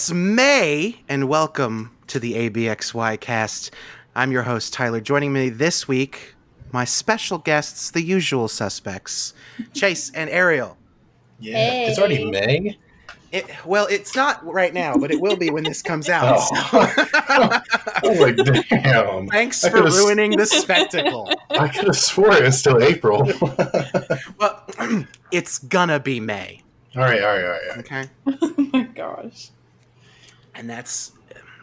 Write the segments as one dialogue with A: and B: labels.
A: It's May, and welcome to the ABXY cast. I'm your host, Tyler. Joining me this week, my special guests, the usual suspects, Chase and Ariel.
B: Yeah, it's already May.
A: It, well, it's not right now, but it will be when this comes out.
B: Oh.
A: so-
B: Oh, like, damn.
A: Thanks for
B: could've s-
A: ruining the spectacle.
B: I could have swore it was still April. all
A: Well, it's gonna be May, All
B: right, all right, all right.
A: okay?
C: Oh my gosh.
A: And that's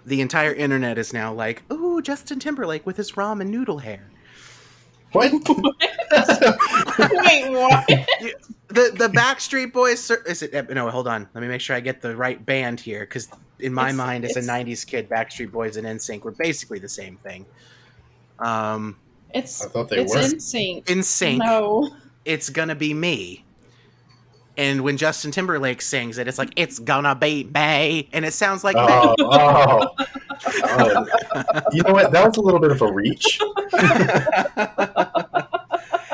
A: the entire internet is now like, ooh, Justin Timberlake with his ramen noodle hair.
B: What?
C: Wait, what?
A: The the Backstreet Boys sur- is it? No, hold on. Let me make sure I get the right band here because in my
C: It's-
A: mind, as a '90s kid, Backstreet Boys and NSYNC were basically the same thing. Um,
C: It's
B: I thought they
C: it's
B: were.
C: in sync.
A: in sync,
C: No.
A: it's gonna be me. And when Justin Timberlake sings it, it's like it's gonna be May, and it sounds like May.
B: Oh, oh. Oh. You know what? That was a little bit of a reach.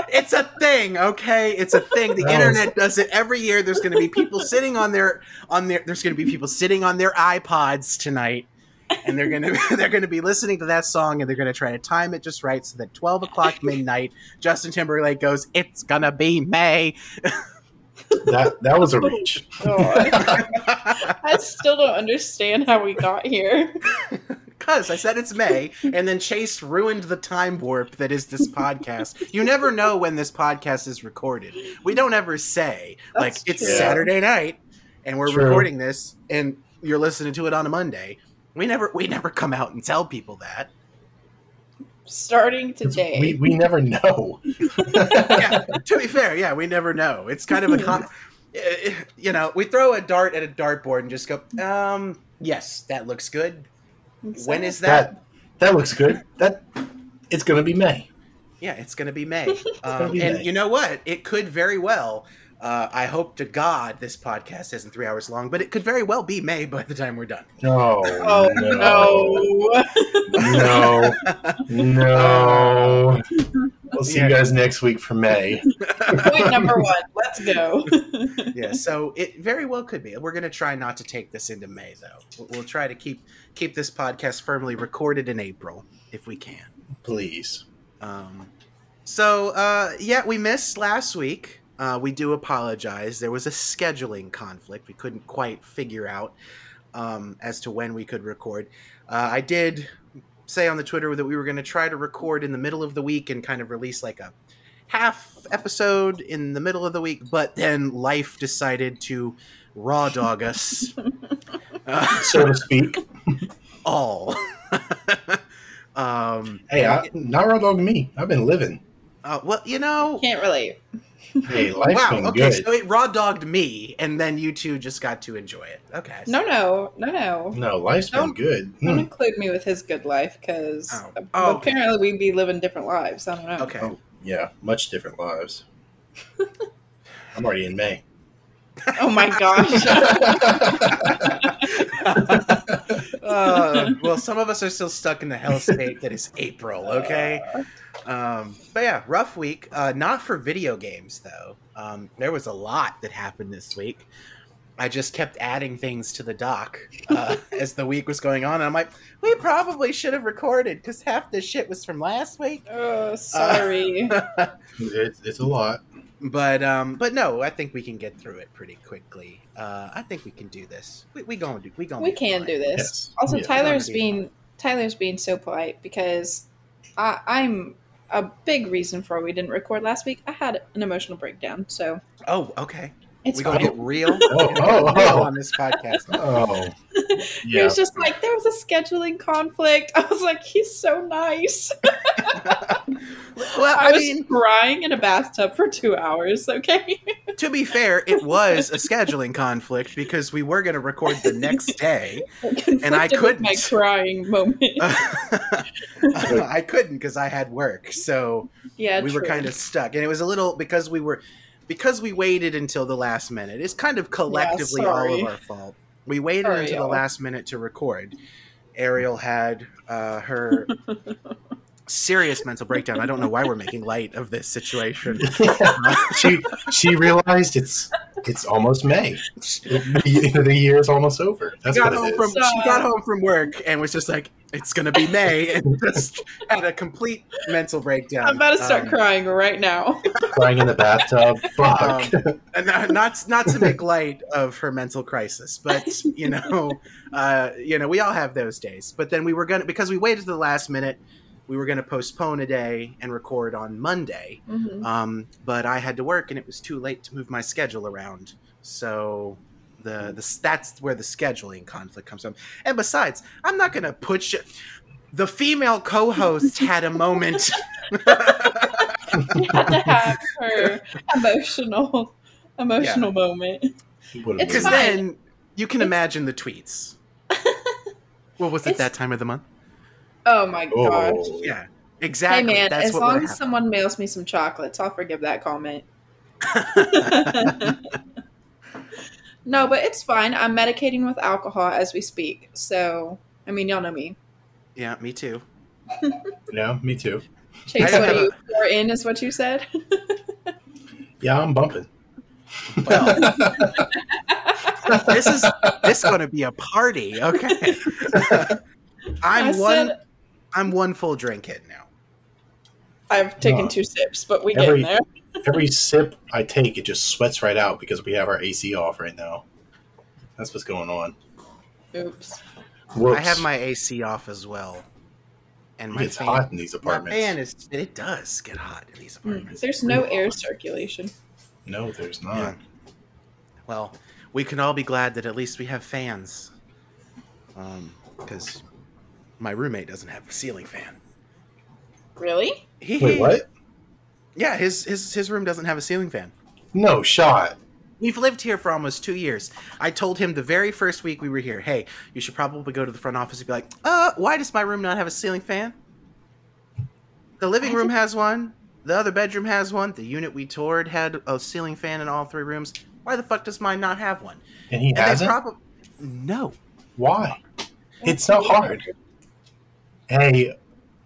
A: it's a thing, okay? It's a thing. The internet does it every year. There's going to be people sitting on their on their. There's going to be people sitting on their iPods tonight, and they're to they're to be listening to that song, and they're to try to time it just right so that 12 o'clock midnight, Justin Timberlake goes, "It's gonna be May."
B: That that was a oh. reach.
C: God. Oh. I still don't understand how we got here.
A: Because I said it's May, and then Chase ruined the time warp that is this podcast. You never know when this podcast is recorded. We don't ever say, like,
C: That's
A: it's. Saturday night, and we're
B: True.
A: recording this, and you're listening to it on a Monday. We never, we never come out and tell people that.
C: Starting
B: 'Cause
C: today.
B: We, we never know.
A: yeah, to be fair, yeah, we never know. It's kind of a, con- eh, you know, we throw a dart at a dartboard and just go, um, yes, that looks good. When is that?
B: That that looks good. That it's gonna be May.
A: Yeah, it's going to be May. Um,
B: be
A: and
B: May.
A: you know what? It could very well. Uh, I hope to God this podcast isn't three hours long, but it could very well be May by the time we're done.
B: No.
C: Oh
B: no.
C: no.
B: No. No. We'll see
A: Yeah.
B: you guys next week for May.
C: Point number one. Let's go.
A: yeah, so it very well could be. We're going to try not to take this into May, though. We'll, we'll try to keep keep this podcast firmly recorded in April if we can.
B: Please.
A: Um, so uh, yeah, we missed last week. Uh, we do apologize. There was a scheduling conflict. We couldn't quite figure out um, as to when we could record. Uh, I did say on the Twitter that we were going to try to record in the middle of the week and kind of release like a half episode in the middle of the week, but then life decided to raw dog us uh,
B: So to speak.
A: all. um,
B: Hey, I, not raw dog me. I've been living.
A: uh, well, you know,
C: Can't relate.
B: Hey, life's
A: wow.
B: been
A: Okay,
B: good.
A: so it raw dogged me, and then you two just got to enjoy it. Okay.
C: No, no, no, no.
B: no, life's been
C: Don't-
B: good.
C: Don't
B: Hmm.
C: include me with his good life because
A: Oh. Oh, okay.
C: apparently we'd be living different lives. I don't know.
A: Okay.
B: Oh, yeah, much different lives. I'm already in May.
C: Oh my gosh.
A: uh, well, some of us are still stuck in the hell state that is April. Okay. Um, but yeah, rough week. Uh, not for video games though. Um, there was a lot that happened this week. I just kept adding things to the doc uh, as the week was going on. And I'm like, we probably should have recorded because half this shit was from last week.
C: Oh, sorry.
B: It's, it's a lot.
A: but um, but no, I think we can get through it pretty quickly. Uh, I think we can do this. We, we gonna do. We gonna.
C: we can
A: fine.
C: do this.
B: Yes.
C: Also,
B: Yeah.
C: Tyler's
A: Don't be
C: being Tyler's being so polite because I, I'm a big reason for we didn't record last week. I had an emotional breakdown, so
A: Oh, okay.
C: It's
A: we
C: fine.
A: gonna get real,
B: Oh,
A: Get
B: oh,
A: real
B: oh.
A: on this podcast.
B: Oh,
C: It was just like there was a scheduling conflict. I was like, he's so nice.
A: well,
C: I,
A: I
C: was
A: mean,
C: crying in a bathtub for two hours. Okay.
A: to be fair, it was a scheduling conflict because we were going to record the next day. And I
C: couldn't. my crying moment.
A: I couldn't because I had work, so
C: yeah,
A: we were kind of stuck, and it was a little because we were because we waited until the last minute. It's kind of collectively all of our fault. We waited
C: Sorry,
A: until
C: y'all.
A: the last minute to record. Ariel had uh, her serious mental breakdown. I don't know why we're making light of this situation.
B: she she realized it's It's almost May. the, the year is almost over. That's
A: got
B: what
A: home
B: it
A: from
B: is.
A: she got home from work and was just like, "It's gonna be May," and just had a complete mental breakdown.
C: I'm about to start
A: Um,
C: crying right now.
B: Crying in the bathtub. Fuck.
A: Um, and not, not not to make light of her mental crisis, but you know, uh, you know, we all have those days. But then we were gonna because we waited to the last minute. We were gonna postpone a day and record on Monday,
C: Mhm.
A: um, but I had to work and it was too late to move my schedule around. So the the that's where the scheduling conflict comes from. And besides, I'm not gonna put you. The female co-host had a moment.
C: Had to have her emotional, emotional moment. It's
A: Because
C: fine.
A: then you can imagine the tweets. What was it
C: It's-
A: that time of the month?
C: Oh my gosh.
B: Oh,
A: Yeah,
C: Hey
A: exactly.
C: man,
A: That's
C: as long
A: would
C: as someone mails me some chocolates, I'll forgive that comment.
A: happen.
C: no, but it's fine. I'm medicating with alcohol as we speak. So, I mean, y'all know me.
A: yeah, me too.
B: Yeah, me too.
C: Chase, what
A: have
C: do you pour in is what you said?
B: Yeah, I'm bumping.
A: Well, this is this going to be a party. Okay, I'm
C: I
A: one. I'm one full drink in now.
C: I've taken
B: No.
C: two sips, but we get
B: Every-
C: in there.
B: Every sip I take, it just sweats right out because we have our AC off right now. That's what's going on.
C: Oops.
B: Whoops.
A: I have my AC off as well, and my
B: It's
A: fan.
B: hot in these
A: My
B: apartments.
A: fan is. It does get hot in these apartments.
C: There's no air circulation.
B: No, there's not.
A: Yeah. Well, we can all be glad that at least we have fans. Um, because my roommate doesn't have a ceiling fan.
C: Really?
A: He,
B: Wait, what?
A: Yeah, his, his his room doesn't have a ceiling fan.
B: No shot.
A: We've lived here for almost two years. I told him the very first week we were here, hey, you should probably go to the front office and be like, uh, why does my room not have a ceiling fan? The living room has one. The other bedroom has one. The unit we toured had a ceiling fan in all three rooms. Why the fuck does mine not have one?
B: And he
A: And
B: hasn't?
A: probably no.
B: Why? It's so hard. Hey,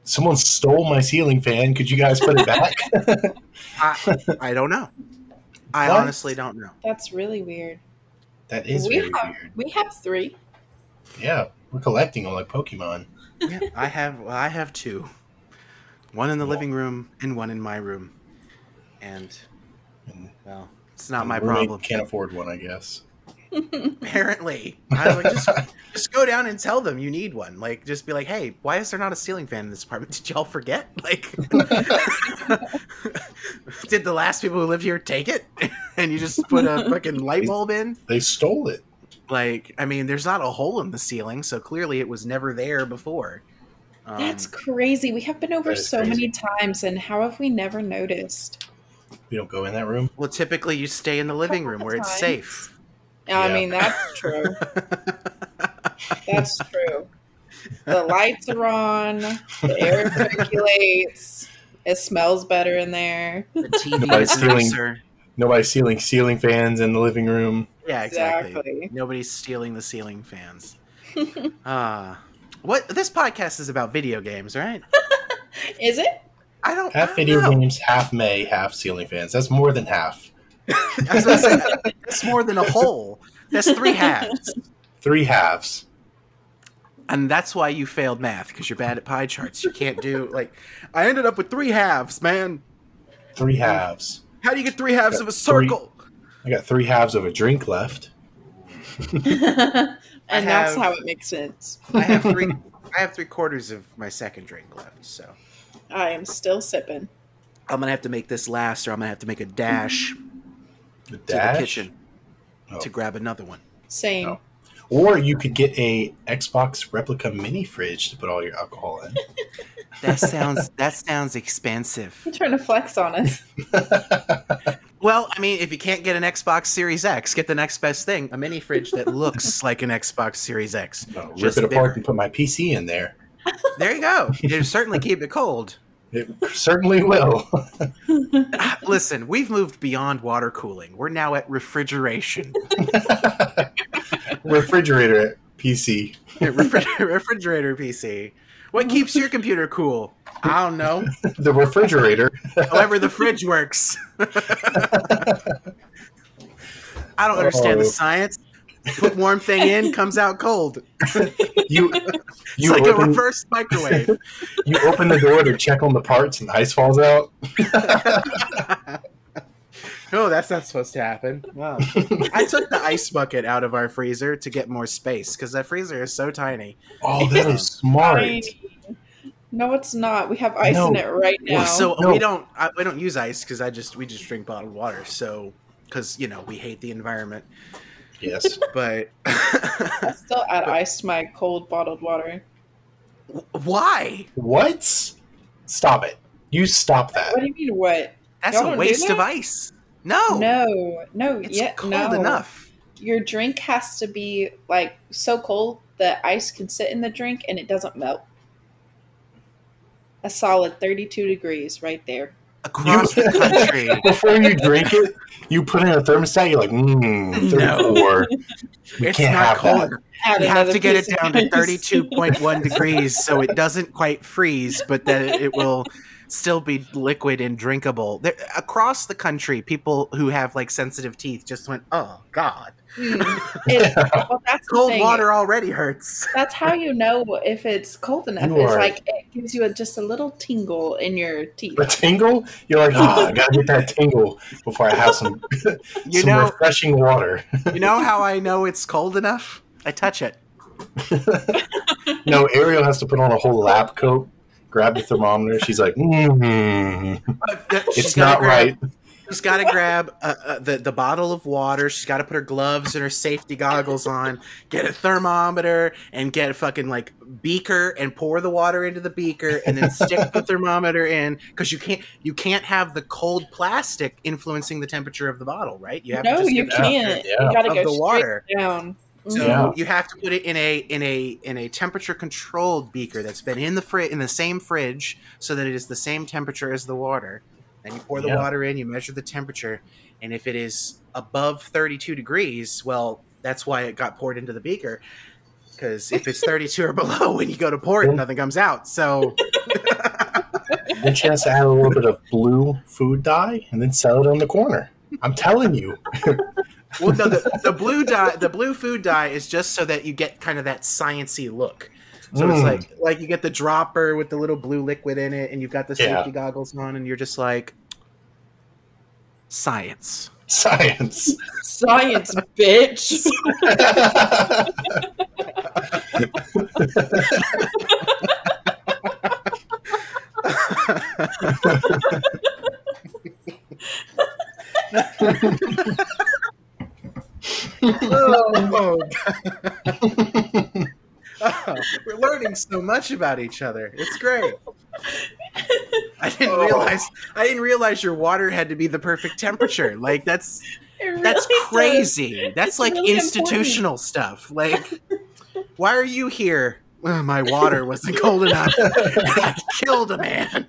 B: someone stole my ceiling fan. Could you guys put it back?
A: I, I don't know. I
B: What?
A: honestly don't know.
C: That's really weird.
B: that is
C: we
B: very
C: have
B: weird.
C: we have three.
B: Yeah, we're collecting them like Pokemon.
A: Yeah, I have well, I have two. One in the living room and one in my room. And
B: And
A: well, it's not my
B: roommate
A: problem.
B: Can't afford one, I guess.
A: Apparently. I was like, just just go down and tell them you need one. Like just be like, hey, why is there not a ceiling fan in this apartment? Did y'all forget? Like Did the last people who lived here take it? and you just put a fucking light bulb in?
B: They stole it.
A: Like, I mean, there's not a hole in the ceiling, so clearly it was never there before. Um,
C: That's crazy. We have been over so
B: crazy.
C: many times, and how have we never noticed?
B: We don't go in that room.
A: well, typically you stay in the living room where it's safe.
C: I
B: Yeah.
C: mean, that's true. That's true. The lights are on. The air circulates. It smells better in there.
A: The TV
B: Nobody's
A: is
B: stealing-
A: nicer.
B: Nobody's stealing ceiling fans in the living room.
A: Yeah, exactly.
C: Exactly.
A: Nobody's stealing the ceiling fans. Ah, what? This podcast is about video games, right?
C: Is it?
A: I don't. I
B: Half
A: don't
B: video
A: know.
B: games, half May, half ceiling fans. That's more than half.
A: I was gonna say, that's more than a whole. That's three halves,
B: Three halves.
A: and that's why you failed math because you're bad at pie charts. You can't do like. I ended up with three halves, man.
B: Three halves.
A: How do you get three halves of a
B: Three.
A: circle?
B: I got three halves of a drink left.
C: and that's how it makes sense.
A: I have three. I have three quarters of my second drink left, so
C: I am still sipping.
A: I'm gonna have to make this last, or I'm gonna have to make a dash
B: The
A: to the kitchen
B: Oh.
A: to grab another one.
C: Same.
B: No. Or you could get a Xbox replica mini fridge to put all your alcohol in.
A: That sounds that sounds expensive.
C: You're trying to flex on us.
A: Well, I mean, if you can't get an Xbox Series X, get the next best thing: a mini fridge that looks like an Xbox Series X.
B: No, rip it apart
A: bigger.
B: and put my PC in there.
A: There you go. It'll certainly keep it cold.
B: It certainly will.
A: Listen, we've moved beyond water cooling. We're now at refrigeration.
B: Refrigerator PC.
A: Refri- refrigerator PC. What keeps your computer cool? I don't know.
B: The refrigerator.
A: However, the fridge works. I don't understand the
B: Oh.
A: science. Put warm thing in, comes out cold.
B: You
A: It's
B: you
A: like a
B: open,
A: reverse microwave.
B: you open the door to check on the parts and the ice falls out.
A: oh, that's not supposed to happen. Wow. I took the ice bucket out of our freezer to get more space because that freezer is so tiny.
B: Oh, that is smart.
C: Tiny. No, it's not. We have ice
B: No.
C: in it right now.
A: So
B: No.
A: we don't I, we don't use ice because I just we just drink bottled water. So because you know we hate the environment,
B: Yes.
A: but
C: I still add ice to my cold bottled water.
A: why?
B: What? Stop it. You stop that.
C: What do you mean? What?
A: That's
C: Y'all
A: a
C: don't
A: waste of ice. No,
C: No, no,
A: it's
C: yeah,
A: cold
C: no.
A: enough.
C: Your drink has to be like so cold that ice can sit in the drink and it doesn't melt. A solid thirty-two degrees right there.
A: Across the country,
B: Before you drink it, you put in a thermostat. You're like, mmm,
A: No.
B: 34. We
A: it's
B: can't
A: not
B: have
A: cold.
B: that.
C: Add
A: You have to get it
C: piece of
A: down to thirty-two point one degrees, so it doesn't quite freeze, but that it, it will still be liquid and drinkable. There, across the country, people who have like sensitive teeth just went, "Oh God,
C: Mm. It- well, that's
A: cold water already hurts."
C: That's how you know if it's cold enough.
B: You
C: It's
B: are-
C: like it gives you a, just a little tingle in your teeth.
B: A tingle? You're like, oh, I gotta get that tingle before I have some,
A: You
B: some
A: know,
B: refreshing water.
A: you know how I know it's cold enough? I touch it.
B: No, Ariel has to put on a whole lab coat, grab the thermometer. She's like, mm,
A: She's
B: it's not
A: grab-
B: right.
A: She's got to grab uh, uh, the the bottle of water. She's got to put her gloves and her safety goggles on. Get a thermometer and get a fucking like beaker and pour the water into the beaker and then stick the thermometer in because you can't you can't have the cold plastic influencing the temperature of the bottle, right? You have to
C: no,
A: just
C: you
A: get the
C: can't.
B: Yeah.
C: You gotta
A: of
C: go
A: the water.
C: down.
A: So
B: Yeah.
A: you have to put it in a in a in a temperature controlled beaker that's been in the fri- in the same fridge so that it is the same temperature as the water. And you pour the
B: Yeah.
A: water in, you measure the temperature, and if it is above 32 degrees, well, that's why it got poured into the beaker. Because if it's 32 or below, when you go to pour it, nothing comes out. So
B: Then she has to add a little bit of blue food dye and then sell it on the corner. I'm telling you.
A: Well, no, the, the blue dye, the blue food dye is just so that you get kind of that sciency look. So it's
B: Mm.
A: like like you get the dropper with the little blue liquid in it, and you've got the
B: Yeah.
A: safety goggles on, and you're just like science.
B: Science.
C: Science, bitch.
A: oh, we're learning so much about each other. It's great. I didn't
B: Oh.
A: realize I didn't realize your water had to be the perfect temperature. Like that's
C: really
A: that's
C: does.
A: crazy. That's
C: It's
A: like
C: really
A: institutional stuff. Like why are you here? Well, my water wasn't cold enough. I killed a man.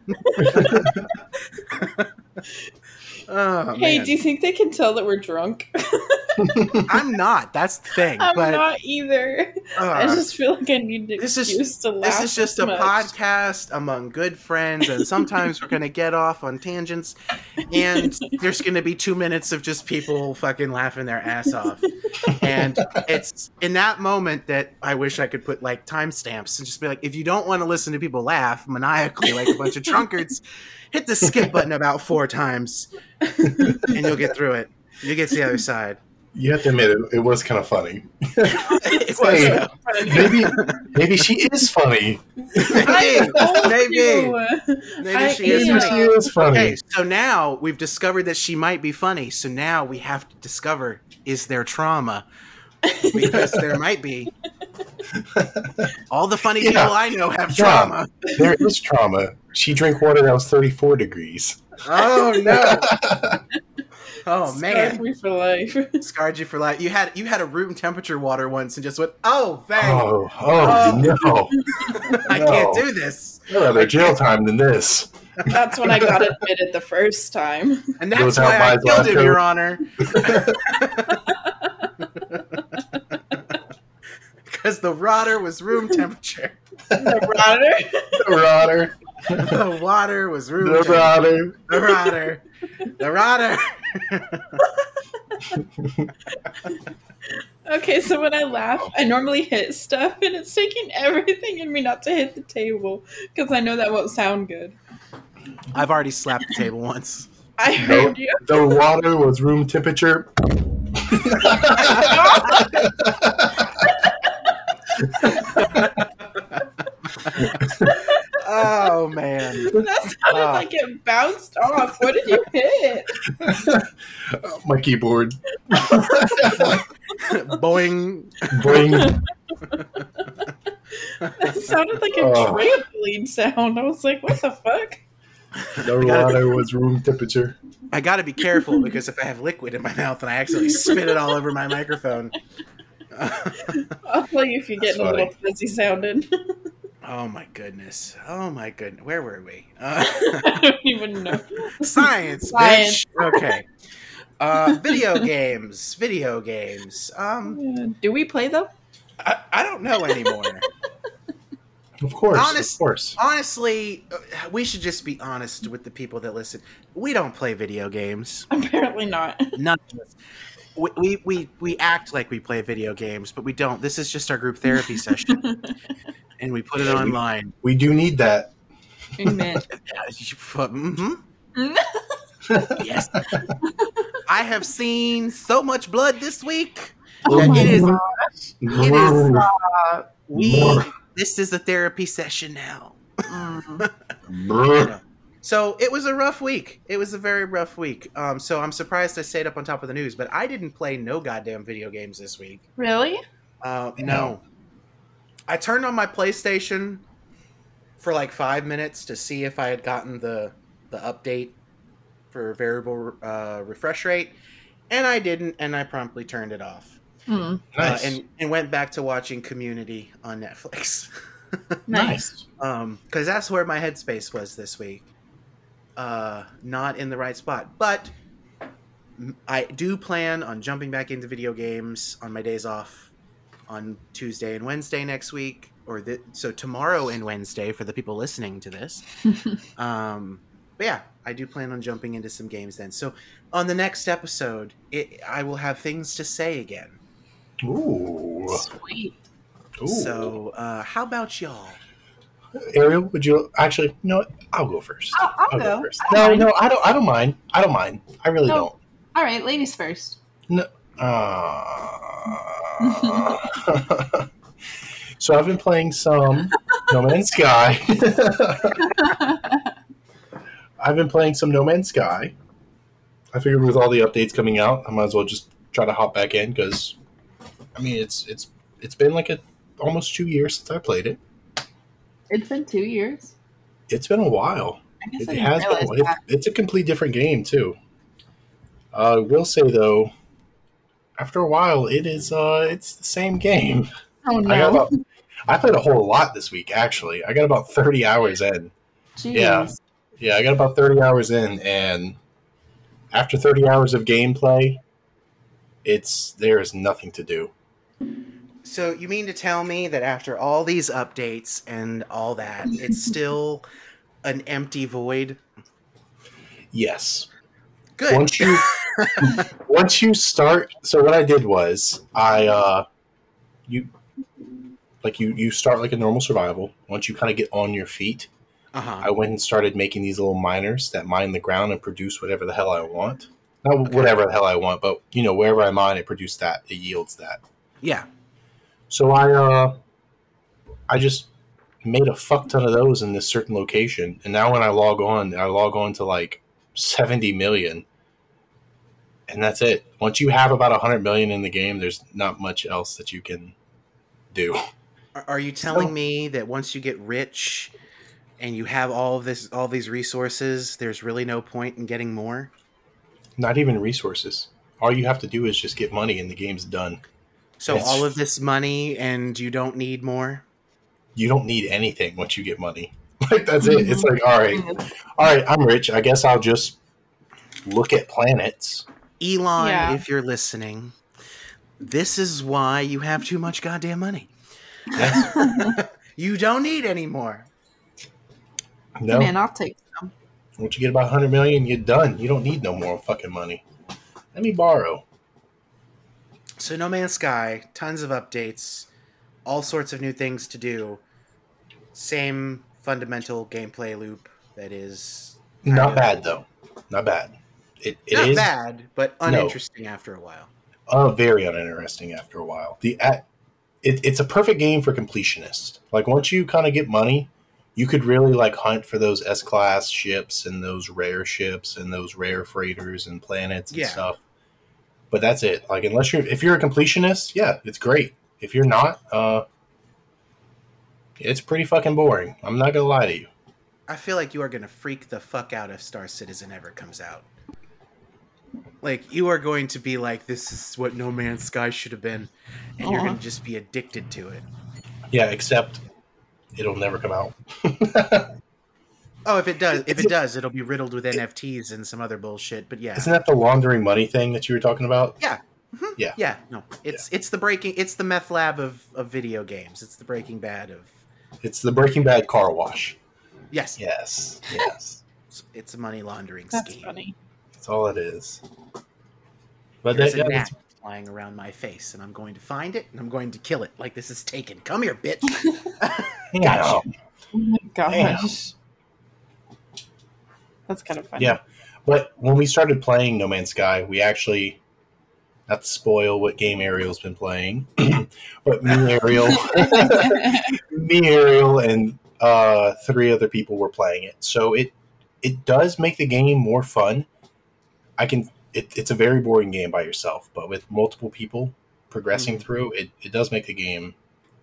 A: Oh,
C: Hey,
A: man.
C: do you think they can tell that we're drunk?
A: I'm not. That's the thing.
C: I'm
A: but
C: not either. I
A: uh,
C: just feel like I need an
A: This is-
C: excuse to laugh.
A: This is just a
C: much.
A: podcast among good friends, and sometimes we're going to get off on tangents, and there's going to be two minutes of just people fucking laughing their ass off. And it's in that moment that I wish I could put like timestamps and just be like, if you don't want to listen to people laugh maniacally like a bunch of drunkards, hit the skip button about four times, and you'll get through it. You'll get to the other side.
B: You have to admit it, it was kind of funny.
A: It was,
B: Hey. Maybe maybe she is funny.
A: maybe, maybe, maybe
C: I
A: she is
B: Maybe
C: am.
A: funny.
B: she is funny.
A: Okay, so now we've discovered that she might be funny. So now we have to discover is there trauma? Because there might be. All the funny
B: Yeah.
A: people I know have
B: Yeah.
A: trauma.
B: There is trauma. She drank water that was 34 degrees.
A: Oh no! Oh
C: Scarred
A: man,
C: me for life.
A: scarred you for life. You had you had a room temperature water once and just went, oh thank,
B: Oh, oh, oh. no.
A: I
B: no.
A: can't do this.
B: I'd rather jail time than this.
C: That's when I got admitted the first time.
A: And that's why I killed him, Your Honor. Because the rotter was room temperature.
C: The rotter.
B: The rotter.
A: the water was room
B: The
A: temperature.
B: router.
A: The rotter. The rotter.
C: Okay, so when I laugh, I normally hit stuff, and it's taking everything in me not to hit the table because I know that won't sound good.
A: I've already slapped the table once.
C: I heard you.
B: The water was room temperature.
A: Oh man.
C: That sounded
A: Ah.
C: like it bounced off. What did you hit?
B: My keyboard.
A: Boing.
B: Boing.
C: That sounded like a
B: Oh.
C: trampoline sound. I was like, what the fuck?
B: The water was room temperature.
A: I got to be careful because if I have liquid in my mouth and I accidentally spit it all over my microphone.
C: I'll tell you if you get a little fuzzy sounding.
A: oh my goodness. Oh my goodness. Where were we? Uh,
C: I don't even know.
A: science,
C: Science.
A: bitch. Okay. Uh, video games. Video games. Um,
C: Do we play them?
A: I, I don't know anymore.
B: Of course.
A: Honest-
B: Of course.
A: Honestly, uh, we should just be honest with the people that listen. We don't play video games.
C: Apparently not.
A: None of us. We, we, we, we act like we play video games, but we don't. This is just our group therapy session, and we put it
B: Yeah, we-
A: online.
B: We do need that.
C: Amen.
A: hmm Yes. I have seen so much blood this week.
C: Oh my
A: it is.
C: gosh.
A: It is.
C: Uh,
A: We. This is a therapy session now.
C: mm.
B: Brr.
A: So it was a rough week. It was a very rough week. Um, so I'm surprised I stayed up on top of the news, but I didn't play no goddamn video games this week.
C: Really?
A: Uh,
B: No.
A: no. I turned on my PlayStation for like five minutes to see if I had gotten the the update for variable uh, refresh rate, and I didn't, and I promptly turned it off.
C: Hmm.
B: Nice.
A: Uh, and and went back to watching Community on Netflix.
C: Nice.
A: um because that's where my headspace was this week uh not in the right spot but I do plan on jumping back into video games on my days off on tuesday and wednesday next week or the, so tomorrow and wednesday for the people listening to this um but yeah i do plan on jumping into some games then so on the next episode it, i will have things to say again
B: Ooh.
C: Sweet.
B: Ooh.
A: so uh how about y'all
B: Ariel, would you actually? You know what? I'll go first.
C: I'll, I'll go.
B: first. No,
C: mind.
B: no, I don't. I don't mind. I don't mind. I really
C: No. Don't. All right, ladies first.
B: don't. Uh, so I've been playing some No Man's Sky. I've been playing some No Man's Sky. I figured with all the updates coming out, I might as well just try to hop back in because, I mean, it's it's it's been like a almost two years since I played it.
C: It's been two years.
B: It's been a while.
C: I guess
B: It
C: I
B: has been. It, it's a complete different game too. Uh, I will say though, after a while, it is. Uh, it's the same game.
C: Oh
B: I
C: no.
B: about. I played a whole lot this week. Actually, I got about thirty hours in.
C: Jeez.
B: yeah. Yeah, I got about thirty hours in, and after thirty hours of gameplay, it's there is nothing to do.
A: So you mean to tell me that after all these updates and all that, it's still an empty void?
B: Yes.
A: Good.
B: Once you once you start so what I did was I uh you like you you start like a normal survival. Once you kind of get on your feet,
A: uh-huh.
B: I went and started making these little miners that mine the ground and produce whatever the hell I want. Not
A: Okay.
B: whatever the hell I want, but you know, wherever I mine it produces that. It yields that.
A: Yeah.
B: So I uh I just made a fuck ton of those in this certain location. And now when I log on, I log on to like 70 million. And that's it. Once you have about 100 million in the game, there's not much else that you can do.
A: Are, you telling
B: So-
A: me that once you get rich and you have all of this all these resources, there's really no point in getting more?
B: Not even resources. All you have to do is just get money and the game's done.
A: So
B: It's-
A: all of this money and you don't need more?
B: You don't need anything once you get money. Like that's it. It's like, all right, mm-hmm. all right, I'm rich. I guess I'll just look at planets.
A: Elon,
C: Yeah.
A: if you're listening, this is why you have too much goddamn money.
B: Yes.
A: You don't need any more.
B: No.
C: Man, I'll take some.
B: Once you get about 100 million, you're done. You don't need no more fucking money. Let me borrow.
A: So No Man's Sky, tons of updates, all sorts of new things to do. Same fundamental gameplay loop that is
B: Not
A: of-
B: bad though. Not bad. It, it
A: not
B: is
A: bad, but uninteresting after a while.
B: uh, very uninteresting after a while. The at, it, it's a perfect game for completionists. Like once you kind of get money, you could really like hunt for those S class ships and those rare ships and those rare freighters and planets and
A: Yeah.
B: stuff. But that's it. Like unless you're if you're a completionist, yeah, it's great. If you're not, uh, it's pretty fucking boring. I'm not gonna lie to you.
A: I feel like you are going to freak the fuck out if Star Citizen ever comes out. Like you are going to be like, "This is what No Man's Sky should have been," and you're going to just be addicted to it.
B: Yeah, except it'll never come out.
A: Oh, if it does, if it does, it'll be riddled with NFTs and some other bullshit. But yeah,
B: Isn't that the laundering money thing that you were talking about?
A: yeah, Mhm.
B: Yeah.
A: yeah. No, it's it's the breaking, it's the meth lab of of video games. It's the Breaking Bad of
B: It's the Breaking Bad car wash.
A: yes,
B: Yes, yes.
A: it's, it's a money laundering
C: That's
A: scheme.
C: funny.
B: That's all it is. But
A: There's
B: that,
A: a
B: yeah,
A: gnat flying around my face, and I'm going to find it, and I'm going to kill it like this is taken. Come here, bitch.
B: you
A: Gotcha.
C: Oh my
B: Damn.
C: Gosh. That's kind of funny.
B: Yeah. But when we started playing No Man's Sky, we actually not to spoil what game Ariel's been playing, but me, Ariel, me, Ariel, and uh, three other people were playing it. So it it does make the game more fun. I can. It, it's a very boring game by yourself, but with multiple people progressing
A: Mhm.
B: through, it, it does make the game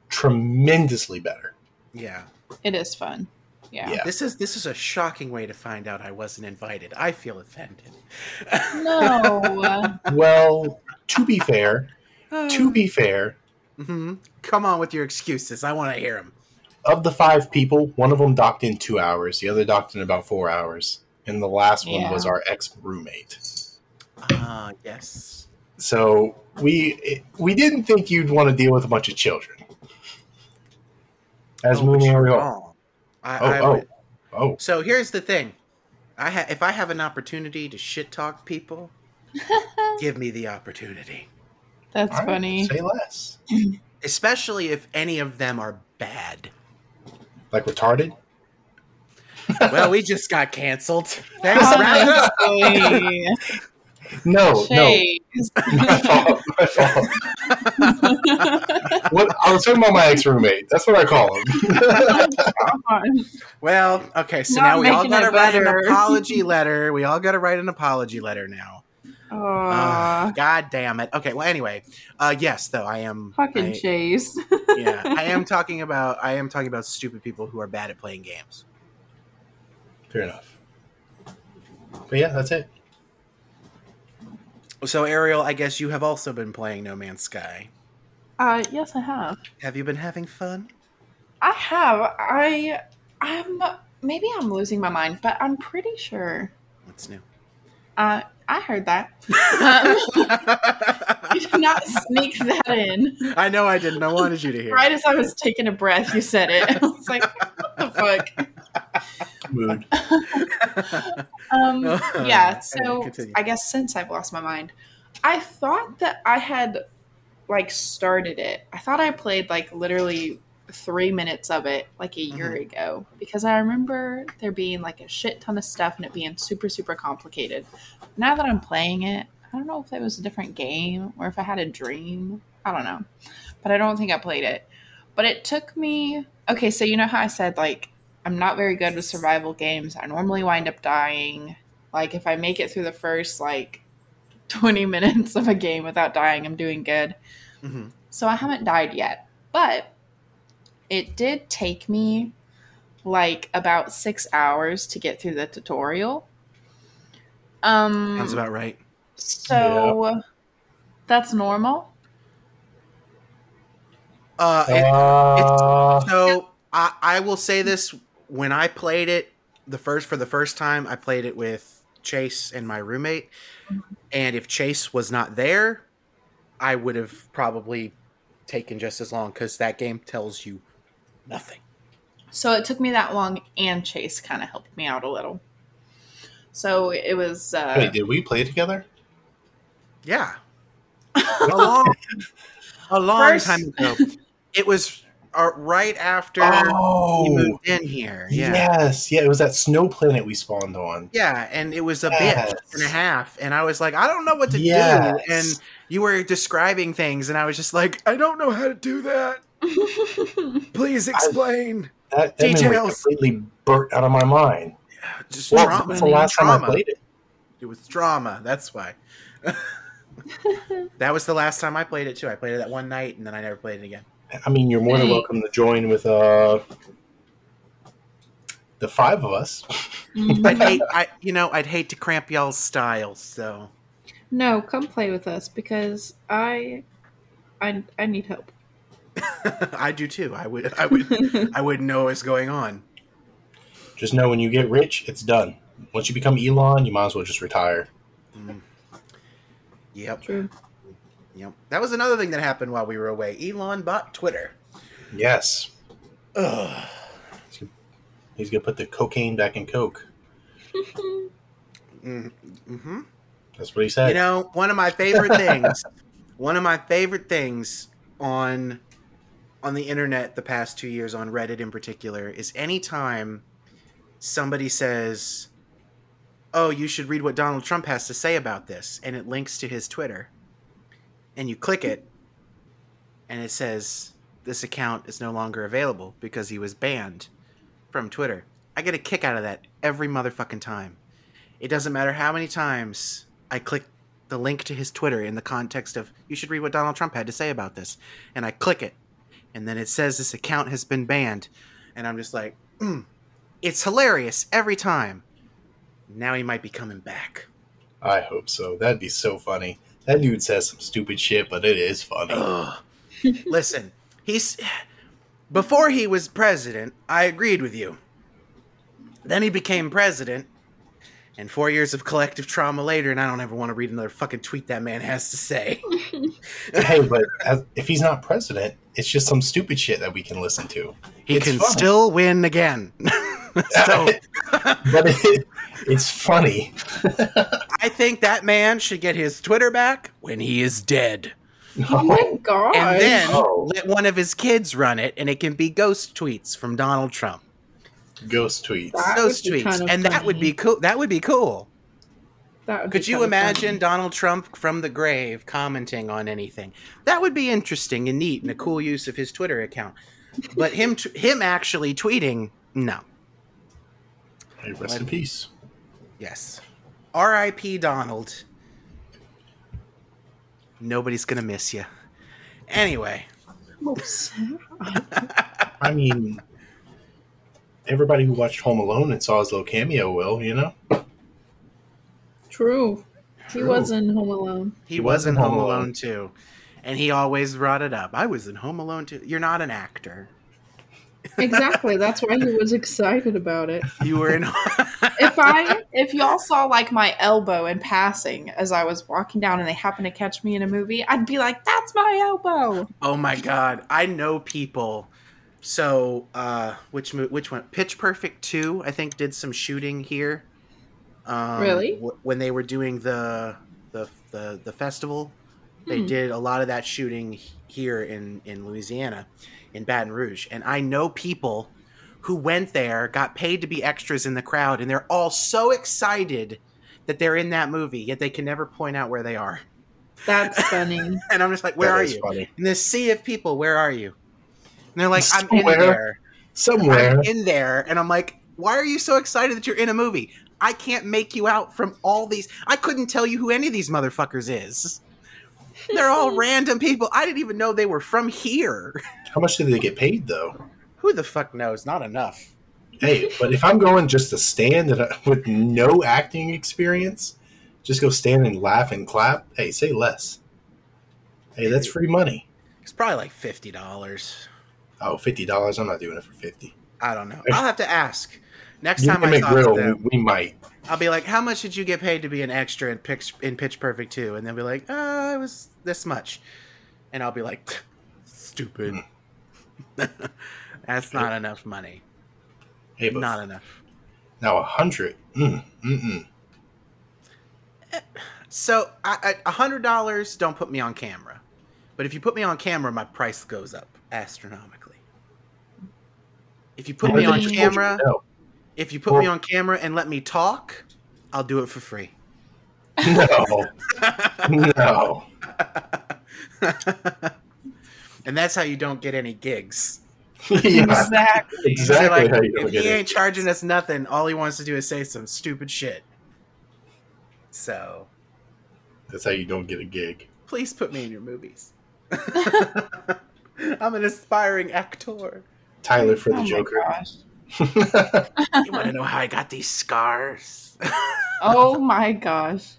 B: tremendously better.
A: yeah.
C: It is fun. Yeah.
B: Yeah.
A: This is this is a shocking way to find out I wasn't invited. I feel offended.
C: No.
B: Well, to be fair, to be fair,
A: hmm Come on with your excuses. I want to hear them.
B: of the five people, one of them docked in two hours, the other docked in about four hours, and the last one was our ex roommate.
A: Ah, yes.
B: So we we didn't think you'd want to deal with a bunch of children. As
A: Oh, but
B: Moon
A: you're
B: Ariel.
A: wrong. I,
B: Oh,
A: I
B: oh,
A: would-
B: oh,
A: So here's the thing. I ha- if I have an opportunity to shit talk people, give me the opportunity.
C: That's
B: all right,
C: funny.
B: Say less.
A: Especially if any of them are bad.
B: Like retarded.
A: Well, we just got canceled. Thanks, Ryan.
C: Honestly.
B: No, no,
C: Chase.
B: my fault. My fault. What I was talking about my ex roommate. That's what I call him.
A: Well, okay, so
C: Not
A: now we all got to
C: it
A: write an apology letter. We all got to write an apology letter now.
C: Aw,
A: Uh, God damn it. Okay, well, anyway, uh, yes, though I am.
C: fucking
A: I,
C: Chase.
A: yeah, I am talking about. I am talking about stupid people who are bad at playing games.
B: Fair enough. But yeah, that's it.
A: So, Ariel, I guess you have also been playing No Man's Sky.
C: Uh, yes, I have.
A: Have you been having fun?
C: I have. I. I'm. Maybe I'm losing my mind, but I'm pretty sure.
A: What's new?
C: Uh, I heard that. Um, you did not sneak that in.
A: I know I didn't. I wanted you to hear.
C: Right as I was taking a breath, you said it. I was like, what the fuck?
B: Mood.
C: Um, yeah, so
A: continue.
C: I guess since I've lost my mind, I thought that I had like started it. I thought I played like literally three minutes of it like a year
A: Mhm.
C: ago because I remember there being like a shit ton of stuff and it being super, super complicated. Now that I'm playing it, I don't know if it was a different game or if I had a dream. I don't know. But I don't think I played it. But it took me. Okay, so you know how I said like I'm not very good with survival games. I normally wind up dying. Like if I make it through the first like 20 minutes of a game without dying, I'm doing good.
A: Mhm.
C: So I haven't died yet. But it did take me like about 6 hours to get through the tutorial. Um
A: Sounds about right.
C: so that's normal.
A: Uh, it-
B: Uh,
A: So I, I will say this: when I played it the first for the first time, I played it with Chase and my roommate, and if Chase was not there, I would have probably taken just as long because that game tells you nothing.
C: So it took me that long, and Chase kind of helped me out a little. So it was. Uh,
B: Wait, did we play together?
A: Yeah. a long, a long
C: First-
A: time ago. It was uh, right after
B: Oh,
A: we moved in here. Yeah.
B: yes, yeah. It was that snow planet we spawned on.
A: Yeah, and it was a
B: Yes.
A: bit and a half, and I was like, I don't know what to
B: Yes.
A: do. And you were describing things, and I was just like, I don't know how to do that. Please explain.
B: That, that memory
A: Details.
B: completely burnt out of my mind.
A: Just
B: Well,
A: trauma.
B: that's the last time I played it.
A: It was drama. That's why. that was the last time I played it too. I played it that one night, and then I never played it again.
B: I mean, you're more than welcome to join with uh the five of us.
C: Mhm.
A: I'd hate, I, you know, I'd hate to cramp y'all's style. So
C: no, come play with us because I, I, I need help.
A: I do too. I would, I would, I wouldn't know what's going on.
B: Just know when you get rich, it's done. Once you become Elon, you might as well just retire.
A: Mm. Yep.
C: True.
A: Yep. That was another thing that happened while we were away. Elon bought Twitter.
B: Yes.
A: Ugh.
B: He's gonna put the cocaine back in coke.
A: Mm-hmm.
B: That's what he said.
A: You know, one of my favorite things, one of my favorite things on on the internet the past two years on Reddit in particular is anytime somebody says, "Oh, you should read what Donald Trump has to say about this," and it links to his Twitter, and you click it, and it says this account is no longer available because he was banned from Twitter. I get a kick out of that every motherfucking time. It doesn't matter how many times I click the link to his Twitter in the context of you should read what Donald Trump had to say about this, and I click it, and then it says this account has been banned, and I'm just like, mm, it's hilarious every time. Now he might be coming back.
B: I hope so. That'd be so funny. That dude says some stupid shit, but it is funny.
A: Listen, he's before he was president. I agreed with you. Then he became president, and four years of collective trauma later, and I don't ever want to read another fucking tweet that man has to say.
B: hey, but as, if he's not president, it's just some stupid shit that we can listen to.
A: He
B: It's
A: can
B: fun.
A: still win again. so
B: But it, it's funny.
A: I think that man should get his Twitter back when he is dead.
C: Oh my god!
A: And then
B: Oh.
A: let one of his kids run it, and it can be ghost tweets from Donald Trump.
B: Ghost tweets.
C: That
A: Ghost tweets.
C: kind of
A: And that would be cool. That would be cool.
C: That would be
A: Could you imagine
C: funny.
A: Donald Trump from the grave commenting on anything? That would be interesting and neat and a cool use of his Twitter account. But him t- him actually tweeting, no.
B: Hey, rest in peace.
A: Yes. R.I.P. Donald. Nobody's gonna miss you. Anyway,
B: I mean, everybody who watched Home Alone and saw his little cameo will, you know?
C: True. He was in Home Alone.
A: he,
B: He
A: was,
B: was
A: in
B: in
A: Home
B: Home
A: Alone.
B: Alone.
A: too, and he always brought it up. I was in Home Alone too. You're not an actor.
C: Exactly. That's why he was excited about it.
A: You were in.
C: If I, if y'all saw like my elbow in passing as I was walking down, and they happened to catch me in a movie, I'd be like, "That's my elbow."
A: Oh my god, I know people. So, uh, which which one? Pitch Perfect two, I think, did some shooting here. Um,
C: Really?
A: w- when they were doing the the the, the festival, they
C: Hmm.
A: did a lot of that shooting here in in Louisiana, in Baton Rouge, and I know people who went there, got paid to be extras in the crowd, and they're all so excited that they're in that movie, yet they can never point out where they are.
C: That's funny.
A: And I'm just like, where
B: That
A: are you?
B: funny.
A: in this sea of people, where are you? And they're like, I'm in there.
B: Somewhere.
A: I'm in there. And I'm like, why are you so excited that you're in a movie? I can't make you out from all these. I couldn't tell you who any of these motherfuckers is. They're all random people. I didn't even know they were from here.
B: How much did they get paid, though?
A: Who the fuck knows? Not enough.
B: Hey, but if I'm going just to stand and, uh, with no acting experience, just go stand and laugh and clap, hey, say less. Hey, that's free money.
A: It's probably like fifty dollars.
B: Oh, 50. I'm not doing it for 50
A: I don't know. I'll have to ask. Next
B: You
A: time I
B: make
A: talk to them,
B: we, might.
A: I'll be like, "How much did you get paid to be an extra in Pitch in Pitch Perfect 2? And they'll be like, "Uh, it was this much," and I'll be like, "Stupid.
B: Hmm.
A: That's not enough money."
B: Hey,
A: Not enough.
B: now a hundred. Mm.
A: So I- I- a hundred dollars don't put me on camera, but if you put me on camera, my price goes up astronomically. If you put me on camera,
B: No,
A: if you put me on camera and let me talk, I'll do it for free.
B: no, no.
A: and that's how you don't get any gigs.
B: yeah,
C: Exactly.
B: Exactly
A: like,
B: how you don't
A: if
B: get
A: he
B: it.
A: ain't charging us nothing, all he wants to do is say some stupid shit. So
B: That's how you don't get a gig.
A: please put me in your movies. I'm an aspiring actor.
B: Tyler for the
C: Oh my
B: Joker.
C: gosh.
A: You want to know how I got these scars?
C: Oh my gosh.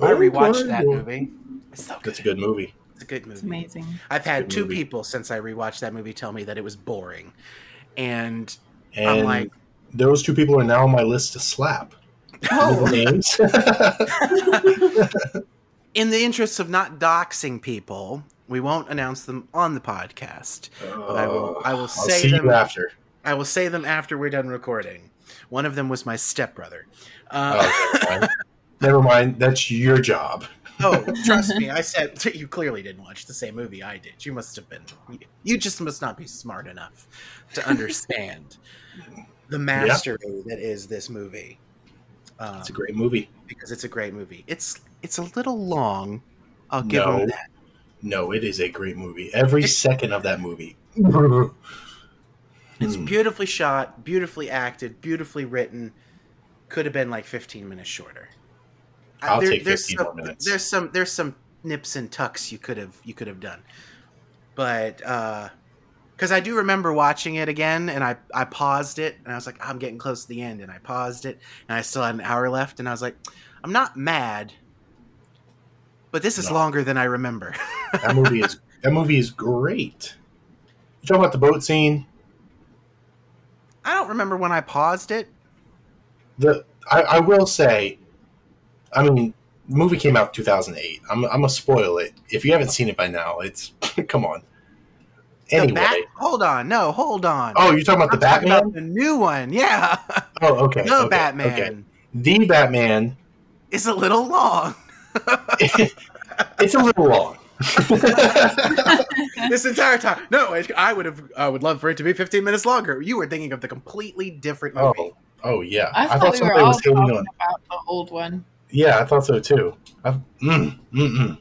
A: I oh, rewatched
B: Oh,
A: that movie. It's so good.
B: That's a good movie.
A: It's a good
C: It's
A: movie.
C: amazing.
A: I've had two
B: movie.
A: people since I rewatched that movie tell me that it was boring, and
B: And
A: I'm like,
B: those two people are now on my list to slap.
C: Oh,
B: names.
A: in the interest of not doxing people, we won't announce them on the podcast. I will- I will
B: I'll
A: say them-
B: after.
A: I will say them after we're done recording. One of them was my stepbrother. Uh,
B: Oh, never, mind. That's your job.
A: oh, trust me, I said you clearly didn't watch the same movie I did. You must have been. You just must not be smart enough to understand the mastery that is this movie. Um,
B: It's a great movie.
A: because it's a great movie. It's it's a little long. I'll give
B: No.
A: them that.
B: No, it is a great movie. Every second of that movie.
A: It's
B: Hmm.
A: beautifully shot, beautifully acted, beautifully written. Could have been like 15 minutes shorter. Uh,
B: I'll take
A: there's
B: 15
A: some,
B: more minutes.
A: There's some there's some nips and tucks you could have you could have done, but because I do remember watching it again and I I paused it and I was like I'm getting close to the end and I paused it and I still had an hour left and I was like I'm not mad, but this is
B: No.
A: longer than I remember.
B: that movie is that movie is great. You talking about the boat scene?
A: I don't remember when I paused it.
B: The I, I will say, I mean, the movie came out 2008. I'm I'm gonna spoil it. If you haven't seen it by now, it's come on.
A: The
B: Anyway,
A: Bat- hold on, no, hold on.
B: oh, you're talking about the
A: I'm talking
B: Batman?
A: about the new one, yeah.
B: oh, okay.
A: the
B: okay,
A: Batman
B: okay. The Batman.
A: is a little long.
B: it's a little long.
A: this entire time. No, I, I would have. I would love for it to be 15 minutes longer. You were thinking of the completely different movie.
B: oh, oh yeah.
C: I thought, we were all
B: was hating
C: talking
B: on.
C: about the old one.
B: Yeah, I thought so too. I, mm, mm, mm.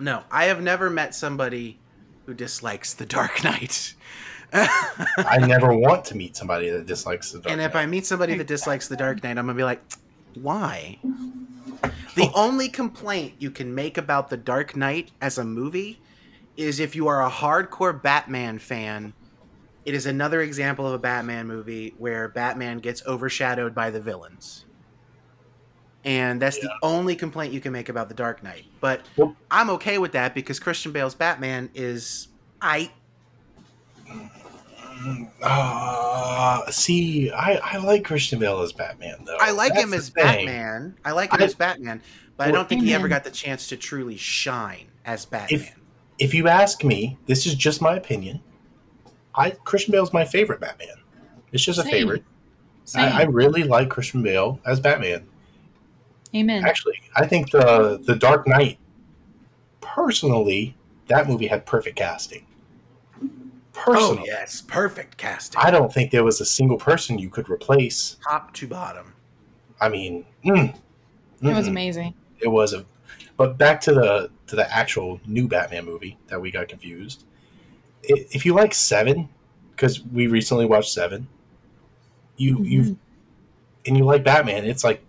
A: No, I have never met somebody who dislikes The Dark Knight.
B: I never want to meet somebody that dislikes the Dark Knight.
A: and if I meet somebody that dislikes The Dark Knight, I'm gonna be like, why? The oh. only complaint you can make about The Dark Knight as a movie is if you are a hardcore Batman fan, it is another example of a Batman movie where Batman gets overshadowed by the villains. And that's the only complaint you can make about The Dark Knight. But I'm okay with that because Christian Bale's Batman is I
B: Uh, see, I, I like Christian Bale as Batman though.
A: I like
B: That's
A: him as
B: thing.
A: Batman. I like him
B: I-
A: as Batman, but I don't think he ever got the chance to truly shine as Batman.
B: If if you ask me, this is just my opinion. I Christian Bale's my favorite Batman. It's just a favorite.
C: Same.
B: I, I really like Christian Bale as Batman.
C: Amen.
B: Actually, I think the the Dark Knight. Personally, that movie had perfect casting.
A: Oh yes, perfect casting,
B: I don't think there was a single person you could replace.
A: top to bottom.
B: I mean, mm,
C: it was amazing.
B: it was a but back to the to the actual new batman movie that we got confused if you like seven because we recently watched seven you you
C: Mhm.
B: and you like batman it's like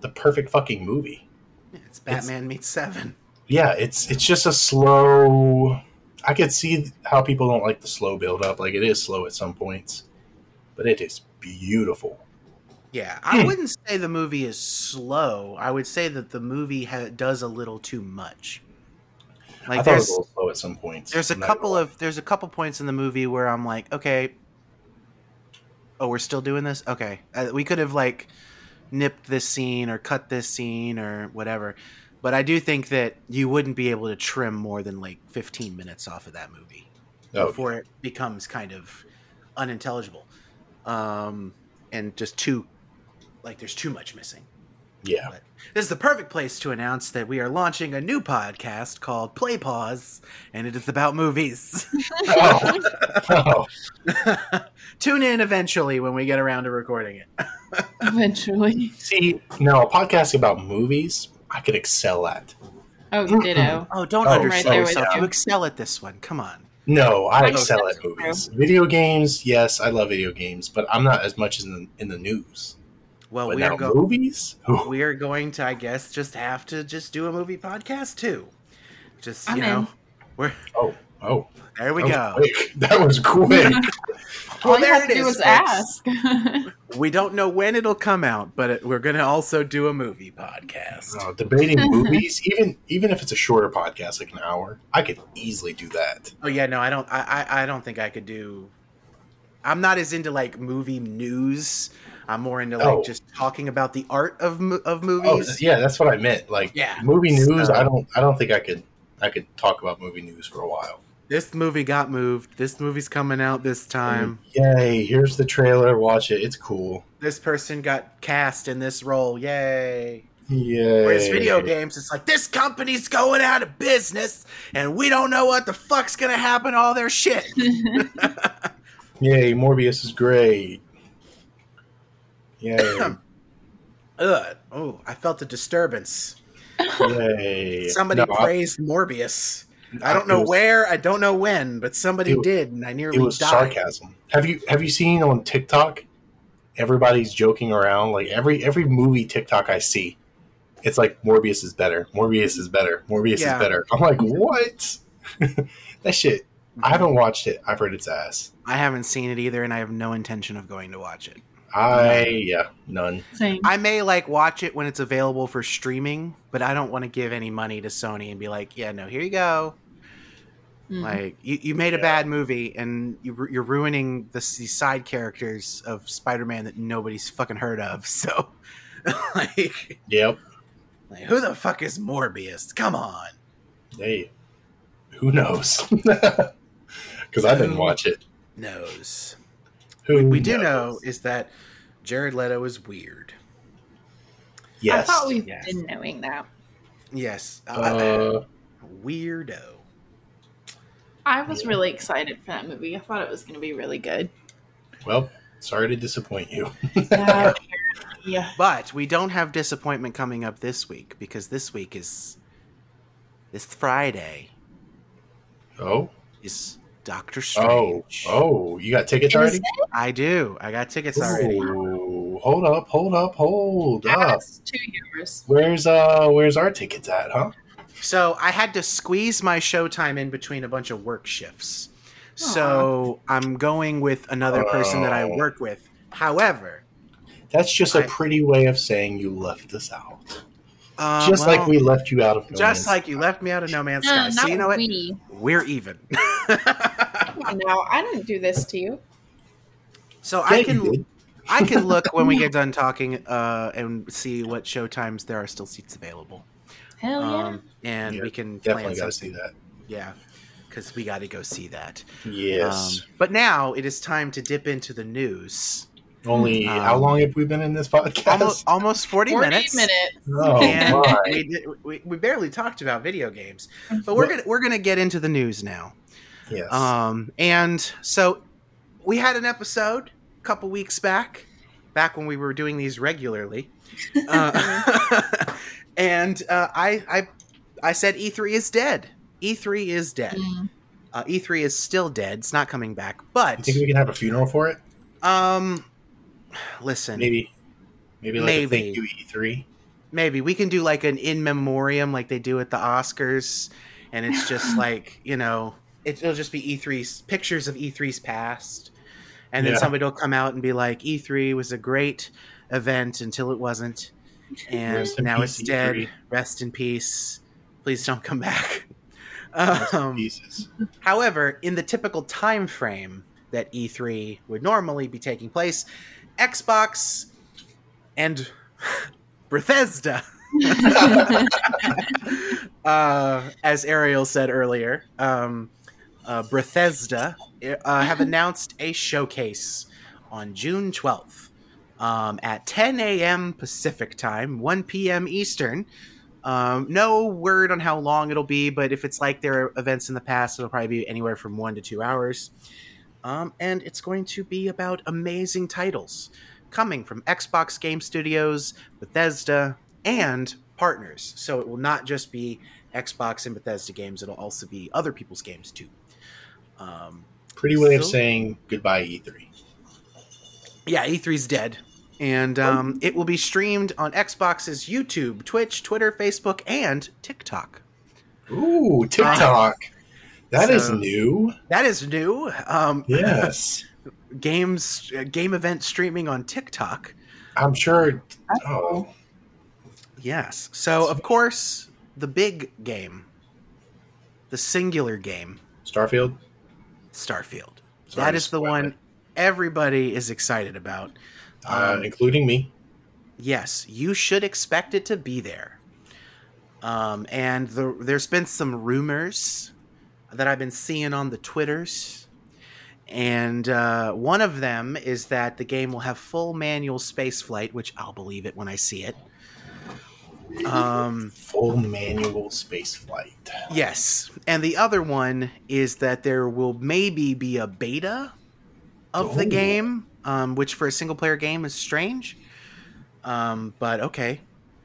B: the perfect fucking movie
A: It's Batman meets Seven.
B: yeah it's it's just a slow i could see how people don't like the slow build up like it is slow at some points but it is beautiful
A: Yeah, I
B: Hmm.
A: wouldn't say the movie is slow. I would say that the movie ha- does a little too much. Like
B: i thought it was
A: there's
B: a little slow at some points
A: there's a
B: I'm
A: couple of there's a couple points in the movie where I'm like, okay, oh, we're still doing this. Okay, uh, we could have like nipped this scene or cut this scene or whatever. But I do think that you wouldn't be able to trim more than like 15 minutes off of that movie
B: lie. Oh,
A: before it becomes kind of unintelligible. um, and just too like there's too much missing.
B: Yeah.
A: But this is the perfect place to announce that we are launching a new podcast called Play Pause, and it is about movies.
B: Oh. oh.
A: Tune in eventually when we get around to recording it.
C: Eventually.
B: See, now a podcast about movies, I could excel at.
C: Oh, ditto.
A: Oh. oh, don't
B: Oh,
A: undersell
C: right there with
A: yourself.
C: you.
A: You excel at this one. Come on.
B: No, I
C: Oh,
B: excel at movies. Video games, yes, I love video games, but I'm not as much in the, in the news.
A: Well,
B: But
A: we
B: now
A: are, go-
B: movies?
A: We are going to, I guess, just have to just do a movie podcast too. Just
C: I'm
A: you know,
C: in.
A: we're
B: Oh, oh.
A: there. We
B: that
A: go.
B: was. That was quick.
C: All you have
A: it
C: to do
A: is,
C: is ask.
A: We don't know when it'll come out, but it, we're going to also do a movie podcast.
B: Uh, debating movies, even even if it's a shorter podcast, like an hour, I could easily do that.
A: Oh yeah, no, I don't. I, I I don't think I could do. I'm not as into like movie news. I'm more into like
B: Oh.
A: just talking about the art of mo- of
B: Oh,
A: movies.
B: yeah, that's what I meant. Like
A: Yeah.
B: movie news,
A: So-
B: I don't I don't think I could I could talk about movie news for a while.
A: This movie got moved. This movie's coming out this time.
B: Yay, here's the trailer, watch it. It's cool.
A: This person got cast in this role. Yay!
B: Yay.
A: Whereas video games, it's like this company's going out of business, and we don't know what the fuck's gonna happen to all their shit.
B: Yay, Morbius is great. Yay.
A: Ugh. Oh, I felt a disturbance.
B: Yay.
A: Somebody
B: No, I-
A: praised Morbius. I don't know
B: was-
A: where, I don't know when, but somebody
B: It-
A: did, and I nearly
B: It was
A: died.
B: sarcasm. Have you have you seen on TikTok? Everybody's joking around. Like every every movie TikTok I see, it's like Morbius is better. Morbius is better. Morbius
A: Yeah.
B: is better. I'm like, what? that shit. I mm-hmm. haven't watched it. I've heard it's ass.
A: I haven't seen it either, and I have no intention of going to watch it.
B: I yeah, none.
C: Same.
A: I may like watch it when it's available for streaming, but I don't want to give any money to Sony and be like, "Yeah, no, here you go."
C: Mm.
A: Like you, you made a
B: Yeah.
A: bad movie, and you, ru- you're ruining the, these side characters of Spider-Man that nobody's fucking heard of. So, like,
B: Yep.
A: like, who the fuck is Morbius? Come on.
B: Hey, who knows? Because I didn't watch it.
A: Knows.
B: Who
A: We do
B: knows?
A: know is that Jared Leto is weird.
B: Yes.
C: I thought we've
A: Yes.
C: been knowing that.
A: Yes, uh,
B: Uh,
A: weirdo.
C: I was
B: Yeah.
C: really excited for that movie. I thought it was going to be really good.
B: well, sorry to disappoint you.
C: Yeah, yeah.
A: But we don't have disappointment coming up this week because this week is this Friday
B: Oh,
A: is Doctor
B: oh,
A: Strange.
B: oh! oh, You got tickets
C: Is
B: already?
A: I do. I got tickets already.
B: Ooh, hold up, hold up, hold up.
C: That's two years.
B: Where's uh where's our tickets at, huh?
A: So I had to squeeze my showtime in between a bunch of work shifts. So I'm going with another person that I
B: Oh.
A: work with. However,
B: That's just a
A: I-
B: pretty way of saying you left us out.
A: uh,
B: just like we left you out of No
A: just
B: Man's
A: like you left me out of No Man's
C: No,
A: Sky.
C: not
A: So you know what?
C: we.
A: We're even.
C: Come on now, I didn't do this to you.
A: so
B: Yeah,
A: I
B: you
A: can
B: did.
A: I can look when we get done talking uh, and see what showtimes there are still seats available.
C: Hell yeah.
A: Um, and
B: Yeah,
A: we can
B: definitely got to see that.
A: Yeah, because we got to go see that.
B: Yes.
A: Um, but now it is time to dip into the news.
B: Only
A: um,
B: how long have we been in this podcast?
A: Almost, almost 40,
C: 40
A: minutes.
C: minutes.
B: Oh,
A: and
B: my.
A: we, did, we, we barely talked about video games, but we're
B: Well-
A: gonna we're gonna get into the news now.
B: yes.
A: Um, and so we had an episode a couple weeks back, back when we were doing these regularly, uh, and uh, I I I said E3 is dead. E3 is dead.
C: Mm.
A: Uh, E3 is still dead. It's not coming back.
B: you
A: But
B: think we can have a funeral for it?
A: um, listen,
B: Maybe. Maybe like
A: Maybe.
B: a thank you E3.
A: maybe we can do like an in memoriam like they do at the Oscars, and it's just like you know it, it'll just be E3's pictures of E3's past, and then
B: Yeah.
A: somebody will come out and be like E3 was a great event until it wasn't, and
B: Rest
A: now
B: peace,
A: it's dead.
B: E3.
A: Rest in peace. Please don't come back.
B: Rest
A: Um,
B: pieces.
A: However, in the typical time frame that E3 would normally be taking place, Xbox and Bethesda, uh, as Ariel said earlier, um, uh, Bethesda uh, have announced a showcase on June 12th um, at 10 a.m. Pacific time, 1 p.m. Eastern. Um, no word on how long it'll be, but if it's like their events in the past, it'll probably be anywhere from one to two hours. Um, and it's going to be about amazing titles coming from Xbox Game Studios, Bethesda, and partners. So it will not just be Xbox and Bethesda games; it'll also be other people's games too. Um,
B: Pretty way of saying goodbye, E E3.
A: yeah, E3's dead. And um, it will be streamed on Xbox's YouTube, Twitch, Twitter, Facebook, and TikTok.
B: Ooh, TikTok. That is
A: So-
B: new.
A: That is new. Um,
B: Yes.
A: games, uh, game event streaming on TikTok.
B: I'm sure. Oh,
A: Yes. So, of course, the big game, the singular game,
B: Starfield.
A: Starfield.
B: Sorry
A: that is the one everybody is excited about.
B: uh,
A: Um,
B: including me.
A: yes, you should expect it to be there. Um, and the, there's been some rumors that I've been seeing on the Twitters. And uh, one of them is that the game will have full manual space flight, which I'll believe it when I see it. Um,
B: Full manual space flight.
A: yes. And the other one is that there will maybe be a beta of the game, um, which for a single player game is strange. Um, but okay.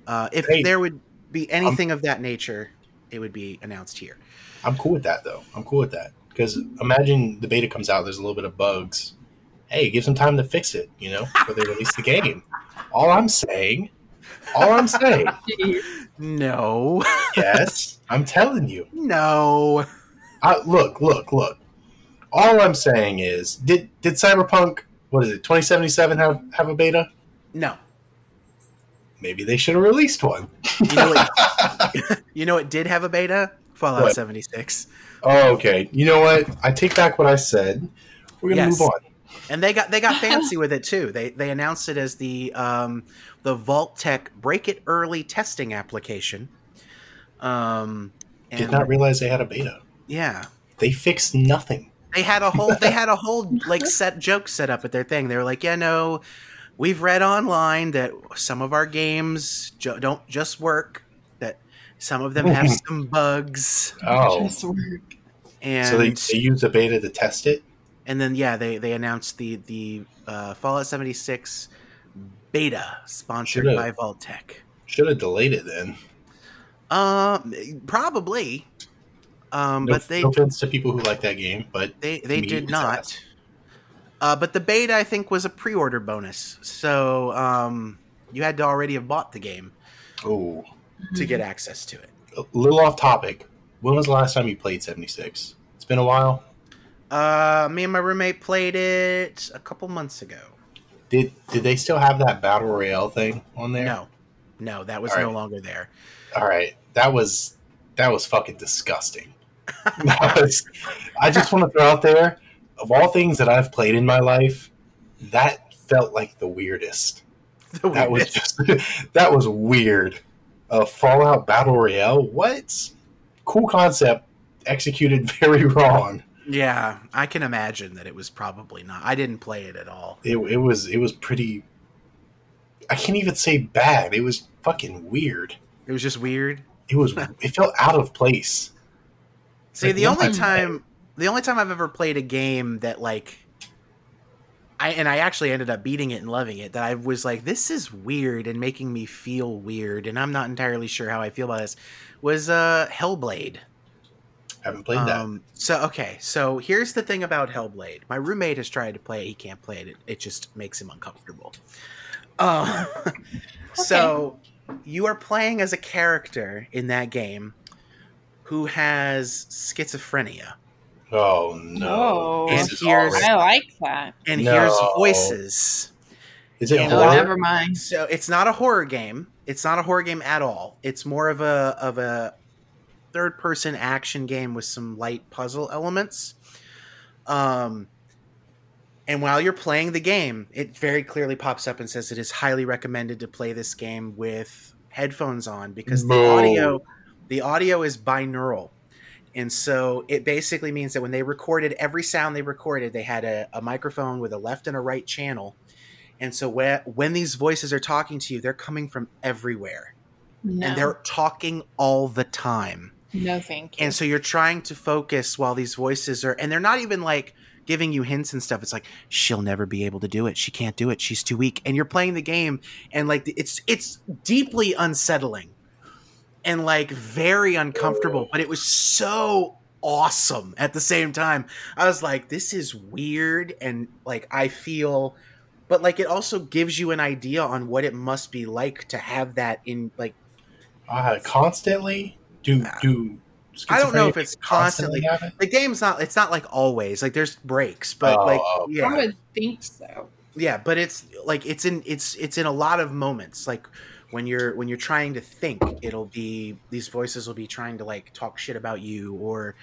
A: Uh, if
B: Hey.
A: there would be anything of that nature, it would be announced here.
B: I'm cool with that though. I'm cool with that because imagine the beta comes out. There's a little bit of bugs. Hey, give some time to fix it. You know, before they release the game. All I'm saying. All I'm saying.
A: No.
B: Yes, I'm telling you.
A: no.
B: I, look, look, look. All I'm saying is, did did Cyberpunk what is it 2077 have have a beta?
A: No.
B: Maybe they should have released one.
A: You know what, you know what did have a beta? Fallout
B: What?
A: 76.
B: Oh, okay. You know what? I take back what I said. We're gonna
A: Yes.
B: move on.
A: And they got they got fancy with it too. They they announced it as the um, the Vault-Tec Break It Early testing application. Um, and
B: Did not realize they had a beta.
A: yeah,
B: They fixed nothing.
A: they had a whole they had a whole like set joke set up at their thing. They were like, yeah, no, we've read online that some of our games jo- don't just work. That some of them have some bugs,
B: Oh,
A: and
B: so they, they used a beta to test it.
A: And then yeah, they they announced the the uh, Fallout seventy six beta sponsored
B: Should've-
A: by Vault-Tec.
B: Should have delayed it then.
A: Um, probably. Um,
B: No,
A: but they
B: no offense to people who like that game, but
A: they they did not. Uh, but the beta I think was a pre-order bonus, so um, you had to already have bought the game
B: oh,
A: to get access to it.
B: a little off topic. When was the last time you played 76? It's been a while.
A: Uh, me and my roommate played it a couple months ago.
B: Did did they still have that battle royale thing on there?
A: No, no, that was
B: All
A: no
B: right.
A: longer there.
B: All right, that was that was fucking disgusting. Was- I just want to throw out there, of all things that I've played in my life, that felt like the weirdest.
A: The
B: That was just that was weird. A Fallout battle royale. What? Cool concept, executed very wrong.
A: Yeah, I can imagine that it was probably not. I didn't play it at all.
B: It, it was it was pretty. I can't even say bad. It was fucking weird.
A: It was just weird.
B: It was. it felt out of place.
A: See,
B: Like,
A: the only time the only time I've ever played a game that like I and I actually ended up beating it and loving it that I was like this is weird and making me feel weird and I'm not entirely sure how I feel about this was uh Hellblade.
B: Haven't played that.
A: Um so okay, so here's the thing about Hellblade. My roommate has tried to play it, he can't play it. It, it just makes him uncomfortable. Um so you are playing as a character in that game who has schizophrenia
B: Oh no!
C: Oh.
A: And
B: is
A: here's-
C: I like that.
A: and
B: No.
A: hears voices.
B: is it
A: and-
C: Oh,
B: horror?
C: never mind.
A: So it's not a horror game. It's not a horror game at all. It's more of a of a third person action game with some light puzzle elements. Um and while you're playing the game, it very clearly pops up and says it is highly recommended to play this game with headphones on because the audio the audio is binaural. And so it basically means that when they recorded every sound they recorded, they had a, a microphone with a left and a right channel. And so when, when these voices are talking to you, they're coming from everywhere.
C: No,
A: And they're talking all the time.
C: No, thank you.
A: And so you're trying to focus while these voices are, and they're not even like giving you hints and stuff. It's like she'll never be able to do it. She can't do it. She's too weak. And you're playing the game, and like it's it's deeply unsettling, and like very uncomfortable. But it was so awesome at the same time. I was like, this is weird, and like I feel. But like it also gives you an idea on what it must be like to have that in like
B: Uh, constantly do do.
A: I don't know if it's constantly
B: have it?
A: the game's not it's not like always like there's breaks but
B: Oh,
A: like
B: oh,
C: I
A: yeah
C: would think so.
A: yeah but it's like it's in it's it's in a lot of moments like when you're when you're trying to think it'll be these voices will be trying to like talk shit about you or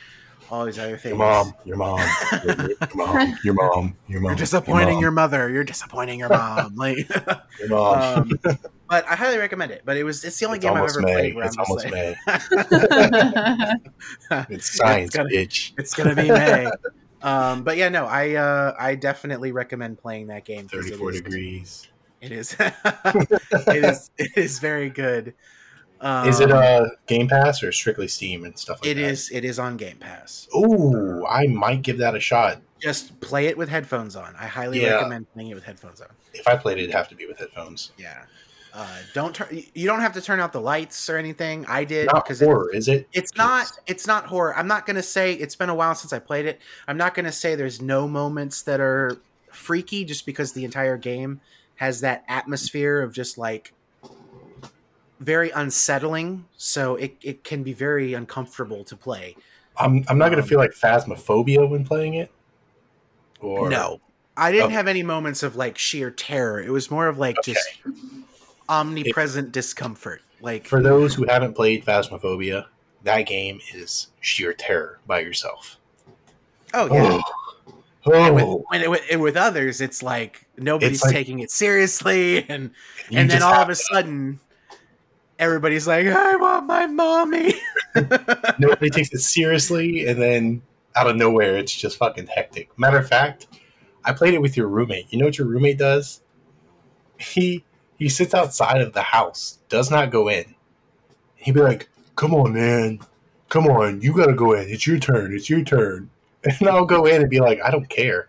A: all these other things
B: Your mom, your mom, your, your mom, your mom, your mom.
A: you're disappointing
B: mom,
A: your mother you're disappointing your mom like
B: your mom.
A: um, but i highly recommend it but it was it's the only
B: it's
A: game i've ever
B: May.
A: played where
B: It's
A: i'm
B: almost May. It's science,
A: gonna-
B: bitch.
A: it's gonna be may um but yeah no i uh i definitely recommend playing that game.
B: Thirty-four degrees.
A: It is. it is. It is very good. Um,
B: Is it a Game Pass or strictly Steam and stuff like
A: It
B: that?
A: is. It is on Game Pass.
B: Ooh, I might give that a shot.
A: Just play it with headphones on. I highly
B: Yeah.
A: recommend playing it with headphones on.
B: If I played it, it'd have to be with headphones.
A: Yeah. Uh, don't turn. You don't have to turn out the lights or anything. I did because
B: horror, is it?
A: it's not. It's not horror. I'm not gonna say it's been a while since I played it. I'm not gonna say there's no moments that are freaky just because the entire game has that atmosphere of just like very unsettling. So it, it can be very uncomfortable to play.
B: I'm I'm not gonna
A: Um,
B: feel like phasmophobia when playing it. Or
A: no, I didn't
B: Oh.
A: have any moments of like sheer terror. It was more of like
B: Okay.
A: just omnipresent discomfort. Like
B: For those who haven't played Phasmophobia, that game is sheer terror by yourself.
A: oh yeah.
B: Oh,
A: And with,
B: oh.
A: when it, and with others, it's like nobody's
B: It's like-
A: taking it seriously, and and then all of a sudden, everybody's like, "I want my mommy."
B: nobody takes it seriously, and then out of nowhere, it's just fucking hectic. Matter of fact, I played it with your roommate. You know what your roommate does? He he sits outside of the house, does not go in. He'd be like, "Come on, man, come on, you gotta go in. It's your turn. It's your turn." And I'll go in and be like, "I don't care,"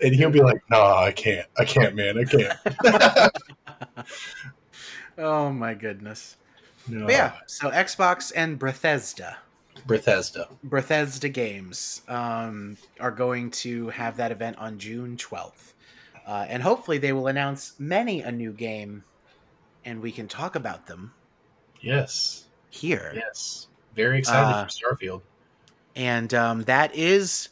B: and he'll be like, "Nah, I can't. I can't, man. I can't."
A: oh my goodness!
B: No.
A: Yeah, so Xbox and Bethesda.
B: Bethesda.
A: Bethesda Games um, are going to have that event on June 12th. Uh, and hopefully they will announce many a new game and we can talk about them
B: Yes.
A: here.
B: Yes. Very excited
A: Uh,
B: for Starfield.
A: And um, that is.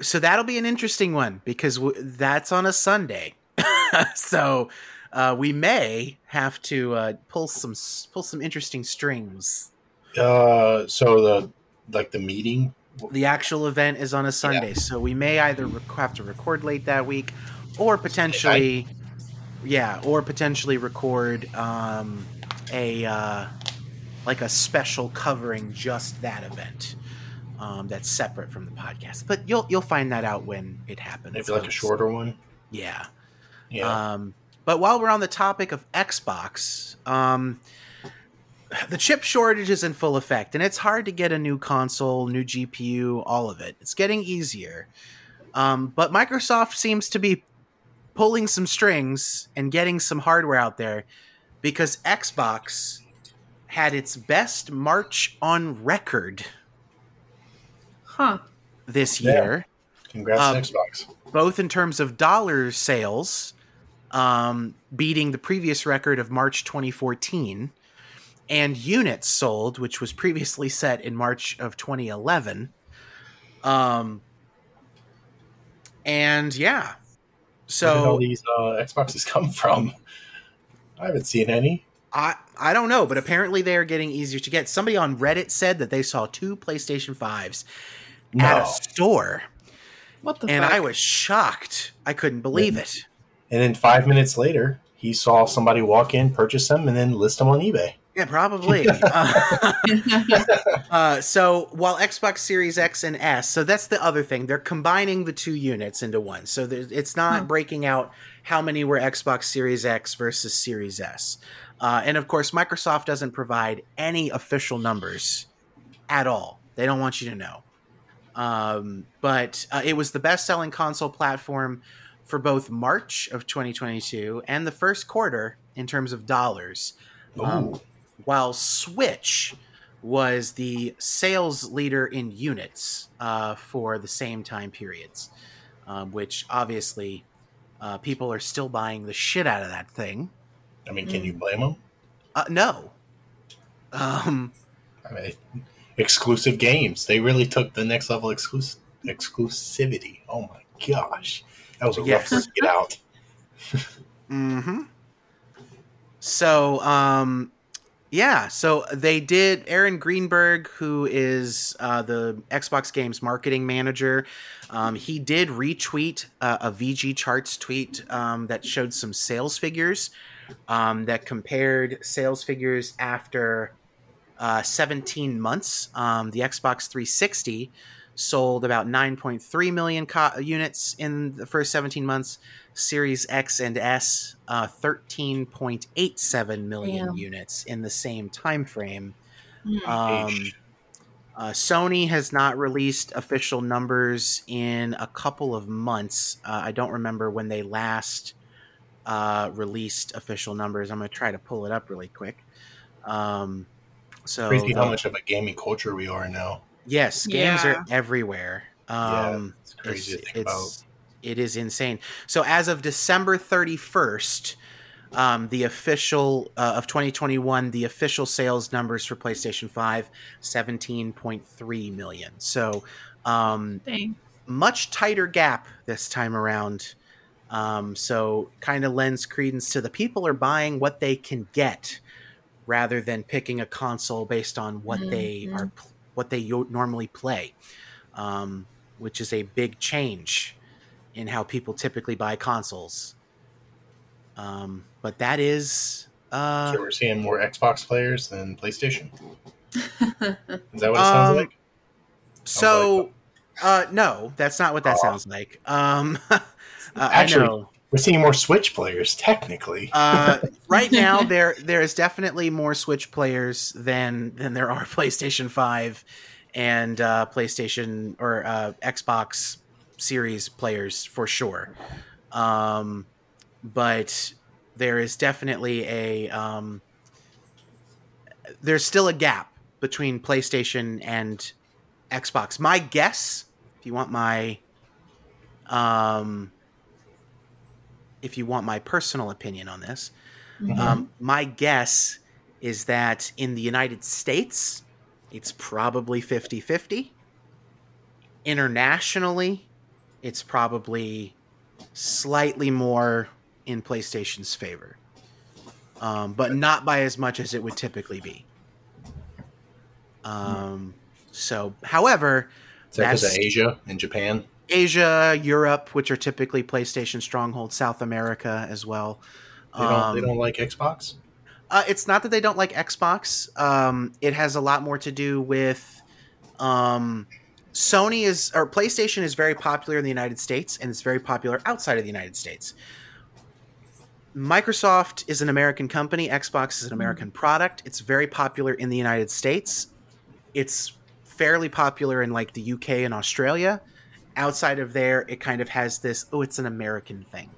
A: So that'll be an interesting one because w- that's on a Sunday. so uh, we may have to uh, pull some pull some interesting strings.
B: Uh, so the like the meeting.
A: The actual event is on a Sunday, so we may either rec- have to record late that week, or potentially, yeah, or potentially record um, a uh, like a special covering just that event. Um, that's separate from the podcast, but you'll you'll find that out when it happens.
B: Maybe like a shorter one.
A: yeah.
B: Yeah.
A: Um, but while we're on the topic of Xbox, um, the chip shortage is in full effect, and it's hard to get a new console, new GPU, all of it. It's getting easier. Um, but Microsoft seems to be pulling some strings and getting some hardware out there because Xbox had its best March on record
C: Huh.
A: this
B: Yeah.
A: year.
B: Congrats
A: um,
B: to Xbox.
A: both in terms of dollar sales, um, beating the previous record of March 2014, and units sold, which was previously set in March of 2011. Um, and yeah,
B: Where did all these uh, Xboxes come from? I haven't seen any.
A: I I don't know, but apparently they are getting easier to get. Somebody on Reddit said that they saw two PlayStation 5s at a store,
C: What the
A: and
C: fuck?
A: I was shocked. I couldn't believe it.
B: And then five minutes later, he saw somebody walk in, purchase them, and then list them on eBay.
A: Yeah, probably. Uh, uh, so while Xbox Series X and S, so that's the other thing. They're combining the two units into one. So it's not
C: Huh.
A: breaking out how many were Xbox Series X versus Series S. Uh, and of course, Microsoft doesn't provide any official numbers at all. They don't want you to know. Um, but uh, it was the best selling console platform for both March of 2022 and the first quarter in terms of dollars. Um. While Switch was the sales leader in units uh, for the same time periods, um, which obviously uh, people are still buying the shit out of that thing.
B: I mean, can you blame them?
A: Uh, no. Um,
B: I mean, exclusive games. They really took the next level exclus- exclusivity. Oh my gosh. That was a
A: Yes.
B: rough to get out.
A: hmm So, um, yeah, so they did. Aaron Greenberg, who is uh, the Xbox Games marketing manager, um, he did retweet uh, a VGChartz tweet um, that showed some sales figures um, that compared sales figures after uh, 17 months. Um, the Xbox 360 sold about 9.3 million co- units in the first 17 months. Series X and S, uh, 13.87 million
C: Damn.
A: units in the same time frame.
C: Mm.
A: Um, uh, Sony has not released official numbers in a couple of months. Uh, I don't remember when they last uh, released official numbers. I'm going to try to pull it up really quick. Um, so
B: Crazy how
A: the-
B: much of a gaming culture we are now.
A: Yes, games
C: Yeah.
A: are everywhere.
B: Yeah,
A: Um,
B: it's crazy
A: it's,
B: to think about.
A: it's it is insane. So as of December thirty first, um, the official uh, of twenty twenty one, the official sales numbers for PlayStation 5, 17.3 million. So um, much tighter gap this time around. Um, so kind of lends credence to the people are buying what they can get rather than picking a console based on what they
C: Mhm.
A: are what they normally play, um, which is a big change in how people typically buy consoles. Um, but that is uh,
B: so we're seeing more Xbox players than PlayStation. Is that what it sounds
A: Um,
B: like?
A: so. Uh, no, that's not what that sounds like. Um, uh,
B: Actually. We're seeing more Switch players, technically.
A: Uh, right now, there there is definitely more Switch players than than there are PlayStation Five and uh, PlayStation or uh, Xbox Series players for sure. Um, but there is definitely a um, there's still a gap between PlayStation and Xbox. My guess, if you want my um, if you want my personal opinion on this,
C: Mhm.
A: um, my guess is that in the United States, it's probably 50 50. Internationally, it's probably slightly more in PlayStation's favor, um, but not by as much as it would typically be. Um, so, however,
B: Is that because of
A: that's-
B: Asia and Japan?
A: Asia, Europe, which are typically PlayStation strongholds, South America as well.
B: They don't. they
A: Um,
B: don't like Xbox.
A: uh, it's not that they don't like Xbox. Um, it has a lot more to do with um, Sony is or PlayStation is very popular in the United States and it's very popular outside of the United States. Microsoft is an American company. Xbox is an American product. It's very popular in the United States. It's fairly popular in like the UK and Australia. Outside of there, it kind of has this oh, it's an American thing.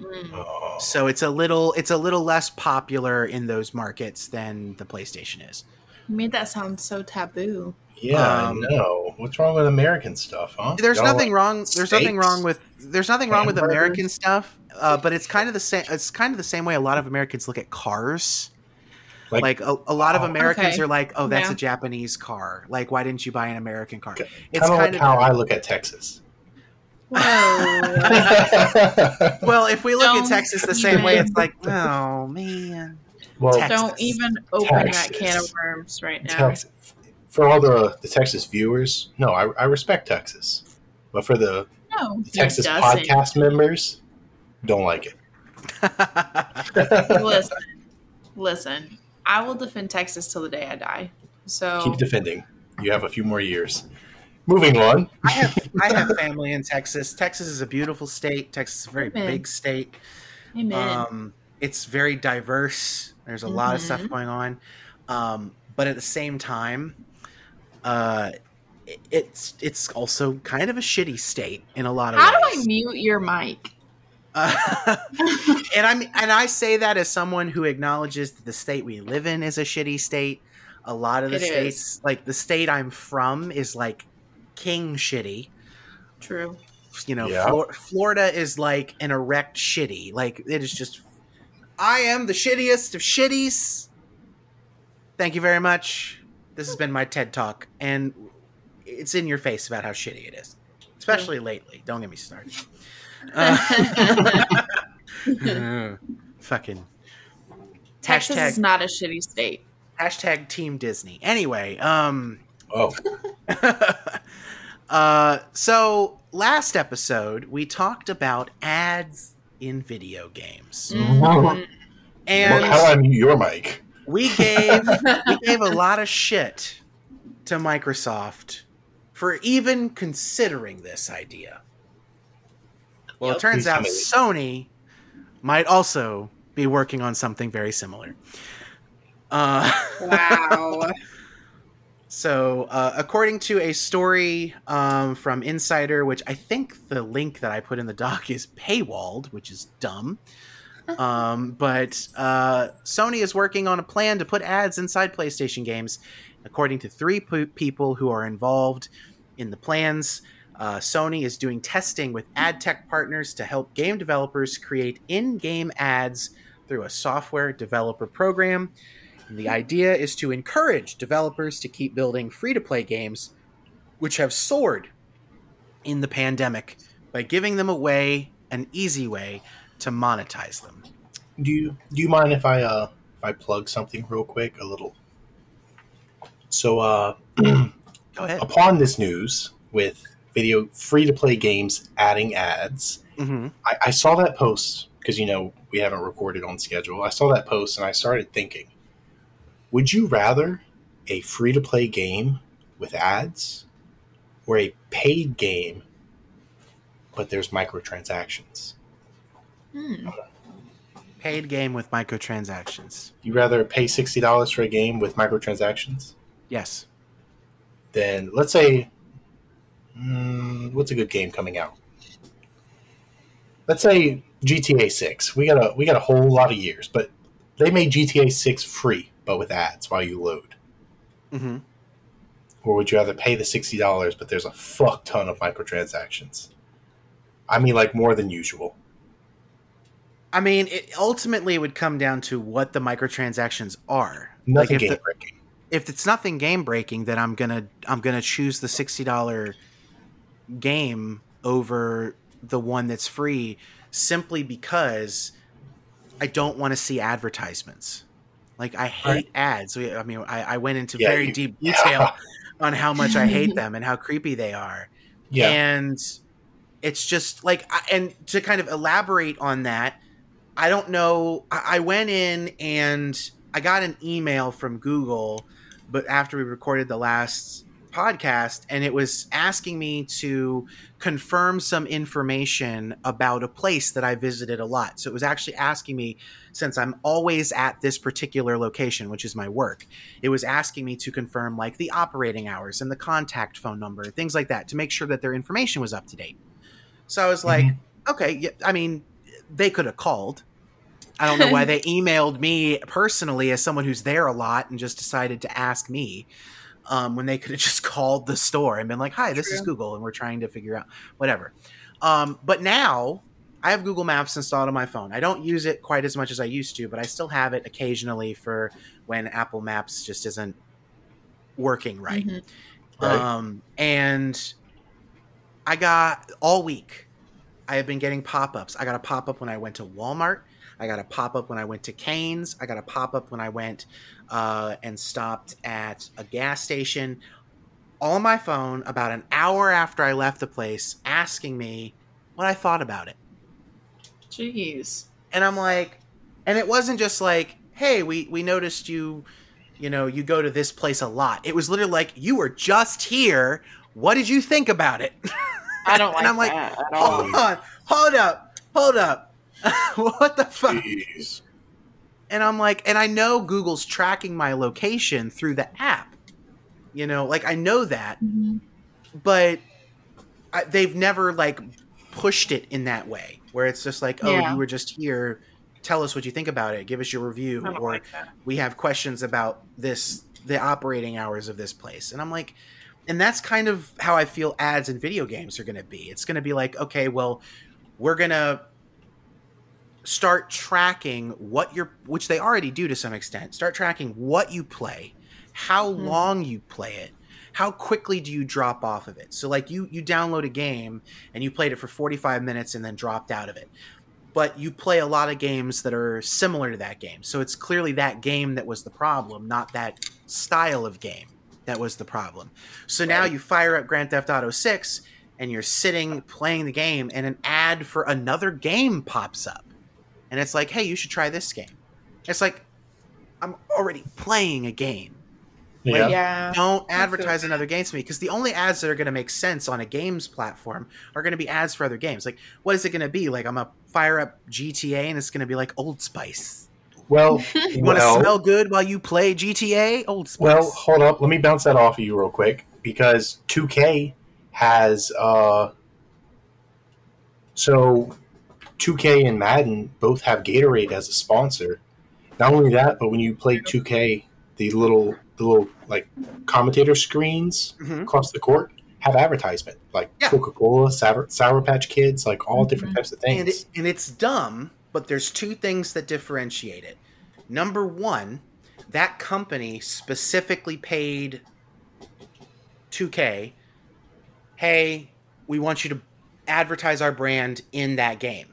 C: Mm.
B: Oh.
A: So it's a little it's a little less popular in those markets than the PlayStation is.
C: You made that sound so taboo.
B: Yeah,
A: um,
B: I know. What's wrong with American stuff, huh?
A: There's
B: Y'all
A: nothing
B: like
A: wrong. There's nothing wrong with there's nothing wrong with American stuff, uh, but it's kind of the same. It's kind of the same way a lot of Americans look at cars.
B: Like-
A: Like, a, a lot of
B: Oh.
A: Americans
C: Okay.
A: are like, "Oh, that's
C: Yeah.
A: a Japanese car. Like, why didn't you buy an American car?"
B: Kind
A: It's
B: of like how I look at Texas.
A: Well, if we look at
C: Don't
A: Texas the same way, it's like, oh man.
B: well,
A: Texas.
C: Don't even open that can of worms right now.
B: Texas. For all the, the Texas viewers, no, I, I respect Texas. But for the,
C: No,
B: the Texas
C: doesn't.
B: podcast members, don't like it.
C: listen, listen. I will defend Texas till the day I die. So
B: Keep defending. You have a few more years. Moving on.
A: I have I have family in Texas. Texas is a beautiful state. Texas is a very
C: Amen.
A: big state.
C: Amen.
A: Um, it's very diverse. There's a lot of stuff
C: Mhm.
A: going on, um, but at the same time, uh, it's it's also kind of a shitty state in a lot of
C: How do I
A: ways.
C: mute your mic?
A: Uh, and I'm and I say that as someone who acknowledges that the state we live in is a shitty state. A lot of the
C: It is.
A: states, like the state I'm from, is like king shitty.
C: True.
A: You know,
B: Yeah.
A: Flor- Florida is like an erect shitty. Like it is just. I am the shittiest of shitties. Thank you very much. This has been my TED talk, and it's in your face about how shitty it is, especially lately. Don't get me started. Uh, fucking
C: Texas
A: Hashtag-
C: is not a shitty state.
A: hashtag Team Disney. Anyway, um,
B: Oh,
A: uh, so last episode we talked about ads in video games,
C: Mhm.
A: and
B: how I mute your mic?
A: we gave we gave a lot of shit to Microsoft for even considering this idea. Well, it turns out
B: tell.
A: Sony might also be working on something very similar. Uh,
C: Wow.
A: so, uh, according to a story um, from Insider, which I think the link that I put in the doc is paywalled, which is dumb. Um, but uh, Sony is working on a plan to put ads inside PlayStation games. According to three p- people who are involved in the plans, uh, Sony is doing testing with ad tech partners to help game developers create in game ads through a software developer program. And the idea is to encourage developers to keep building free to play games, which have soared in the pandemic, by giving them a way, an easy way to monetize them.
B: Do you do you mind if I uh if I plug something real quick? A little. So uh
A: Go ahead.
B: upon this news with video free to play games adding ads,
A: hmm
B: I, I saw that post because you know we haven't recorded on schedule. I saw that post and I started thinking: Would you rather a free to play game with ads, or a paid game, but there's microtransactions?
C: Hmm.
A: Paid game with microtransactions.
B: You rather pay sixty dollars for a game with microtransactions
A: Yes.
B: Then let's say, mm, what's a good game coming out? Let's say GTA Six. We got a we got a whole lot of years, but they made GTA Six free, but with ads while you load.
A: hmm
B: Or would you rather pay the sixty dollars, but there's a fuck ton of microtransactions? I mean, like more than usual.
A: I mean, it ultimately it would come down to what the microtransactions are.
B: Nothing
A: if
B: game breaking.
A: if it's nothing game breaking, then I'm gonna I'm gonna choose the sixty dollar game over the one that's free, simply because I don't want to see advertisements. Like I hate
B: Right.
A: ads. We- I mean, I, I went into
B: Yeah,
A: very
B: you-
A: deep
B: yeah.
A: detail on how much I hate them and how creepy they are.
B: Yeah,
A: And it's just like, and to kind of elaborate on that, I don't know. I I went in and I got an email from Google, but after we recorded the last podcast, and it was asking me to confirm some information about a place that I visited a lot. So it was actually asking me, since I'm always at this particular location, which is my work, it was asking me to confirm like the operating hours and the contact phone number, things like that, to make sure that their information was up to date. So I was mm-hmm. like, okay, yeah, I mean, they could have called. I don't know why they emailed me personally as someone who's there a lot and just decided to ask me um, when they could have just called the store and been like, "Hi, this is Google, and we're trying to figure out whatever." Um, but now I have Google Maps installed on my phone. I don't use it quite as much as I used to, but I still have it occasionally for when Apple Maps just isn't working right.
C: Mhm.
B: Right.
A: Um, and I got all week. I have been getting pop ups. I got a pop up when I went to Walmart. I got a pop up when I went to Canes. I got a pop up when I went uh, and stopped at a gas station. All on my phone about an hour after I left the place, asking me what I thought about it.
C: Jeez.
A: And I'm like, and it wasn't just like, "Hey, we we noticed you, you know, you go to this place a lot." It was literally like, "You were just here. What did you think about it?"
C: I don't like
A: And I'm like,
C: that at all.
A: hold on, hold up, hold up. what the fuck?
B: Jeez.
A: And I'm like, and I know Google's tracking my location through the app. You know, like I know that,
C: Mhm.
A: but I, they've never like pushed it in that way where it's just like, oh,
C: Yeah.
A: you were just here. Tell us what you think about it. Give us your review, or
C: like
A: we have questions about this, the operating hours of this place. And I'm like, and that's kind of how I feel ads in video games are going to be. It's going to be like, okay, well, we're going to start tracking what you're, which they already do to some extent, start tracking what you play, how
C: Mhm.
A: long you play it. How quickly do you drop off of it? So, like you, you download a game and you played it for 45 minutes and then dropped out of it but you play a lot of games that are similar to that game. So it's clearly that game that was the problem, not that style of game that was the problem. So now you fire up Grand Theft Auto 6 and you're sitting playing the game and an ad for another game pops up. And it's like, "Hey, you should try this game." It's like I'm already playing a game.
B: Yeah.
C: Yeah.
A: Don't advertise another game to me because the only ads that are going to make sense on a games platform are going to be ads for other games. Like, what is it going to be? Like, I'm gonna fire up GTA and it's going to be like Old Spice.
B: Well,
A: You want to
B: well,
A: smell good while you play GTA? Old Spice.
B: well, hold up. Let me bounce that off of you real quick because 2K has uh so 2K and Madden both have Gatorade as a sponsor. Not only that, but when you play 2K, the little the little like commentator screens
A: Mhm.
B: across the court have advertisement like
A: Yeah.
B: Coca Cola, Sour, Sour Patch Kids, like all different types of things.
A: and, it, and it's dumb, but there's two things that differentiate it. Number one, that company specifically paid 2K, hey, we want you to advertise our brand in that game.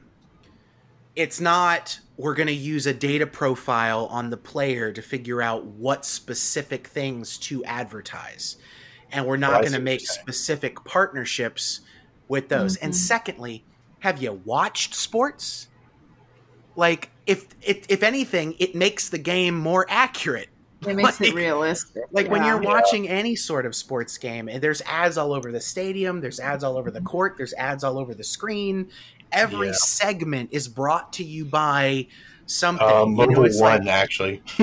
A: It's not we're going to use a data profile on the player to figure out what specific things to advertise. And we're
B: Oh,
A: not
B: see
A: going to make specific partnerships with those. And
C: Mhm.
A: secondly, have you watched sports? Like if if, if anything, it makes the game more accurate.
C: It makes
A: Like-
C: it realistic.
A: Like when you're watching any sort of sports game, and there's ads all over the stadium, there's ads all over the court, there's ads all over the screen. Every
B: Yeah.
A: segment is brought to you by something.
B: uh,
A: you know,
B: Mobile
A: it's
B: One,
A: like
B: actually.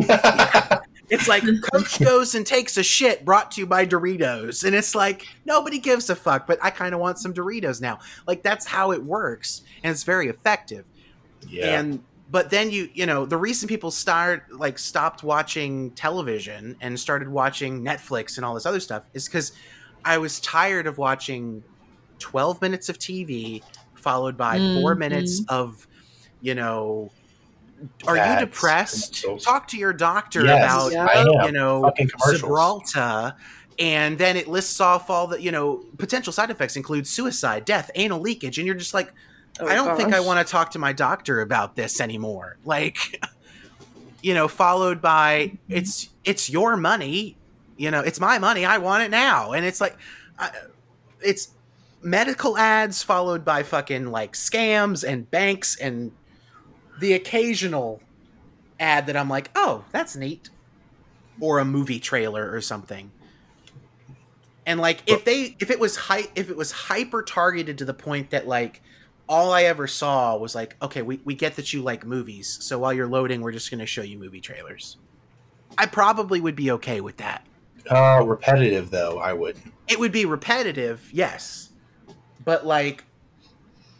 A: it's like Coach goes and takes a shit brought to you by Doritos. And it's like nobody gives a fuck, but I kind of want some Doritos now. Like that's how it works. And it's very effective.
B: yeah.
A: And but then you you know the reason people start like stopped watching television and started watching Netflix and all this other stuff is because I was tired of watching twelve minutes of TV followed by four
C: Mhm.
A: minutes of you know. Are
B: Ads,
A: you depressed?
B: commercials.
A: Talk to your doctor
B: Yes,
A: about
C: Yeah.
A: You know
B: Fucking.
A: Gibraltar, and then it lists off all the you know potential side effects include suicide, death, anal leakage, and you're just like,
C: Oh,
A: I don't think I want to talk to my doctor about this anymore. Like, you know, followed by it's it's your money, you know, it's my money, I want it now, and it's like, I, it's medical ads followed by fucking like scams and banks and the occasional ad that I'm like, oh, that's neat, or a movie trailer or something. And like, if they if it was hy- if it was hyper targeted to the point that like all I ever saw was like, okay, we, we get that you like movies, so while you're loading, we're just going to show you movie trailers. I probably would be okay with that.
B: Uh, repetitive though, I wouldn't.
A: It would be repetitive, yes, but like,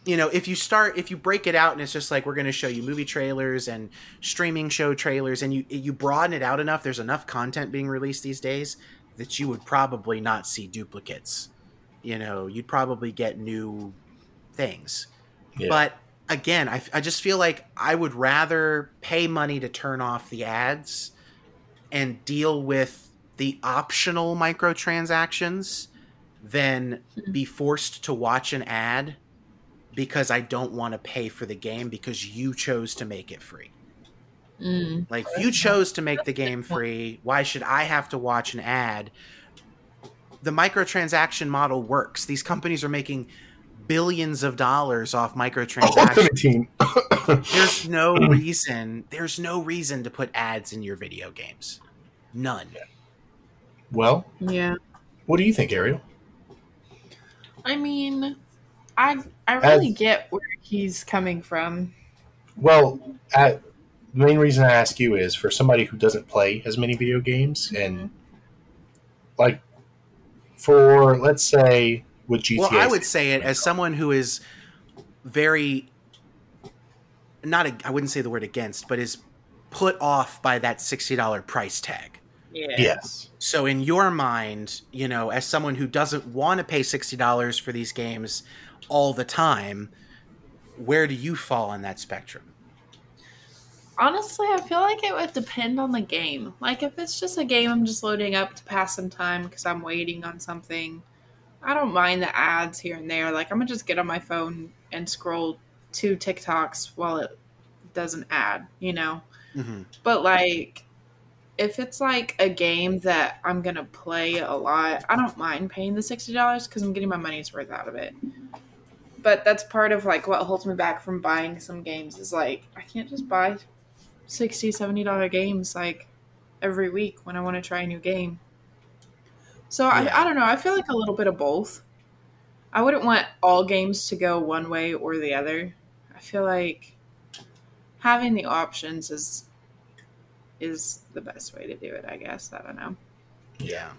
A: you know, if you start if you break it out and it's just like we're going to show you movie trailers and streaming show trailers, and you you broaden it out enough, there's enough content being released these days that you would probably not see duplicates. You know, you'd probably get new things.
B: Yeah.
A: But again, I, I just feel like I would rather pay money to turn off the ads and deal with the optional microtransactions than be forced to watch an ad because I don't want to pay for the game because you chose to make it free.
C: Mm.
A: Like you chose to make the game free. Why should I have to watch an ad? The microtransaction model works. These companies are making billions of dollars off microtransactions.
B: Ultimate
A: there's no reason. There's no reason to put ads in your video games. None.
B: well,
C: Yeah.
B: what do you think, Ariel?
C: I mean, I I really
B: As-
C: get where he's coming from.
B: Well, at, the main reason I ask you is for somebody who doesn't play as many video games, mm-hmm. and like for let's say with GTA.
A: Well, I would say it as someone who is very not. A, I wouldn't say the word against, but is put off by that sixty dollar price tag.
C: Yeah.
B: yes,
A: So in your mind, you know, as someone who doesn't want to pay sixty dollars for these games all the time, where do you fall on that spectrum?
C: Honestly, I feel like it would depend on the game. Like if it's just a game I'm just loading up to pass some time because I'm waiting on something, I don't mind the ads here and there. Like I'm gonna just get on my phone and scroll two TikToks while it doesn't ad, you know.
A: Mm-hmm.
C: But like if it's like a game that I'm gonna play a lot, I don't mind paying the sixty dollars because I'm getting my money's worth out of it. But that's part of like what holds me back from buying some games is like I can't just buy 60 70 dollar games like every week when I want to try a new game. So
A: Yeah.
C: I, I don't know. I feel like a little bit of both. I wouldn't want all games to go one way or the other. I feel like having the options is is the best way to do it. I guess I don't know.
A: Yeah.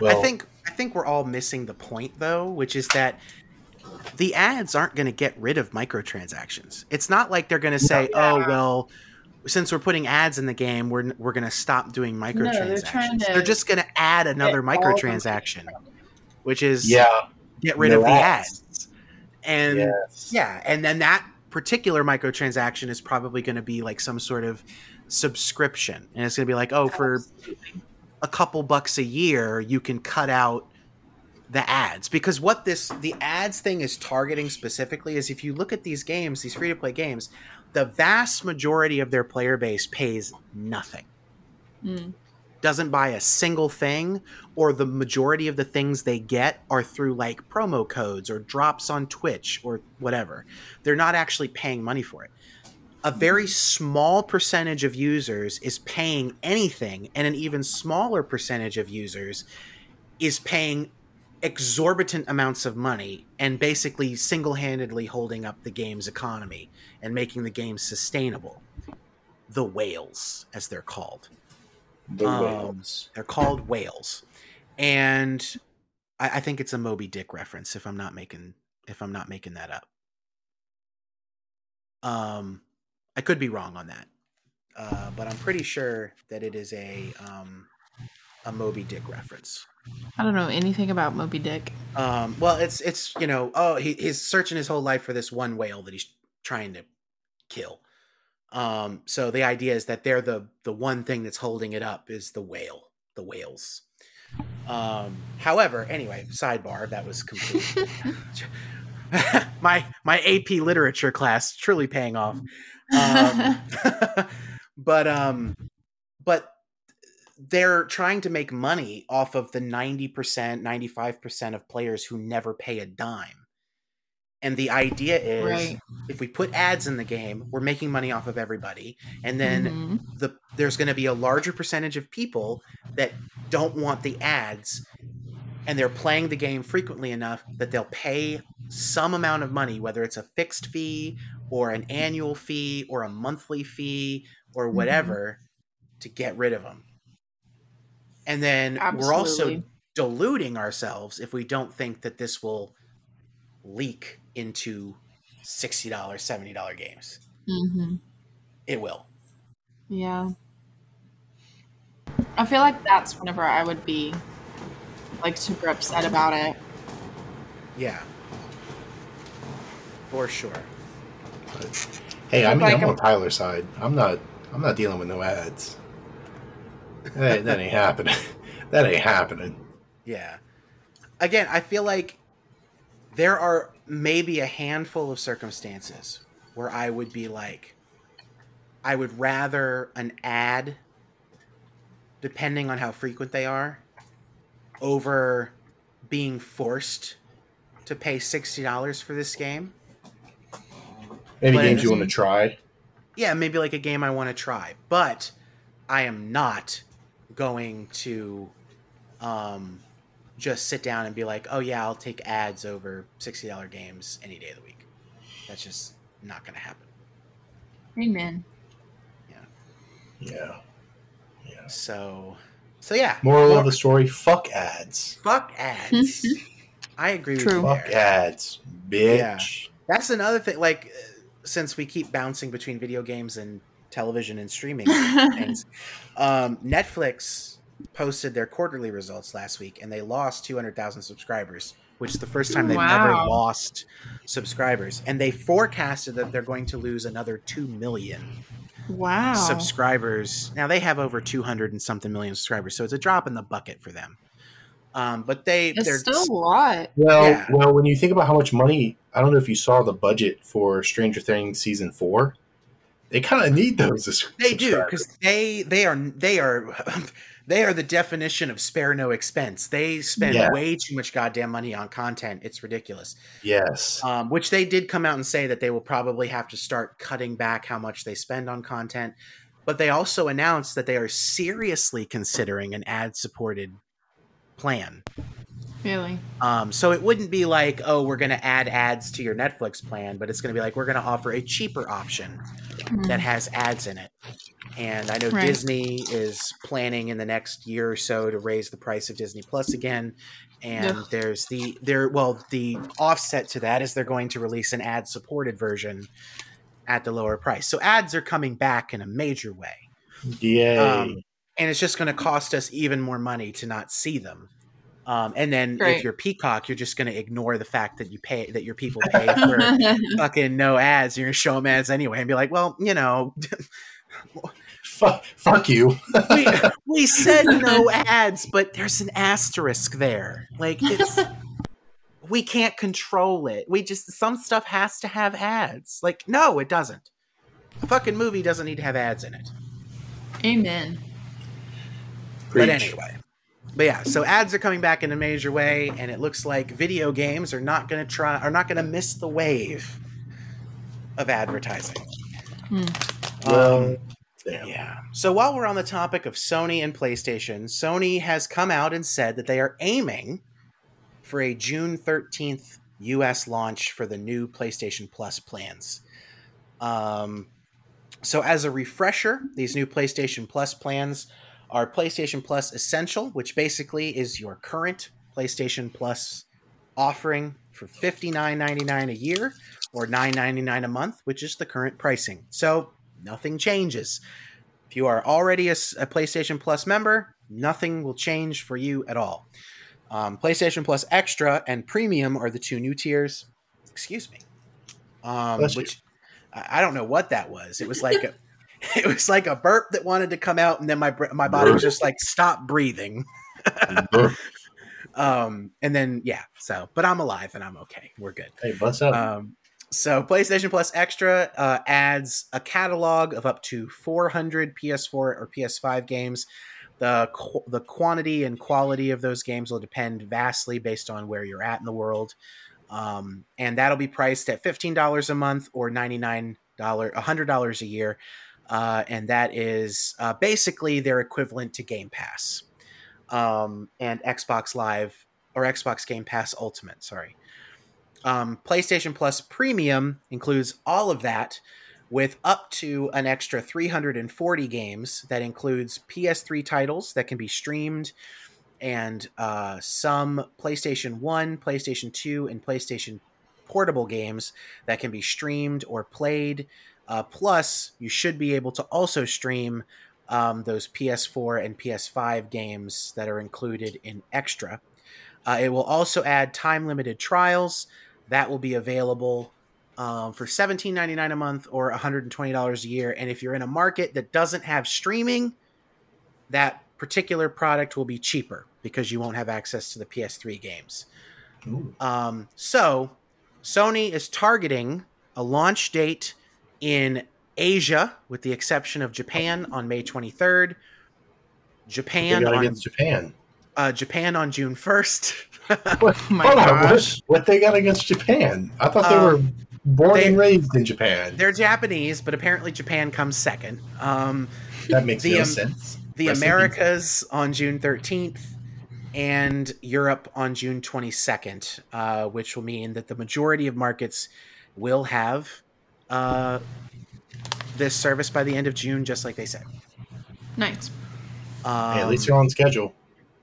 B: well,
A: I think I think we're all missing the point though, which is that the ads aren't going to get rid of microtransactions. It's not like they're going to say,
C: Yeah.
A: "Oh, well, since we're putting ads in the game, we're we're going to stop doing microtransactions."
C: trying to
A: they're just going to add another
C: get all the
A: microtransaction, which is
B: yeah,
A: get rid
B: no
A: of the
B: ads.
A: ads. And
B: yes.
A: yeah, and then that particular microtransaction is probably going to be like some sort of subscription, and it's going to be like, "Oh, for a couple bucks a year, you can cut out the ads because what this the ads thing is targeting specifically is if you look at these games, these free to play games, the vast majority of their player base pays nothing.
C: Mm.
A: Doesn't buy a single thing, or the majority of the things they get are through like promo codes or drops on Twitch or whatever. They're not actually paying money for it. A very small percentage of users is paying anything, and an even smaller percentage of users is paying exorbitant amounts of money and basically single-handedly holding up the game's economy and making the game sustainable. The whales, as they're called.
B: The
A: Um,
B: whales.
A: They're called whales, and I, I think it's a Moby Dick reference. If I'm not making if I'm not making that up, um, I could be wrong on that, uh, but I'm pretty sure that it is a um, a Moby Dick reference.
C: I don't know anything about Moby Dick.
A: Um, well, it's it's you know, oh, he, he's searching his whole life for this one whale that he's trying to kill. Um, so the idea is that they're the the one thing that's holding it up is the whale, the whales. Um, however, anyway, sidebar that was complete. my my AP literature class truly paying off. Um, but um, but they're trying to make money off of the 90%, 95% of players who never pay a dime. And the idea is
C: right.
A: if we put ads in the game, we're making money off of everybody. And then
C: Mhm.
A: the there's going to be a larger percentage of people that don't want the ads and they're playing the game frequently enough that they'll pay some amount of money whether it's a fixed fee or an annual fee or a monthly fee or whatever to get rid of them and then we're also
C: Absolutely.
A: diluting ourselves if we don't think that this will leak into $60 $70 games
C: Mhm.
A: it will
C: Yeah. I feel like that's whenever I would be like super upset about it.
A: Yeah. For sure.
B: But, hey, I mean,
C: Like
B: I'm
C: I'm-
B: on Tyler's side. I'm not. I'm not dealing with no ads. That, that ain't happening. That ain't happening.
A: Yeah. Again, I feel like there are maybe a handful of circumstances where I would be like, I would rather an ad, depending on how frequent they are, over being forced to pay sixty dollars for this game.
B: Maybe
A: But-
B: games you want to try.
A: Yeah, maybe like a game I want to try, but I am not going to um, just sit down and be like, "Oh yeah, I'll take ads over sixty dollar games any day of the week." That's just not going to happen.
C: Amen.
B: Yeah. Yeah.
A: So, so yeah.
B: Moral
A: More-
B: of the story: Fuck ads.
A: fuck ads. I agree with
C: True.
A: you
B: Fuck
A: there.
B: ads, bitch.
A: That's another thing. Like, uh, since we keep bouncing between video games and television and streaming things, um, Netflix posted their quarterly results last week, and they lost two hundred thousand subscribers, which is the first time they've ever
C: Wow.
A: lost subscribers. And they forecasted that they're going to lose another two million
C: Wow.
A: subscribers. Now they have over two hundred and something million subscribers, so it's a drop in the bucket for them. Um, but they
C: it's
A: they're
C: still a lot.
B: Well,
A: Yeah.
B: well, when you think about how much money, I don't know if you saw the budget for Stranger Things season four. They kind of need those. as
A: They do because they they are they are they are the definition of spare no expense. They spend
B: Yeah.
A: way too much goddamn money on content. It's ridiculous.
B: yes,
A: Um, which they did come out and say that they will probably have to start cutting back how much they spend on content. But they also announced that they are seriously considering an ad supported plan.
C: Really.
A: Um, so it wouldn't be like, oh, we're going to add ads to your Netflix plan, but it's going to be like, we're going to offer a cheaper option
C: Mm.
A: that has ads in it. And I know
C: Right.
A: Disney is planning in the next year or so to raise the price of Disney Plus again. And
C: Ugh.
A: there's the there well the offset to that is they're going to release an ad supported version at the lower price. So ads are coming back in a major way.
B: yay!
A: Um, and it's just going to cost us even more money to not see them. Um, and then
C: Right.
A: if you're Peacock, you're just going to ignore the fact that you pay that your people pay for fucking no ads. You're going to show them ads anyway and be like, well, you know,
B: fuck, fuck you.
A: we, we said no ads, but there's an asterisk there. Like it's we can't control it. We just some stuff has to have ads. Like no, it doesn't. A fucking movie doesn't need to have ads in it.
C: Amen.
A: But anyway. But yeah, so ads are coming back in a major way, and it looks like video games are not going to try, are not going to miss the wave of advertising.
B: Well,
A: Um,
B: damn.
A: yeah. So while we're on the topic of Sony and PlayStation, Sony has come out and said that they are aiming for a June 13th US launch for the new PlayStation Plus plans. Um, so, as a refresher, these new PlayStation Plus plans are PlayStation Plus Essential, which basically is your current PlayStation Plus offering for $59.99 a year or $9.99 a month, which is the current pricing. So, nothing changes. If you are already a PlayStation Plus member, nothing will change for you at all. Um, PlayStation Plus Extra and Premium are the two new tiers. Excuse me. Um, which I I don't know what that was. It was like a, it was like a burp that wanted to come out, and then my my body was just like stop breathing. Um, and then yeah, so but I'm alive and I'm okay. We're good.
B: hey, what's up?
A: Um, so PlayStation Plus Extra uh, adds a catalog of up to 400 PS4 or PS5 games. The qu- the quantity and quality of those games will depend vastly based on where you're at in the world, um, and that'll be priced at fifteen dollars a month or ninety nine dollar hundred dollars a year, uh, and that is uh, basically their equivalent to Game Pass um, and Xbox Live or Xbox Game Pass Ultimate. Sorry. Um, PlayStation Plus Premium includes all of that with up to an extra 340 games that includes PS3 titles that can be streamed and uh, some PlayStation 1, PlayStation 2, and PlayStation portable games that can be streamed or played. Uh, plus, you should be able to also stream um, those PS4 and PS5 games that are included in Extra. Uh, it will also add time limited trials that will be available um, for $17.99 a month or $120 a year. And if you're in a market that doesn't have streaming, that particular product will be cheaper because you won't have access to the PS3 games. Um, so, Sony is targeting a launch date in Asia, with the exception of Japan, on May 23rd.
B: They
A: Japan
B: got
A: on
B: against Japan.
A: uh, Japan on June first.
B: What,
C: Oh my
B: hold on, what, what they got against Japan? I thought they
A: Um,
B: were born
A: they-
B: and raised in Japan.
A: They're Japanese, but apparently Japan comes second. Um,
B: That makes
A: the,
B: no
A: um,
B: sense.
A: the
B: Rest
A: Americas on June 13th and Europe on June 22nd, uh, which will mean that the majority of markets will have uh, this service by the end of June, just like they said.
C: Nice.
A: Um,
B: Hey, at least you're on schedule.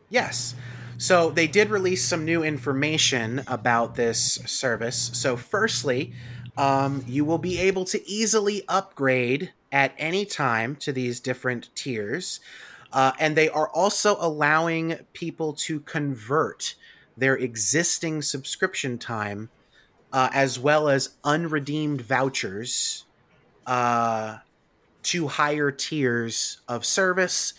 A: Yes. So they did release some new information about this service. So, firstly, um, you will be able to easily upgrade at any time to these different tiers. Uh, and they are also allowing people to convert their existing subscription time uh, as well as unredeemed vouchers uh, to higher tiers of service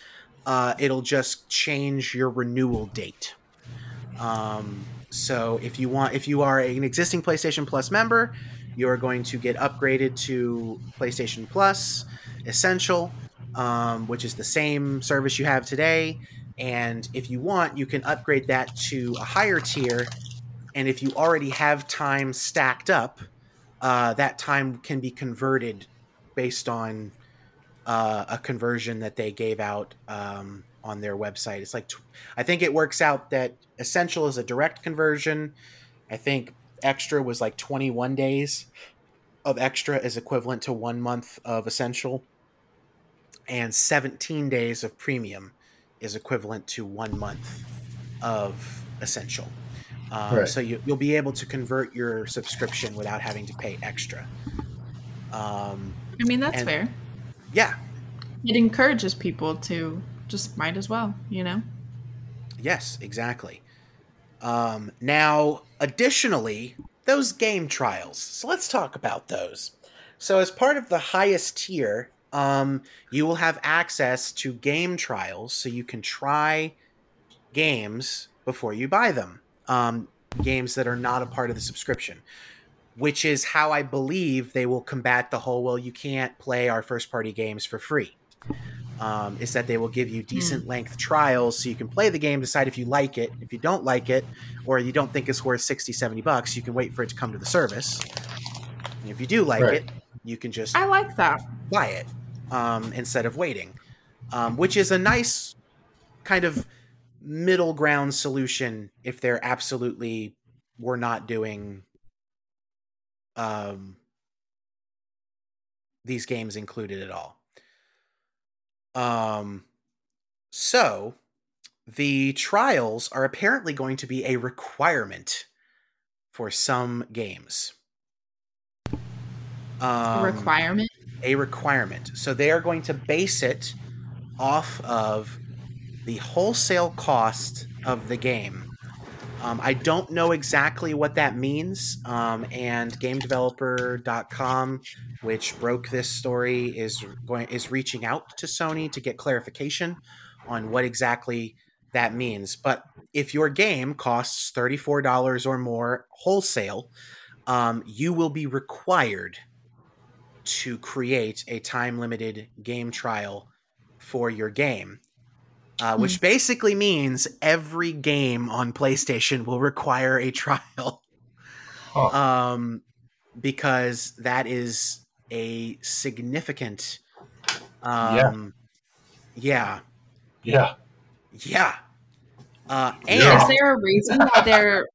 A: uh, it'll just change your renewal date. Um, so if you want, if you are an existing PlayStation Plus member, you are going to get upgraded to PlayStation Plus Essential, um, which is the same service you have today. And if you want, you can upgrade that to a higher tier. And if you already have time stacked up, uh, that time can be converted based on uh, a conversion that they gave out um, on their website. It's like, tw- I think it works out that Essential is a direct conversion. I think Extra was like 21 days of Extra is equivalent to one month of Essential, and 17 days of Premium is equivalent to one month of Essential. Um,
B: Right.
A: So you, you'll be able to convert your subscription without having to pay extra. Um,
C: I mean, that's
A: And-
C: fair.
A: yeah,
C: It encourages people to just might as well, you know?
A: Yes, exactly. Um, now, additionally, those game trials. So let's talk about those. So, as part of the highest tier, um, you will have access to game trials, so you can try games before you buy them. Um, games that are not a part of the subscription, which is how I believe they will combat the whole well, you can't play our first party games for free. Um, is that they will give you decent length trials so you can play the game, decide if you like it. If you don't like it, or you don't think it's worth 60, 70 bucks, you can wait for it to come to the service. And if you do like
B: Right.
A: it, you can just
C: I like that.
A: buy it um, instead of waiting, um, which is a nice kind of middle ground solution if they're absolutely were not doing um, these games included at all. Um, so the trials are apparently going to be a requirement for some games. Um,
C: requirement.
A: a requirement. So they are going to base it off of the wholesale cost of the game. Um, I don't know exactly what that means, um, and GameDeveloper.com, which broke this story, is going is reaching out to Sony to get clarification on what exactly that means. But if your game costs thirty four dollars or more wholesale, um, you will be required to create a time limited game trial for your game. Uh, which basically means every game on PlayStation will require a trial.
B: Huh.
A: Um, because that is a significant. Um, yeah.
B: yeah.
A: Yeah. Uh, and
B: Yeah.
C: Is there a reason why they're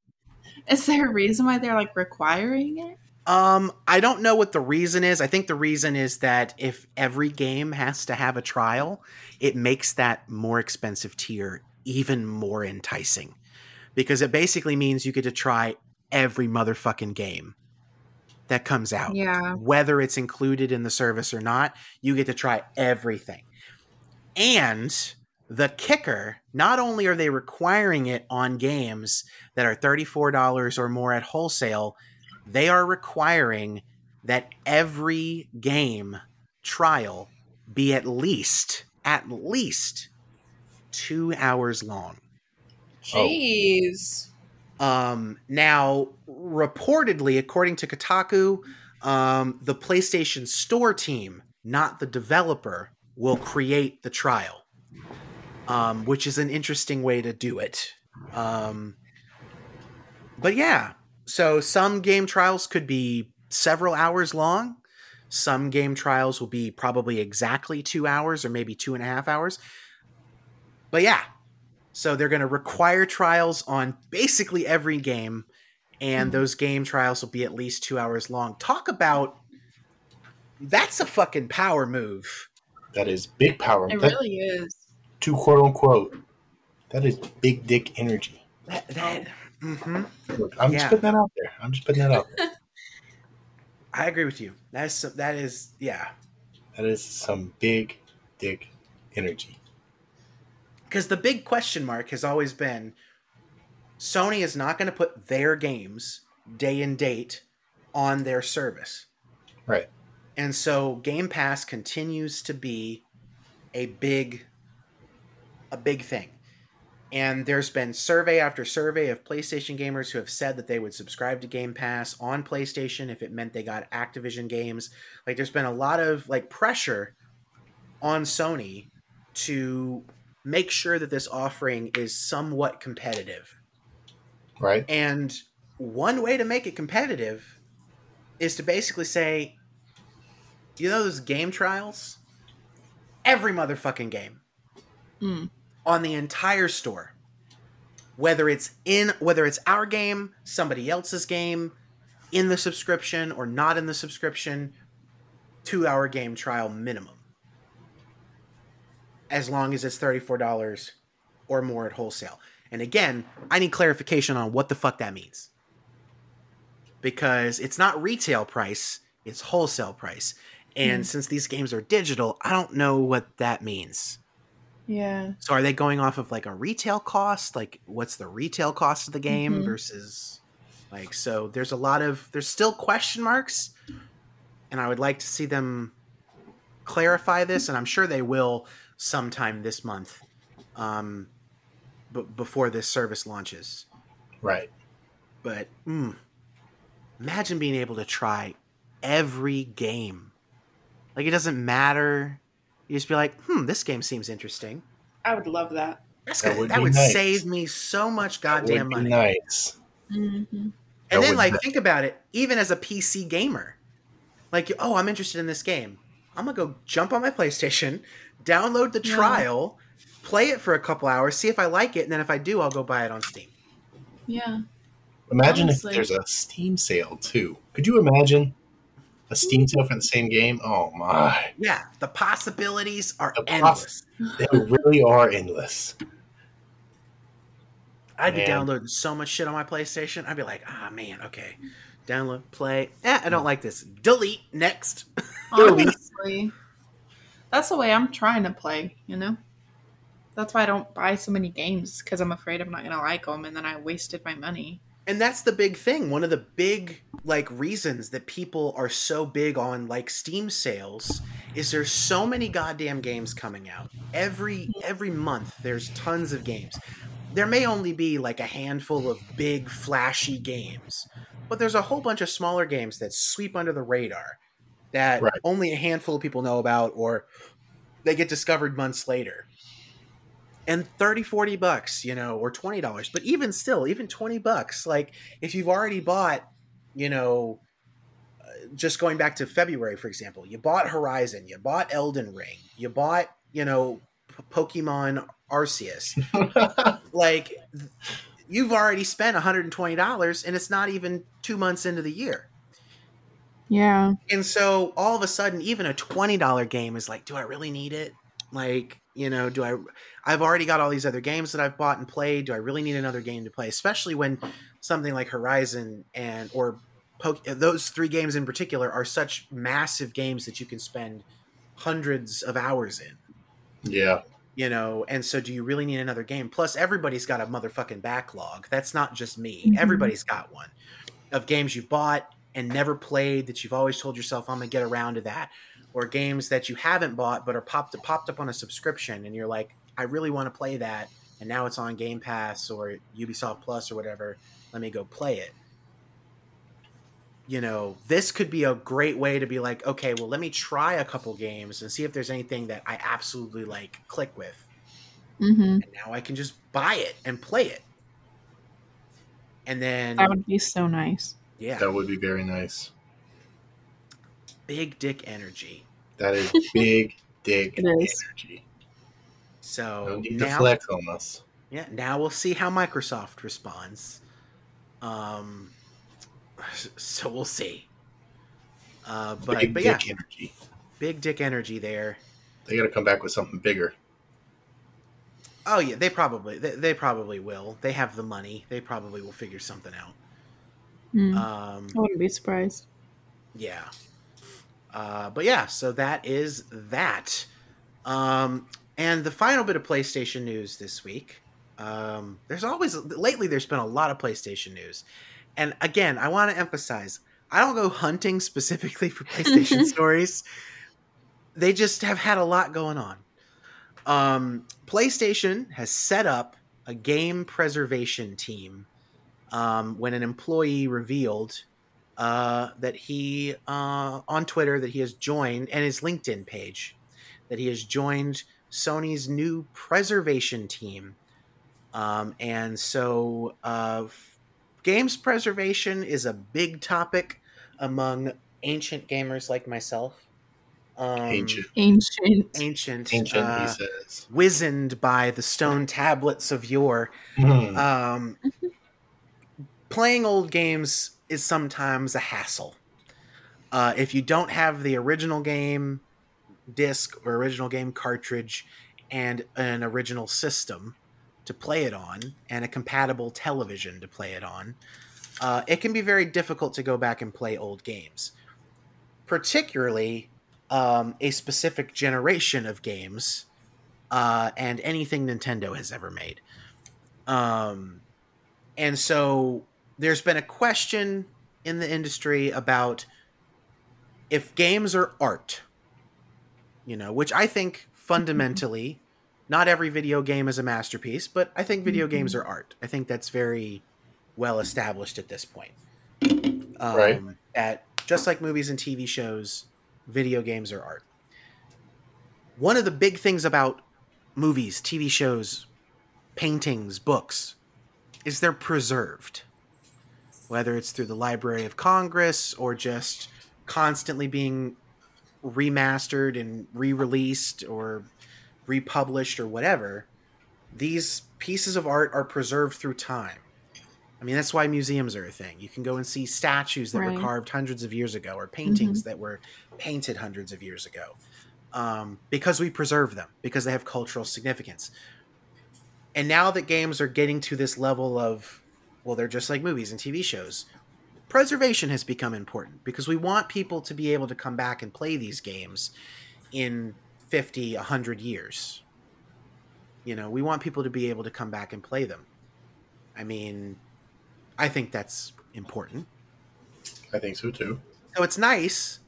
C: is there a reason why they're like requiring it?
A: Um, I don't know what the reason is. I think the reason is that if every game has to have a trial, it makes that more expensive tier even more enticing. Because it basically means you get to try every motherfucking game that comes out.
C: Yeah.
A: Whether it's included in the service or not, you get to try everything. And the kicker, not only are they requiring it on games that are $34 or more at wholesale, they are requiring that every game trial be at least at least two hours long
C: Jeez.
A: um, now reportedly according to kotaku um, the playstation store team not the developer will create the trial um, which is an interesting way to do it. Um, but yeah, so some game trials could be several hours long. Some game trials will be probably exactly two hours or maybe two and a half hours. But yeah, so they're going to require trials on basically every game, and hmm. those game trials will be at least two hours long. Talk about that's a fucking power move.
B: That is big power.
C: It
B: That-
C: really is.
B: to quote unquote, that is big dick energy.
A: That, that, hmm
B: I'm
A: Yeah.
B: just putting that out there. I'm just putting that out there.
A: I agree with you. That's that is yeah.
B: That is some big dick energy.
A: Because the big question mark has always been Sony is not going to put their games day and date on their service.
B: Right.
A: And so Game Pass continues to be a big a big thing. And there's been survey after survey of PlayStation gamers who have said that they would subscribe to Game Pass on PlayStation if it meant they got Activision games. Like there's been a lot of like pressure on Sony to make sure that this offering is somewhat competitive.
B: Right.
A: And one way to make it competitive is to basically say, you know, those game trials? Every motherfucking game
C: Mm.
A: On the entire store. Whether it's in whether it's our game, somebody else's game, in the subscription or not in the subscription, 2-hour game trial minimum. As long as it's $34 or more at wholesale. And again, I need clarification on what the fuck that means. Because it's not retail price, it's wholesale price. And
C: Mhm.
A: since these games are digital, I don't know what that means.
C: Yeah.
A: So are they going off of like a retail cost? Like what's the retail cost of the game
C: Mhm.
A: versus like so there's a lot of there's still question marks and I would like to see them clarify this and I'm sure they will sometime this month. Um b- before this service launches.
B: Right.
A: But mm, imagine being able to try every game. Like it doesn't matter. You just be like, "Hmm, this game seems interesting."
C: I would love that.
A: That's
B: That
A: gonna,
B: would
A: that would
B: nice.
A: save me so much
B: That would
A: goddamn
B: be
A: money.
B: Nice.
C: hmm
A: And
B: That
A: then, like,
B: be-
A: think about it. Even as a PC gamer, like, oh, I'm interested in this game. I'm gonna go jump on my PlayStation, download the
C: Yeah.
A: trial, play it for a couple hours, see if I like it, and then if I do, I'll go buy it on Steam.
C: Yeah.
B: Imagine
C: Honestly.
B: if there's a Steam sale too. Could you imagine a Steam sale for the same game? Oh my.
A: Yeah, the possibilities are
B: The
A: endless.
B: They really are endless.
A: I'd be downloading so much shit on my PlayStation. I'd be like, ah, man, okay, download, play. Eh, I don't like this. Delete. Next.
C: Honestly, that's the way I'm trying to play. You know. That's why I don't buy so many games because I'm afraid I'm not gonna like them, and then I wasted my money.
A: And that's the big thing one of the big like reasons that people are so big on like steam sales is there's so many goddamn games coming out. Every every month there's tons of games. There may only be like a handful of big flashy games but there's a whole bunch of smaller games that sweep under the radar that
B: Right.
A: only a handful of people know about or they get discovered months later and 30 40 bucks you know or 20 dollars but even still even 20 bucks like if you've already bought you know uh, just going back to february for example you bought horizon you bought elden ring you bought you know P- pokemon arceus like you've already spent $120 and it's not even two months into the year
C: Yeah.
A: and so all of a sudden, even a twenty dollar game is like, do I really need it? Like, you know, do I? I've already got all these other games that I've bought and played. Do I really need another game to play? Especially when something like Horizon and or Poke, those three games in particular are such massive games that you can spend hundreds of hours in.
B: yeah.
A: You know, and so do you really need another game? Plus, everybody's got a motherfucking backlog. That's not just me.
C: Mhm.
A: Everybody's got one of games you've bought and never played that you've always told yourself I'm gonna get around to that, or games that you haven't bought but are popped popped up on a subscription and you're like, I really want to play that, and now it's on Game Pass or Ubisoft Plus or whatever. Let me go play it. You know, this could be a great way to be like, okay, well, let me try a couple games and see if there's anything that I absolutely like click with.
C: Mm-hmm.
A: and now I can just buy it and play it. And then
C: That would be so nice.
A: yeah,
B: That would be very nice.
A: Big dick energy.
B: That is big dick
C: It is.
B: energy.
A: So
B: No need to flex on us.
A: yeah, now we'll see how Microsoft responds. Um, so we'll see. Uh, but
B: big
A: but yeah,
B: dick energy.
A: big dick energy there.
B: They got to come back with something bigger.
A: Oh yeah, they probably they, they probably will. They have the money. They probably will figure something out.
C: Mm.
A: Um,
C: I wouldn't be surprised.
A: yeah. Uh, but yeah, so that is that. Um, and the final bit of PlayStation news this week. Um, there's always lately there's been a lot of PlayStation news, and again, I want to emphasize I don't go hunting specifically for PlayStation stories. They just have had a lot going on. Um, PlayStation has set up a game preservation team um, when an employee revealed uh, that he uh, on Twitter that he has joined and his LinkedIn page that he has joined Sony's new preservation team. Um, and so, uh, f- games preservation is a big topic among ancient gamers like myself. Um,
B: Ancient.
C: Ancient.
A: ancient,
B: Ancient,
A: uh,
B: he says.
A: wizened by the stone tablets of yore.
B: Hmm.
A: Um, playing old games is sometimes a hassle. Uh, if you don't have the original game disc or original game cartridge and an original system to play it on and a compatible television to play it on, uh, it can be very difficult to go back and play old games. Particularly um, a specific generation of games uh, and anything Nintendo has ever made. Um, and so there's been a question in the industry about if games are art, you know, which I think fundamentally, not every video game is a masterpiece, but I think video
C: Mhm.
A: games are art. I think that's very well established at this point. Um,
B: Right.
A: At just like movies and TV shows, video games are art. One of the big things about movies, TV shows, paintings, books, is they're preserved. Whether it's through the Library of Congress or just constantly being remastered and re-released or republished or whatever, these pieces of art are preserved through time. I mean, that's why museums are a thing. You can go and see statues that
C: Right.
A: were carved hundreds of years ago or paintings that were painted hundreds of years ago um, because we preserve them, because they have cultural significance. And now that games are getting to this level of, well, they're just like movies and TV shows, preservation has become important because we want people to be able to come back and play these games in 50, 100 years. You know, we want people to be able to come back and play them. I mean, I think that's important.
B: I think so too.
A: So it's nice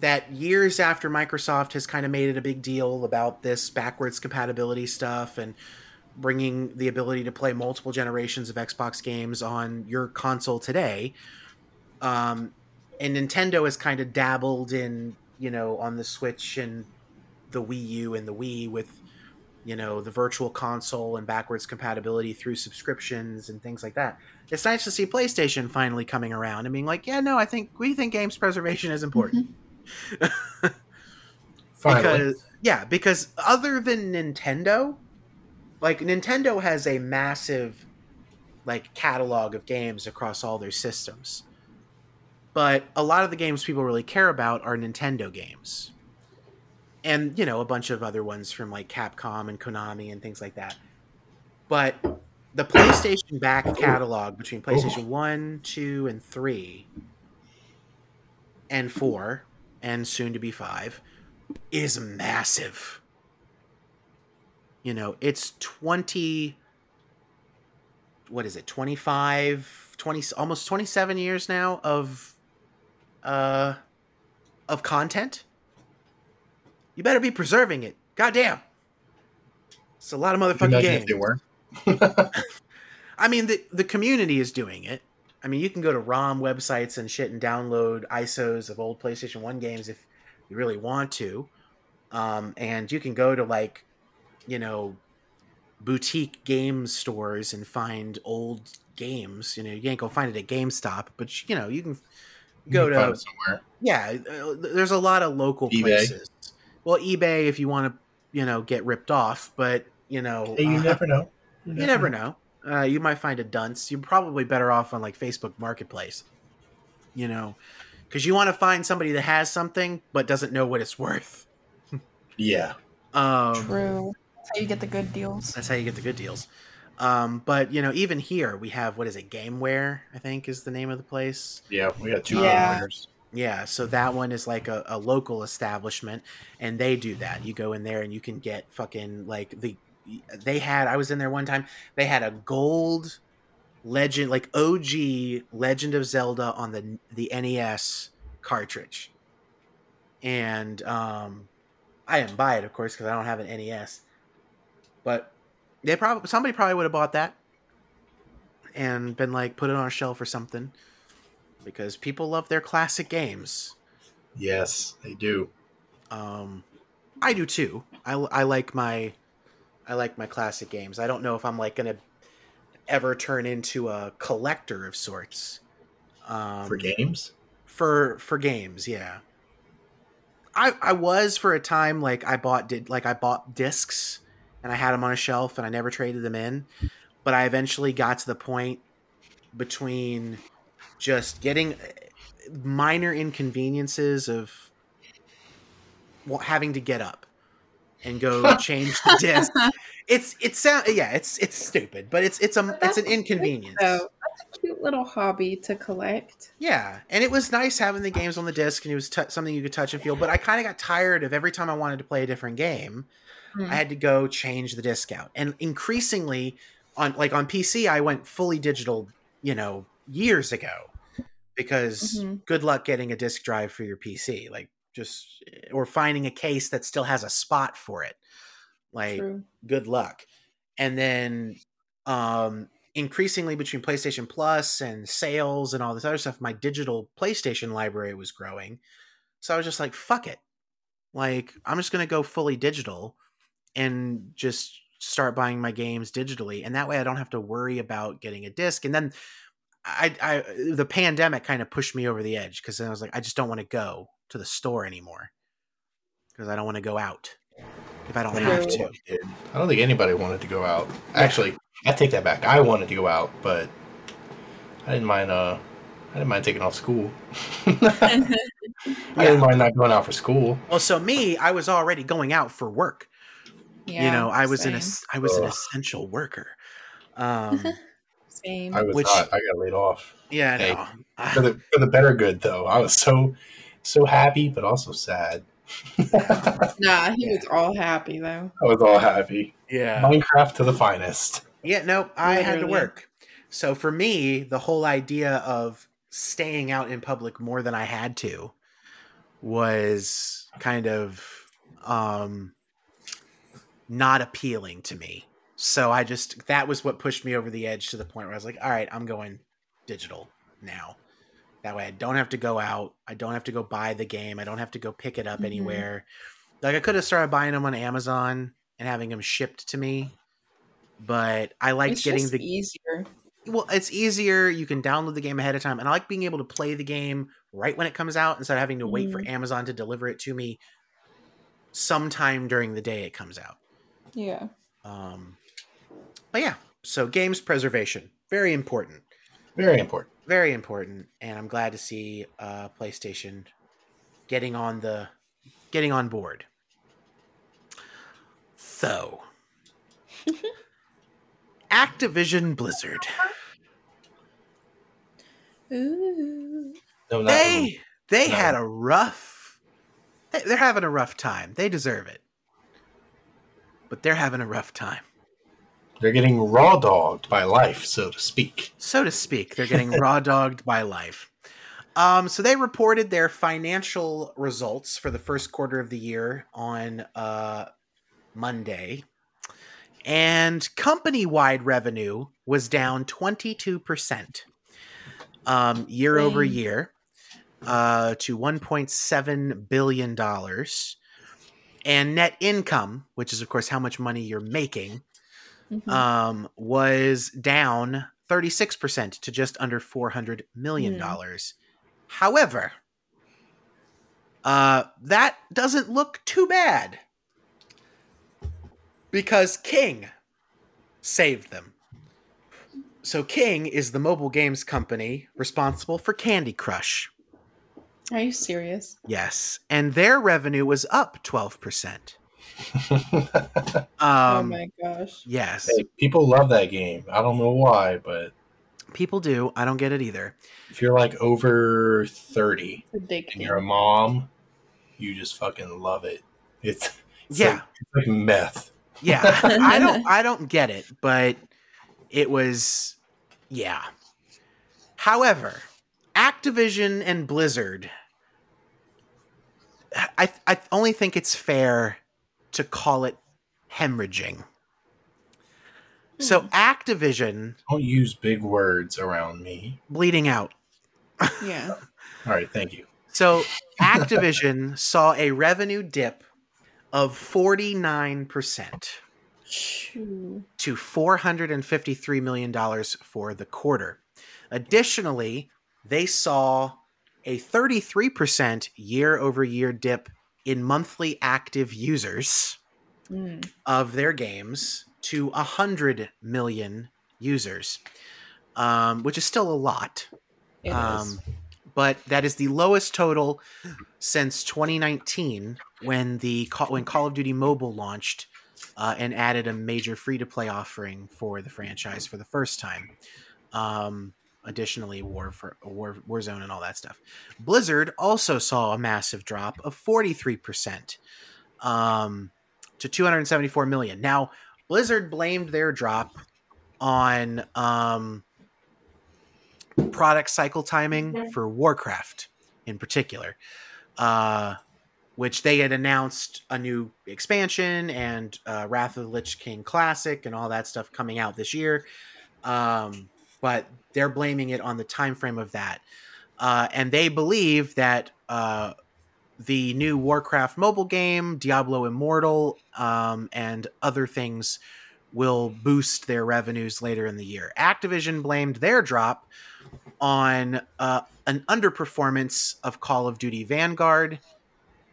A: that years after Microsoft has kind of made it a big deal about this backwards compatibility stuff and bringing the ability to play multiple generations of Xbox games on your console today. Um, and Nintendo has kind of dabbled in, you know, on the Switch and the Wii U and the Wii with, you know, the virtual console and backwards compatibility through subscriptions and things like that. It's nice to see PlayStation finally coming around and being like, yeah, no, I think we think games preservation is important.
B: Finally.
A: Because yeah, because other than Nintendo, like Nintendo has a massive like catalog of games across all their systems. But a lot of the games people really care about are Nintendo games. And, you know, a bunch of other ones from like Capcom and Konami and things like that. But the PlayStation back catalog between oh. PlayStation 1, 2, and 3 and 4 and soon to be 5 is massive. You know, it's 20 what is it? 25 20 almost 27 years now of uh of content. You better be preserving it. Goddamn. It's a lot of motherfucking games.
B: they weren't.
A: I mean, the the community is doing it. I mean, you can go to ROM websites and shit and download ISOs of old PlayStation One games if you really want to, um, and you can go to like, you know, boutique game stores and find old games. You know, you ain't gonna find it at GameStop, but you know, you can go
B: You can find
A: to
B: it somewhere.
A: yeah. uh, There's a lot of local
B: eBay.
A: places. Well, eBay if you want to, you know, get ripped off, but you know,
B: Hey, you
A: uh,
B: never know.
A: you never know. Uh, you might find a dunce. You're probably better off on like Facebook Marketplace. You know, because you want to find somebody that has something but doesn't know what it's worth.
B: Yeah.
A: Um,
C: True. That's how you get the good deals.
A: That's how you get the good deals. Um, but you know, even here we have what is it? Gameware, I think, is the name of the place.
B: Yeah, we got two
C: Yeah.
B: winners.
A: Yeah, so that one is like a, a local establishment, and they do that. You go in there and you can get fucking like the. They had. I was in there one time. They had a gold legend, like OG Legend of Zelda on the the NES cartridge, and um, I didn't buy it, of course, because I don't have an NES. But they probably somebody probably would have bought that and been like put it on a shelf or something because people love their classic games.
B: Yes, they do.
A: Um, I do too. I, I like my I like my classic games. I don't know if I'm like gonna ever turn into a collector of sorts. Um,
B: For games?
A: for for games, yeah. I I was for a time like I bought did like I bought discs and I had them on a shelf and I never traded them in, but I eventually got to the point between just getting uh, minor inconveniences of having to get up and go change the disc. It's it's sound yeah, it's it's stupid, but it's it's a it's an inconvenience.
C: though. That's a cute little hobby to collect.
A: Yeah, and it was nice having the games on the disc, and it was t- something you could touch and feel. But I kind of got tired of every time I wanted to play a different game,
C: Hmm.
A: I had to go change the disc out. And increasingly, on like on PC, I went fully digital, you know, years ago, because
C: Mhm.
A: good luck getting a disc drive for your PC, like just or finding a case that still has a spot for it, like
C: True.
A: good luck. And then um increasingly between PlayStation Plus and sales and all this other stuff, my digital PlayStation library was growing. So I was just like, fuck it. Like, I'm just gonna go fully digital and just start buying my games digitally. And that way I don't have to worry about getting a disc. And then I, I the pandemic kind of pushed me over the edge because I was like, I just don't want to go to the store anymore. Because I don't want to go out if I don't have to.
B: I don't think anybody wanted to go out. Actually, I take that back. I wanted to go out, but I didn't mind. Uh, I didn't mind taking off school. I didn't mind not going out for school.
A: Well, so me, I was already going out for work.
C: Yeah,
A: you know, I was an
C: same.
A: es- I was an essential worker. Um,
C: same.
B: I was
A: Which-
B: not. I got laid off
A: yeah,
B: Hey.
A: no.
B: for the for the better good, though. I was so so happy, but also sad.
C: Nah, he was all happy though.
B: I was all happy.
A: yeah,
B: Minecraft to the finest.
A: yeah. No, I had to work. So for me, the whole idea of staying out in public more than I had to was kind of um not appealing to me. So I just that was what pushed me over the edge to the point where I was like, all right, I'm going digital now. That way I don't have to go out. I don't have to go buy the game. I don't have to go pick it up
C: Mhm.
A: anywhere. Like I could have started buying them on Amazon and having them shipped to me. But I liked
C: it's
A: getting the
C: easier.
A: well, it's easier. You can download the game ahead of time, and I like being able to play the game right when it comes out instead of having to wait for
C: Mhm.
A: Amazon to deliver it to me sometime during the day it comes out.
C: Yeah.
A: Um, but yeah, so games preservation very important,
B: Very important.
A: very important, and I'm glad to see uh, PlayStation getting on the getting on board. So, Activision Blizzard.
C: Ooh.
B: No, not
A: they they
B: No.
A: had a rough they're having a rough time they deserve it but they're having a rough time.
B: They're getting raw dogged by life, so to speak.
A: so to speak they're getting raw dogged by life. Um, so they reported their financial results for the first quarter of the year on uh, monday and company-wide revenue was down 22% um, year over year uh, to 1.7 billion dollars and net income which is of course how much money you're making
C: Mhm.
A: um, was down 36% to just under $400 million. However, uh, that doesn't look too bad because King saved them. So, King is the mobile games company responsible for Candy Crush.
C: Are you serious?
A: Yes. And their revenue was up 12%.
C: oh
A: Um,
C: my gosh.
A: yes.
B: Hey, people love that game. I don't know why, but
A: People do. I don't get it either.
B: if you're like over 30 and you're a mom, you just fucking love it. It's, it's
A: Yeah.
B: like, it's like meth.
A: Yeah, I don't I don't get it, but it was yeah. However, Activision and Blizzard I I only think it's fair to call it hemorrhaging. So hmm. Activision
B: Don't use big words around me.
A: bleeding out.
C: Yeah.
B: All right, thank you.
A: So Activision saw a revenue dip of 49%.
C: Shoo.
A: to $453 million for the quarter. Additionally, they saw a 33% year over year dip in monthly active users
C: Mm.
A: of their games to 100 million users, um, which is still a lot. Um, but that is the lowest total since 2019 when the Call, when Call of Duty Mobile launched uh, and added a major free to play offering for the franchise for the first time. Um, additionally, War for War Warzone and all that stuff. Blizzard also saw a massive drop of 43 percent um, to 274 million. Now, Blizzard blamed their drop on um, product cycle timing for Warcraft in particular, uh, which they had announced a new expansion and uh, Wrath of the Lich King Classic and all that stuff coming out this year. Um, but they're blaming it on the time frame of that. Uh, and they believe that uh, the new Warcraft mobile game, Diablo Immortal, um, and other things will boost their revenues later in the year. Activision blamed their drop on uh, an underperformance of Call of Duty Vanguard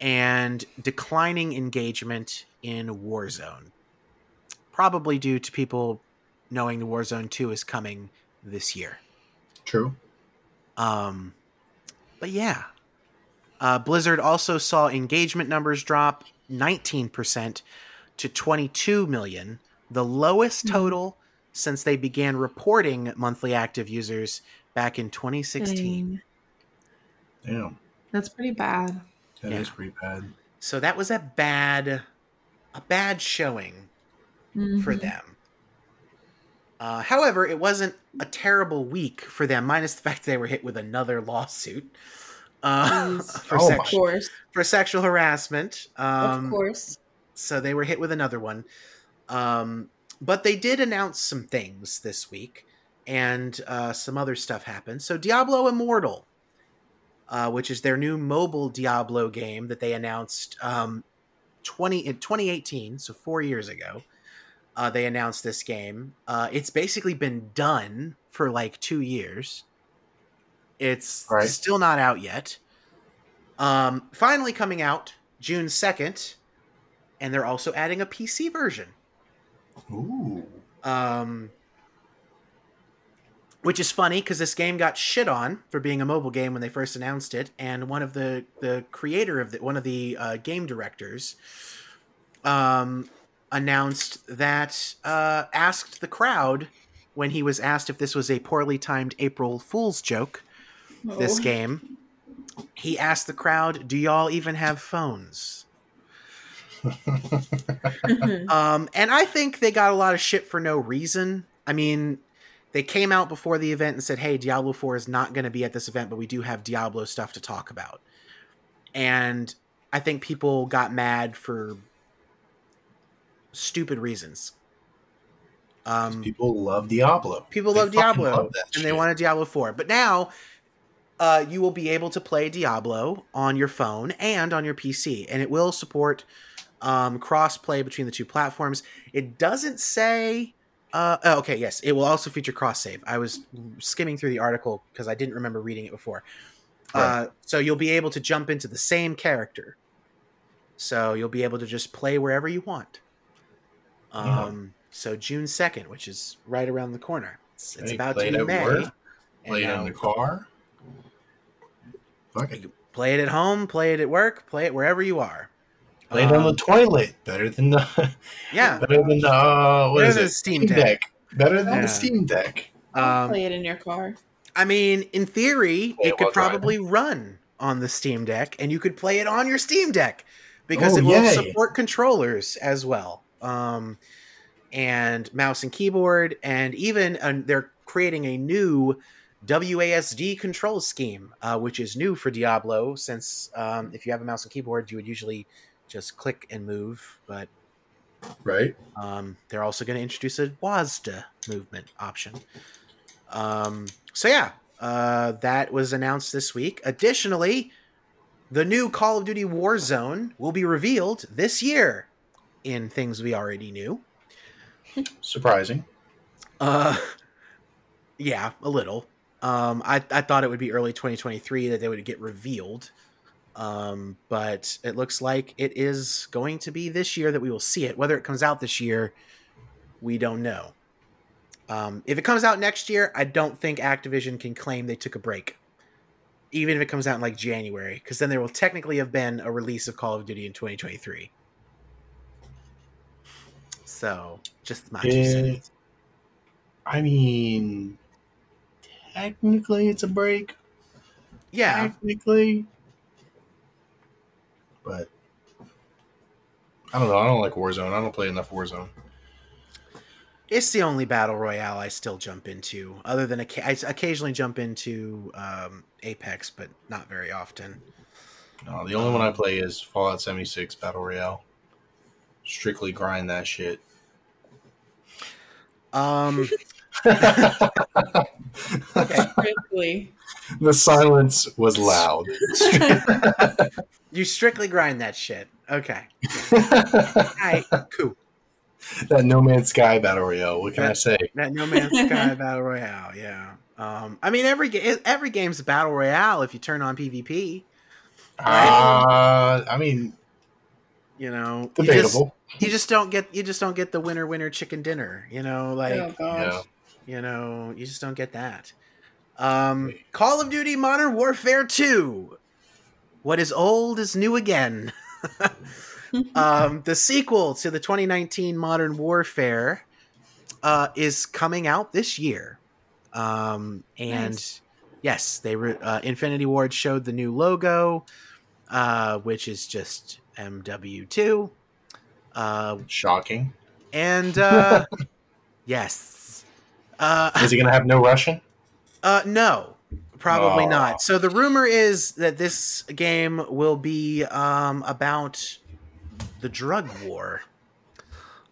A: and declining engagement in Warzone. Probably due to people knowing the Warzone 2 is coming this year.
B: True.
A: Um, but yeah, uh, Blizzard also saw engagement numbers drop 19% to 22 million, the lowest
C: Mhm.
A: total since they began reporting monthly active users back in 2016.
C: Dang.
B: Damn.
C: That's pretty bad.
B: that is
A: Yeah.
B: pretty bad.
A: So that was a bad, a bad showing for
C: Mhm.
A: them. Uh, however, it wasn't a terrible week for them, minus the fact they were hit with another lawsuit uh, for,
B: Oh
A: sex-
B: my-
C: Of course.
A: for sexual harassment. Um,
C: of course.
A: So they were hit with another one. Um, but they did announce some things this week, and uh, some other stuff happened. So Diablo Immortal, uh, which is their new mobile Diablo game that they announced um, 20 in 2018, so four years ago. Uh, they announced this game. Uh, it's basically been done for like two years. It's
B: Right.
A: still not out yet. Um, finally coming out June 2nd, and they're also adding a PC version.
B: Ooh.
A: Um, which is funny because this game got shit on for being a mobile game when they first announced it, and one of the the creator of the one of the uh, game directors um, announced that uh, asked the crowd when he was asked if this was a poorly timed April Fool's joke. This
C: Oh.
A: game, he asked the crowd, "Do y'all even have phones?" Um, and I think they got a lot of shit for no reason. I mean, they came out before the event and said, "Hey, Diablo 4 is not going to be at this event, but we do have Diablo stuff to talk about." And I think people got mad for stupid reasons. Um,
B: People love Diablo.
A: people
B: They
A: love Diablo
B: love
A: and they
B: shit.
A: wanted Diablo 4. But now uh, you will be able to play Diablo on your phone and on your PC, and it will support um, cross play between the two platforms. It doesn't say Uh, oh, okay, yes, it will also feature cross save. I was skimming through the article because I didn't remember reading it before. Uh, so you'll be able to jump into the same character. So you'll be able to just play wherever you want. Um,
B: Yeah.
A: So June second, which is right around the corner. It's, it's about
B: play
A: to
B: it
A: be
B: at
A: May.
B: work,
A: and
B: Play it
A: now
B: in the car. Fuck it.
A: play it at home, play it at work, play it wherever you are.
B: Play it on the
A: Um,
B: toilet. Better than the.
A: yeah.
B: Better than the. Uh, what
A: Better
B: is
A: than
B: it?
A: the Steam Deck.
B: Better than
A: Yeah.
B: the Steam Deck.
A: Um,
C: Play it in your car.
A: I mean, in theory,
B: Play it
A: it could
B: while driving.
A: probably run on the Steam Deck, and you could play it on your Steam Deck because
B: Oh,
A: it will
B: yay.
A: support controllers as well, um, and mouse and keyboard, and even uh, they're creating a new WASD control scheme, uh, which is new for Diablo. Since um, if you have a mouse and keyboard, you would usually just click and move, but
B: Right.
A: um, they're also going to introduce a WASD movement option. Um, so yeah, uh, that was announced this week. Additionally, the new Call of Duty Warzone will be revealed this year in things we already knew.
B: Surprising.
A: Uh, yeah, a little. Um, I, I thought it would be early 2023 that they would get revealed. Um, but it looks like it is going to be this year that we will see it. Whether it comes out this year, we don't know. Um, if it comes out next year, I don't think Activision can claim they took a break. Even if it comes out in like January, because then there will technically have been a release of Call of Duty in 2023. So, just my two cents.
B: I mean, technically it's a break.
A: Yeah,
B: Technically. But. I don't know. I don't like Warzone. I don't play enough Warzone.
A: It's the only battle royale I still jump into, other than I occasionally jump into um, Apex, but not very often.
B: No, the only one I play is Fallout 76 Battle Royale. Strictly grind that shit.
A: Um,
C: Strictly.
B: the silence was loud.
A: you strictly grind that shit. Okay, all right, cool.
B: that No Man's Sky Battle Royale. What can I say?
A: That No Man's Sky battle royale, yeah. Um, I mean, every ga- every game's a battle royale if you turn on PvP.
B: Uh, I mean,
A: You know, you just,
B: debatable.
A: You just don't get you just don't get the winner winner chicken dinner. You know, like
C: oh gosh.
A: You know, you just don't get that. Um, Call of Duty Modern Warfare 2. What is old is new again. um, the sequel to the 2019 Modern Warfare uh, is coming out this year. Um, and
C: Nice.
A: yes, they re- uh, Infinity Ward showed the new logo, uh, which is just MW2. Uh,
B: Shocking.
A: and uh, yes, uh,
B: Is he going to have no Russian?
A: uh, no, probably
B: Aw.
A: not. So the rumor is that this game will be um, about the drug war.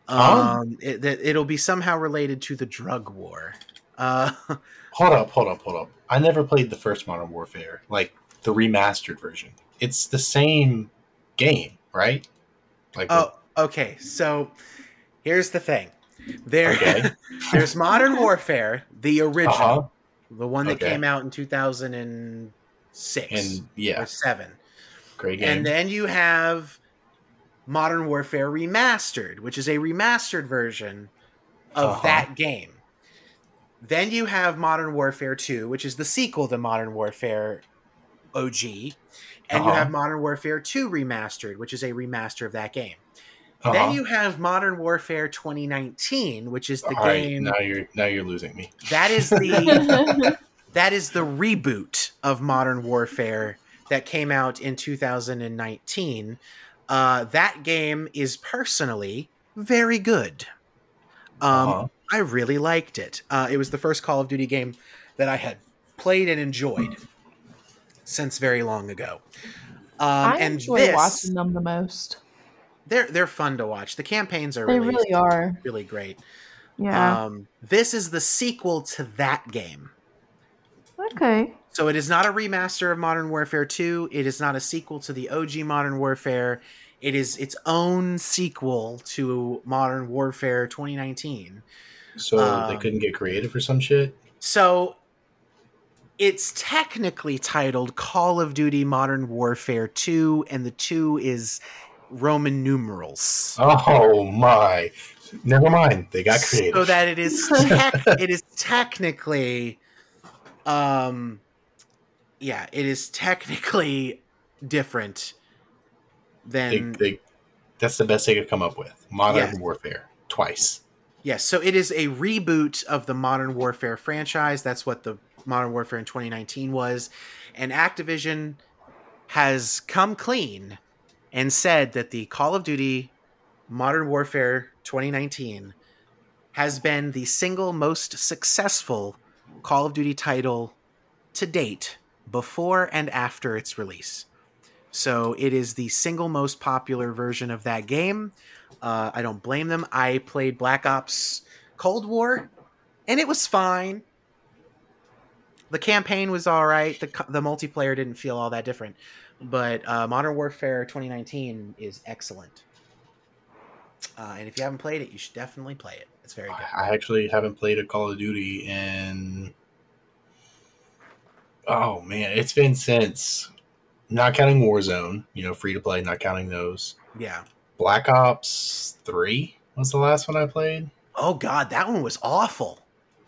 B: Oh.
A: Um, it, that it'll be somehow related to the drug war. Uh,
B: Hold up, hold up, hold up. I never played the first Modern Warfare, like the remastered version. It's the same game, right? Like,
A: oh, okay. So here's the thing. There,
B: Okay.
A: there's Modern Warfare, the original,
B: uh-huh.
A: the one that
B: Okay.
A: came out in 2006
B: And yeah,
A: or seven.
B: great game.
A: And then you have Modern Warfare Remastered, which is a remastered version of
B: Uh-huh.
A: that game. Then you have Modern Warfare 2, which is the sequel to Modern Warfare OG. And you
B: Uh-huh.
A: have Modern Warfare 2 Remastered, which is a remaster of that game.
B: Uh-huh.
A: Then you have Modern Warfare 2019, which is the
B: All right,
A: game
B: now you're now you're losing me.
A: that is the that is the reboot of Modern Warfare that came out in 2019. Uh, that game is personally very good. Um,
B: Uh-huh.
A: I really liked it. Uh, it was the first Call of Duty game that I had played and enjoyed since very long ago. Um,
C: I
A: and
C: enjoy
A: this,
C: watching them the most.
A: They're they're fun to watch. The campaigns are
C: They
A: really
C: really are.
A: really great.
C: Yeah.
A: Um, this is the sequel to that game.
C: okay.
A: So it is not a remaster of Modern Warfare 2. It is not a sequel to the OG Modern Warfare. It is its own sequel to Modern Warfare 2019.
B: So they
A: Um,
B: couldn't get creative or some shit.
A: So it's technically titled Call of Duty Modern Warfare 2, and the 2 is Roman numerals.
B: Oh my! Never mind. They got creative.
A: So that it is tech, it is technically um yeah, it is technically different than
B: they, that's the best they could come up with. Modern
A: Yes.
B: Warfare twice.
A: Yes, so it is a reboot of the Modern Warfare franchise. That's what the Modern Warfare in 2019 was. And Activision has come clean and said that the Call of Duty Modern Warfare 2019 has been the single most successful Call of Duty title to date before and after its release. So it is the single most popular version of that game. Uh, I don't blame them. I played Black Ops Cold War, and it was fine. The campaign was all right. The the multiplayer didn't feel all that different, but uh, Modern Warfare 2019 is excellent. Uh, and if you haven't played it, you should definitely play it. It's very good.
B: I actually haven't played a Call of Duty in. Oh man, it's been since not counting Warzone, you know, free to play, not counting those.
A: Yeah.
B: Black Ops 3 was the last one I played.
A: Oh God, that one was awful.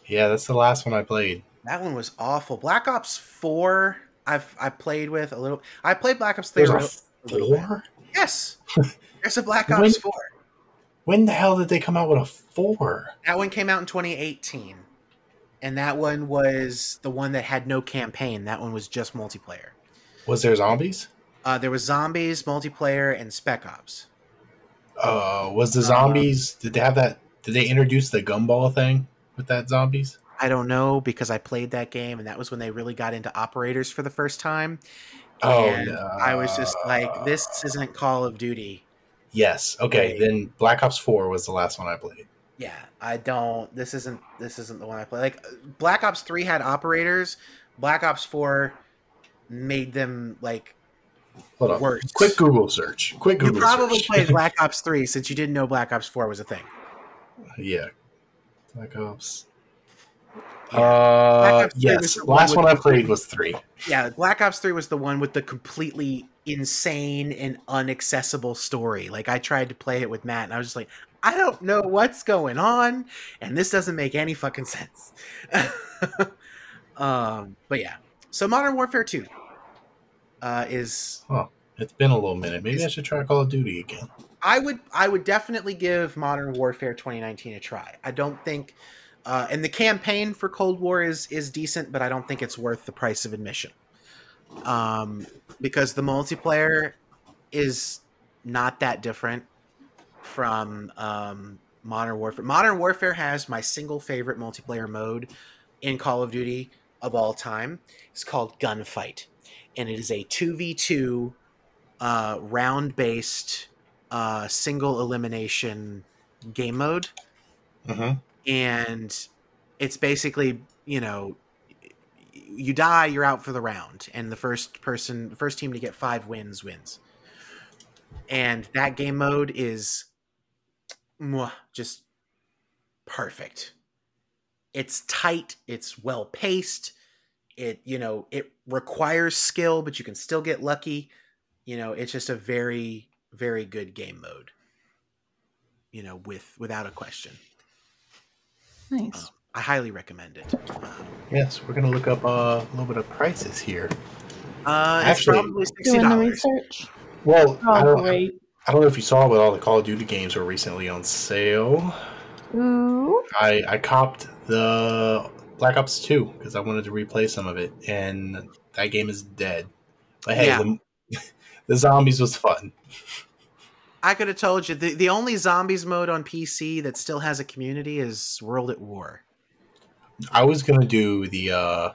B: Yeah, that's the last one I played.
A: That one was awful. Black Ops 4, I've I played with a little. I played Black Ops 3
B: There's
A: a
B: a four?
A: Yes. There's a Black
B: When-
A: Ops 4.
B: When the hell did they come out with a four?
A: That one came out in 2018. And that one was the one that had no campaign. That one was just multiplayer.
B: Was there zombies?
A: Uh, there was zombies, multiplayer, and Spec Ops.
B: Uh, was the
A: Uh,
B: zombies? Did they have that? Did they introduce the gumball thing with that zombies?
A: I don't know because I played that game, and that was when they really got into operators for the first time.
B: Oh,
A: And
B: no.
A: I was just like, this isn't Call of Duty.
B: Yes. Okay.
A: Right.
B: Then Black Ops Four was the last one I played.
A: Yeah, I don't. This isn't. This isn't the one I play. Like Black Ops Three had operators. Black Ops Four made them like
B: Hold on.
A: Worse.
B: Quick Google search. Quick Google. Search.
A: You probably
B: search.
A: played Black Ops Three since you didn't know Black Ops Four was a thing.
B: yeah. Black Ops.
A: Yeah.
B: Uh,
A: Black Ops 3 was
B: yes.
A: the
B: Last
A: with
B: one I played was three.
A: Yeah, Black Ops 3 was the one with the completely insane and inaccessible story. Like I tried to play it with Matt and I was just like, I don't know what's going on and this doesn't make any fucking sense. um, but yeah. So Modern Warfare 2 uh, is oh,
B: It's been a little minute. Maybe I should try Call of Duty again.
A: I would I would definitely give Modern Warfare 2019 a try. I don't think uh, and the campaign for Cold War is is decent, but I don't think it's worth the price of admission. Um, because the multiplayer is not that different from um, Modern Warfare. Modern Warfare has my single favorite multiplayer mode in Call of Duty of all time. It's called Gunfight, and it is a two v two uh, round based uh, single elimination game mode
B: Mm-hmm.
A: And it's basically you know you die you're out for the round and the first person first team to get five wins wins. And that game mode is mwah, just perfect. It's tight it's well paced it you know it requires skill but you can still get lucky. You know it's just a very very good game mode you know with without a question
C: Nice.
A: I highly recommend it. Uh,
B: Yes, we're gonna look up uh, a little bit of prices here.
A: Uh, it's
B: Actually-
A: probably sixty
C: Doing the
A: dollars.
C: research.
B: Well, I
C: Oh,
B: don't,
C: great.
B: I don't know if you saw, but all the Call of Duty games were recently on sale.
C: Ooh.
B: I I copped the Black Ops Two because I wanted to replay some of it, and that game is dead. But hey,
A: Yeah.
B: the, the zombies was fun.
A: I could have told you the, the only zombies mode on PC that still has a community is World at War.
B: I was gonna do the uh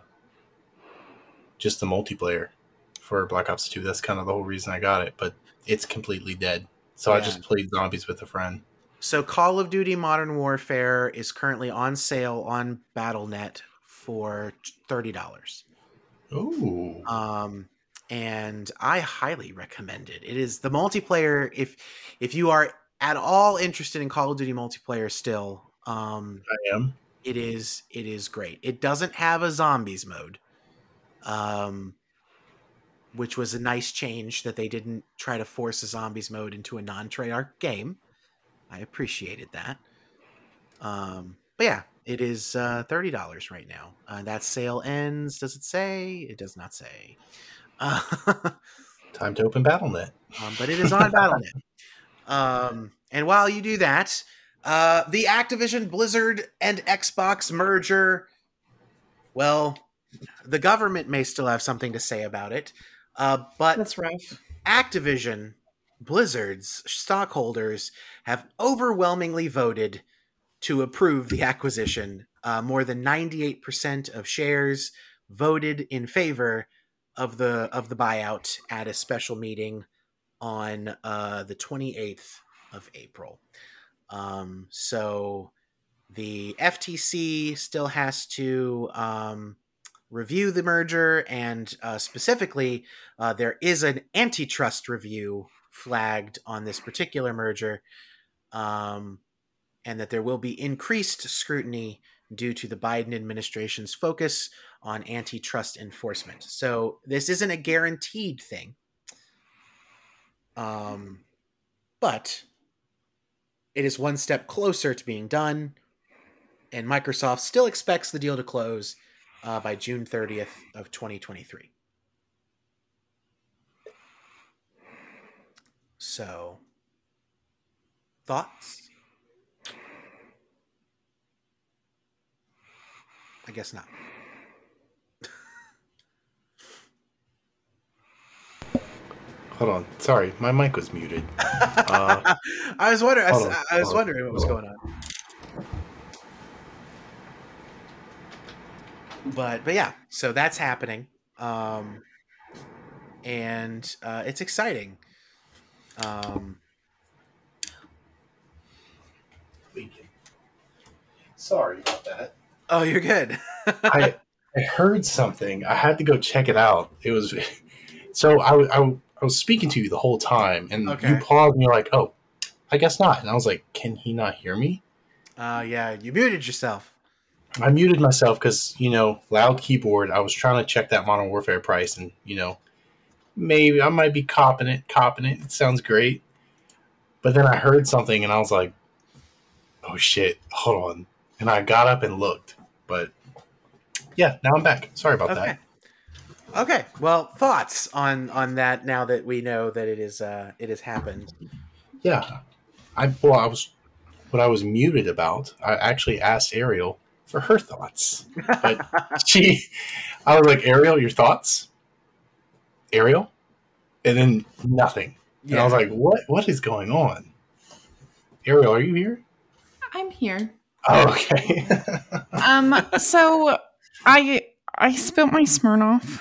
B: just the multiplayer for Black Ops Two. That's kind of the whole reason I got it, but it's completely dead. So I just played zombies with a friend.
A: So Call of Duty Modern Warfare is currently on sale on Battle.net for thirty dollars.
B: Ooh,
A: um, and I highly recommend it. It is the multiplayer. If if you are at all interested in Call of Duty multiplayer, still, Um,
B: I am.
A: it is it is great. It doesn't have a zombies mode, um, which was a nice change that they didn't try to force a zombies mode into a non Treyarch game. I appreciated that. Um, but yeah, it is uh, thirty dollars right now. Uh, that sale ends. Does it say? It does not say. Uh,
B: Time to open Battle.net.
A: um, but it is on Battle.net. Um, and while you do that, uh, the Activision Blizzard and Xbox merger, well, the government may still have something to say about it, uh, but
C: That's rough.
A: Activision Blizzard's stockholders have overwhelmingly voted to approve the acquisition. Uh, more than 98% of shares voted in favor of the of the buyout at a special meeting on uh, the 28th of April. Um, so the FTC still has to um, review the merger, and uh, specifically, uh, there is an antitrust review flagged on this particular merger, um, and that there will be increased scrutiny due to the Biden administration's focus on antitrust enforcement. So this isn't a guaranteed thing. Um, but it is one step closer to being done, and Microsoft still expects the deal to close uh, by June 30th of 2023. So, thoughts? I guess not.
B: Hold on. Sorry, my mic was muted. Uh,
A: I was wondering. I,
B: on,
A: I was
B: on,
A: wondering what was going on. But but yeah, so that's happening, um, and uh, it's exciting. Um,
B: Sorry about that.
A: oh, you're good.
B: I I heard something. I had to go check it out. It was so I, I I was speaking to you the whole time, and
A: Okay.
B: you paused, and you're like, "Oh, I guess not." And I was like, "Can he not hear me?"
A: uh, yeah, you muted yourself.
B: I muted myself because you know, loud keyboard. I was trying to check that Modern Warfare price, and you know, maybe I might be copping it. Copping it. It sounds great. But then I heard something, and I was like, "Oh shit! Hold on!" And I got up and looked, but yeah, now I'm back. Sorry about
A: Okay.
B: that.
A: Okay. Well, thoughts on on that now that we know that it is uh it has happened.
B: Yeah, I well, I was what I was muted about. I actually asked Ariel for her thoughts, but she, I was like, Ariel, your thoughts? Ariel, and then nothing. And I was like, what? What is going on? Ariel, are you here?
C: I'm here.
B: Oh, okay.
C: Um, so I I spilt my Smirnoff.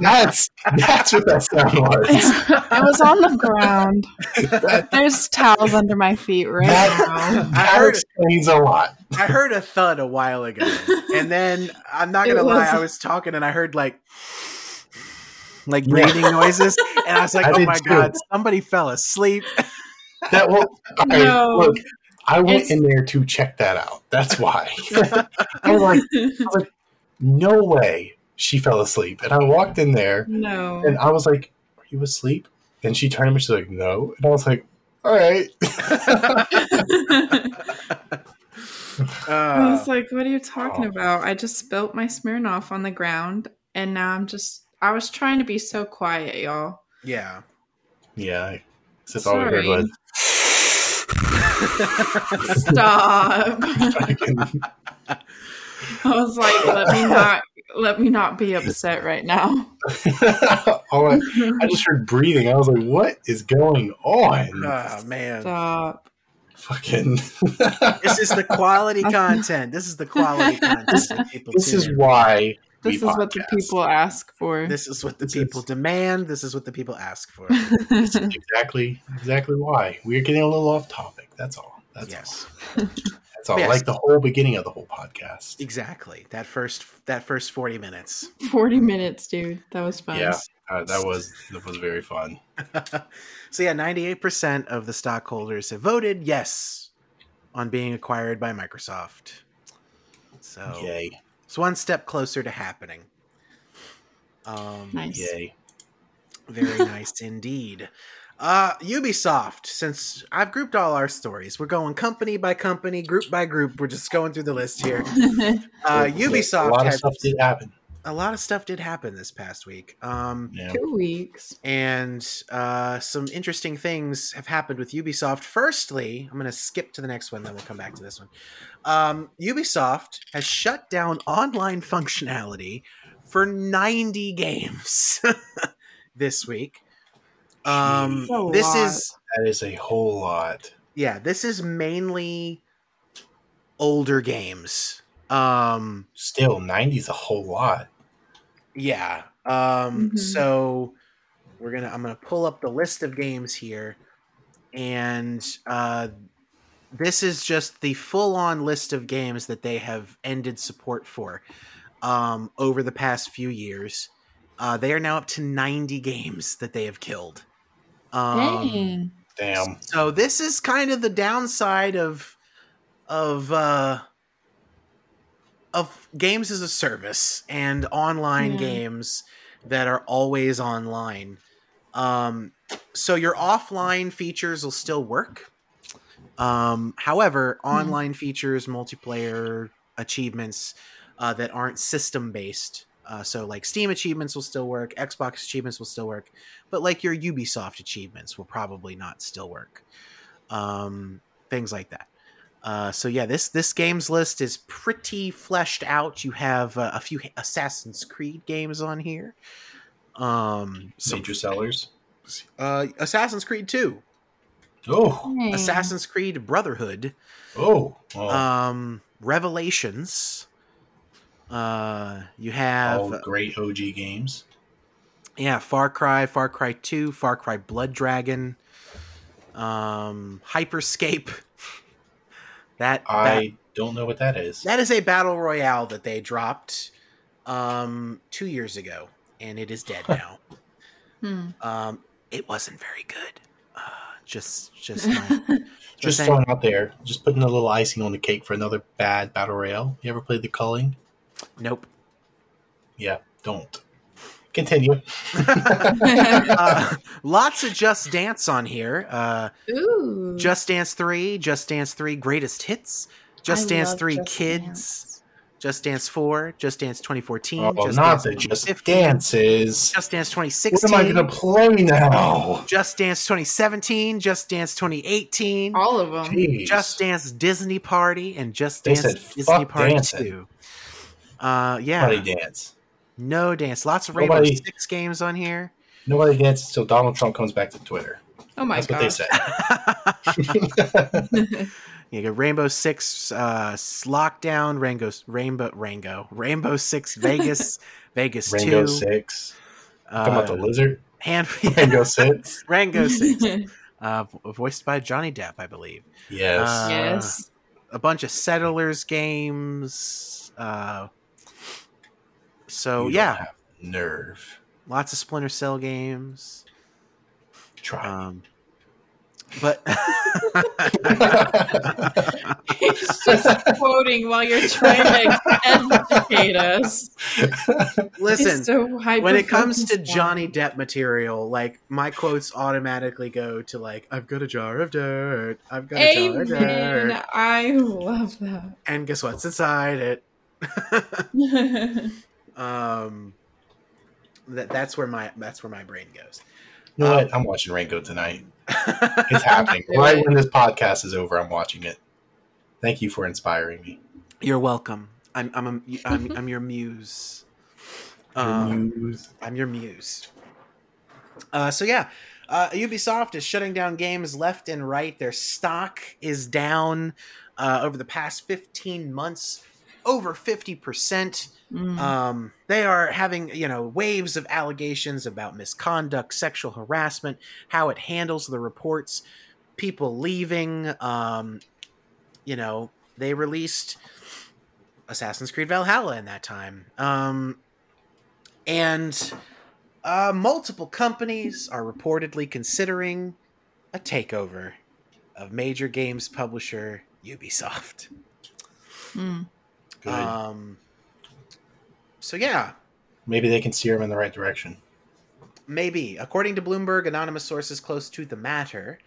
B: That's that's what that sound was.
C: I was on the ground.
B: That,
C: There's towels under my feet right
B: that,
C: now.
A: I
B: that
A: heard-
B: explains a lot.
A: I heard a thud a while ago, and then I'm not gonna
C: It
A: lie,
C: was-
A: I was talking and I heard like like breathing noises, and I was like,
B: I
A: "Oh my
B: too.
A: god, somebody fell asleep."
B: That well, all right,
C: No.
B: look, I went
C: It's-
B: in there to check that out. That's why. I was like, no way she fell asleep. And I walked in there
C: no.
B: and I was like, Are you asleep? And she turned to me, she's like, No. And I was like, All right.
C: I
A: Uh,
C: was like, what are you talking
B: Oh.
C: about? I just spilt my Smirnoff on the ground and now I'm just I was trying to be so quiet, y'all.
A: yeah.
B: yeah. Except all I heard
C: Sorry.
B: was
C: Stop. I was like, let me not let me not be upset right now.
B: all I, I just heard breathing. I was like, What is going on?
A: Oh man,
C: Stop.
B: Fucking
A: this is the quality content. This is the quality content. that people
B: This is why
C: This is what the people ask for.
A: This is what the
B: This
A: people
B: is-
A: demand. This is what the people ask for.
B: exactly exactly why. We're getting a little off topic. That's all. That's
A: yes,
B: all. That's all.
A: Yes.
B: Like the whole beginning of the whole podcast.
A: exactly. That first that first forty minutes.
C: 40 minutes, dude. That was fun.
B: Yeah. Uh, that was that was very fun.
A: so yeah, ninety eight percent of the stockholders have voted yes on being acquired by Microsoft. So
B: Yay.
A: it's one step closer to happening. Um,
C: Nice.
B: Yay.
A: Very nice indeed. Uh, Ubisoft, since I've grouped all our stories, we're going company by company, group by group. We're just going through the list here. Uh,
B: Yeah,
A: Ubisoft
B: A lot of
A: had
B: stuff did happen.
A: a lot of stuff did happen this past week. Um,
B: Yeah.
C: Two weeks.
A: and uh, some interesting things have happened with Ubisoft. Firstly, I'm going to skip to the next one, then we'll come back to this one. Um, Ubisoft has shut down online functionality for 90 games this week. Um, this
C: That's a
A: is
B: That is a whole lot.
A: yeah, this is mainly older games. Um,
B: Still, 90's a whole lot.
A: Yeah. Um
C: Mhm.
A: so we're going to I'm going to pull up the list of games here and uh this is just the full-on list of games that they have ended support for um over the past few years. Uh they are now up to 90 games that they have killed. Um
C: Dang.
B: Damn.
A: so this is kind of the downside of of uh of games as a service and online
C: Yeah.
A: games that are always online. Um so your offline features will still work. Um however, online features, multiplayer achievements uh, that aren't system based uh, so like Steam achievements will still work, Xbox achievements will still work, but like your Ubisoft achievements will probably not still work. Um, things like that. Uh, so yeah, this this games list is pretty fleshed out. You have uh, a few Assassin's Creed games on here. Um, some
B: Major sellers.
A: uh, Assassin's Creed Two,
B: Oh.
C: Dang.
A: Assassin's Creed Brotherhood,
B: Oh. Oh.
A: um, Revelations. Uh, you have
B: all great OG games.
A: Yeah, Far Cry, Far Cry 2, Far Cry Blood Dragon, um, Hyperscape. That, that
B: I don't know what that is.
A: that is a battle royale that they dropped um 2 years ago and it is dead now.
C: Hmm.
A: um it wasn't very good. Uh, just just my,
B: just
A: saying-
B: throwing out there, just putting a little icing on the cake for another bad battle royale. You ever played the culling?
A: Nope.
B: Yeah, don't. Continue.
A: uh, lots of Just Dance on here. Uh
C: Ooh.
A: Just Dance 3, Just Dance 3 Greatest Hits, Just
C: I
A: Dance 3
C: Just
A: Kids,
C: Dance.
A: Just Dance 4, Just Dance 2014,
B: Oh,
A: Just
B: not
A: Dance
B: the just dances.
A: Just Dance 2016.
B: What am I going to play now?
A: Just Dance 2017, Just Dance 2018,
C: All of them.
B: Jeez.
A: Just Dance Disney Party, and Just Dance
B: said,
A: Disney Party
B: dancing."
A: 2. Uh, yeah,
B: Nobody dance.
A: no dance. Lots of Rainbow
B: Nobody-
A: Six games on here.
B: Nobody dances until Donald Trump comes back to Twitter.
C: Oh my
B: That's what they
C: god.
B: said.
A: You got Rainbow Six uh, Lockdown, Rainbow Rainbow Rango, Rainbow Six Vegas, Vegas
B: Rango
A: Two,
B: Six.
A: uh,
B: Come about the lizard.
A: hand
B: Rango Six.
A: Rango Six, uh, voiced by Johnny Depp, I believe.
B: Yes.
A: Uh,
C: yes.
A: A bunch of Settlers games. Uh, so
B: You
A: yeah,
B: have nerve.
A: lots of Splinter Cell games.
B: Try.
A: Um, but
C: He's just quoting while you're trying to educate us.
A: listen,
C: so
A: when it comes to Johnny. Depp material, like my quotes automatically go to like I've got a jar of dirt, I've got a jar of
C: Amen.
A: dirt,
C: I love that.
A: and guess what's inside it? um, that that's where my that's where my brain goes.
B: you know
A: um,
B: what? I'm watching Rango tonight. It's happening. right when this podcast is over, I'm watching it. Thank you for inspiring me.
A: You're welcome. I'm I'm a, I'm, I'm your muse. Um,
B: News.
A: I'm your muse. Uh, so yeah, uh, Ubisoft is shutting down games left and right. Their stock is down uh, over the past 15 months, over 50 percent.
C: Mm.
A: Um, they are having you know waves of allegations about misconduct, sexual harassment, how it handles the reports, people leaving. Um, you know, they released Assassin's Creed Valhalla in that time. Um, and uh, multiple companies are reportedly considering a takeover of major games publisher Ubisoft.
C: Mm.
B: Good.
A: Um, so yeah,
B: Maybe they can steer him in the right direction.
A: maybe. According to Bloomberg, anonymous sources close to the matter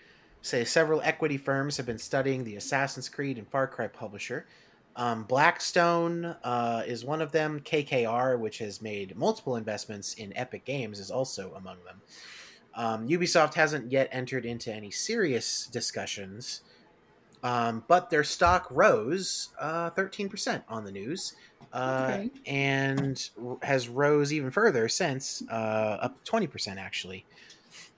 A: say several equity firms have been studying the Assassin's Creed and Far Cry publisher. Um, Blackstone uh, is one of them. KKR, which has made multiple investments in Epic Games, is also among them. Um, Ubisoft hasn't yet entered into any serious discussions, um, but their stock rose uh, 13% on the news uh,
C: Okay.
A: and has rose even further since, uh, up 20% actually,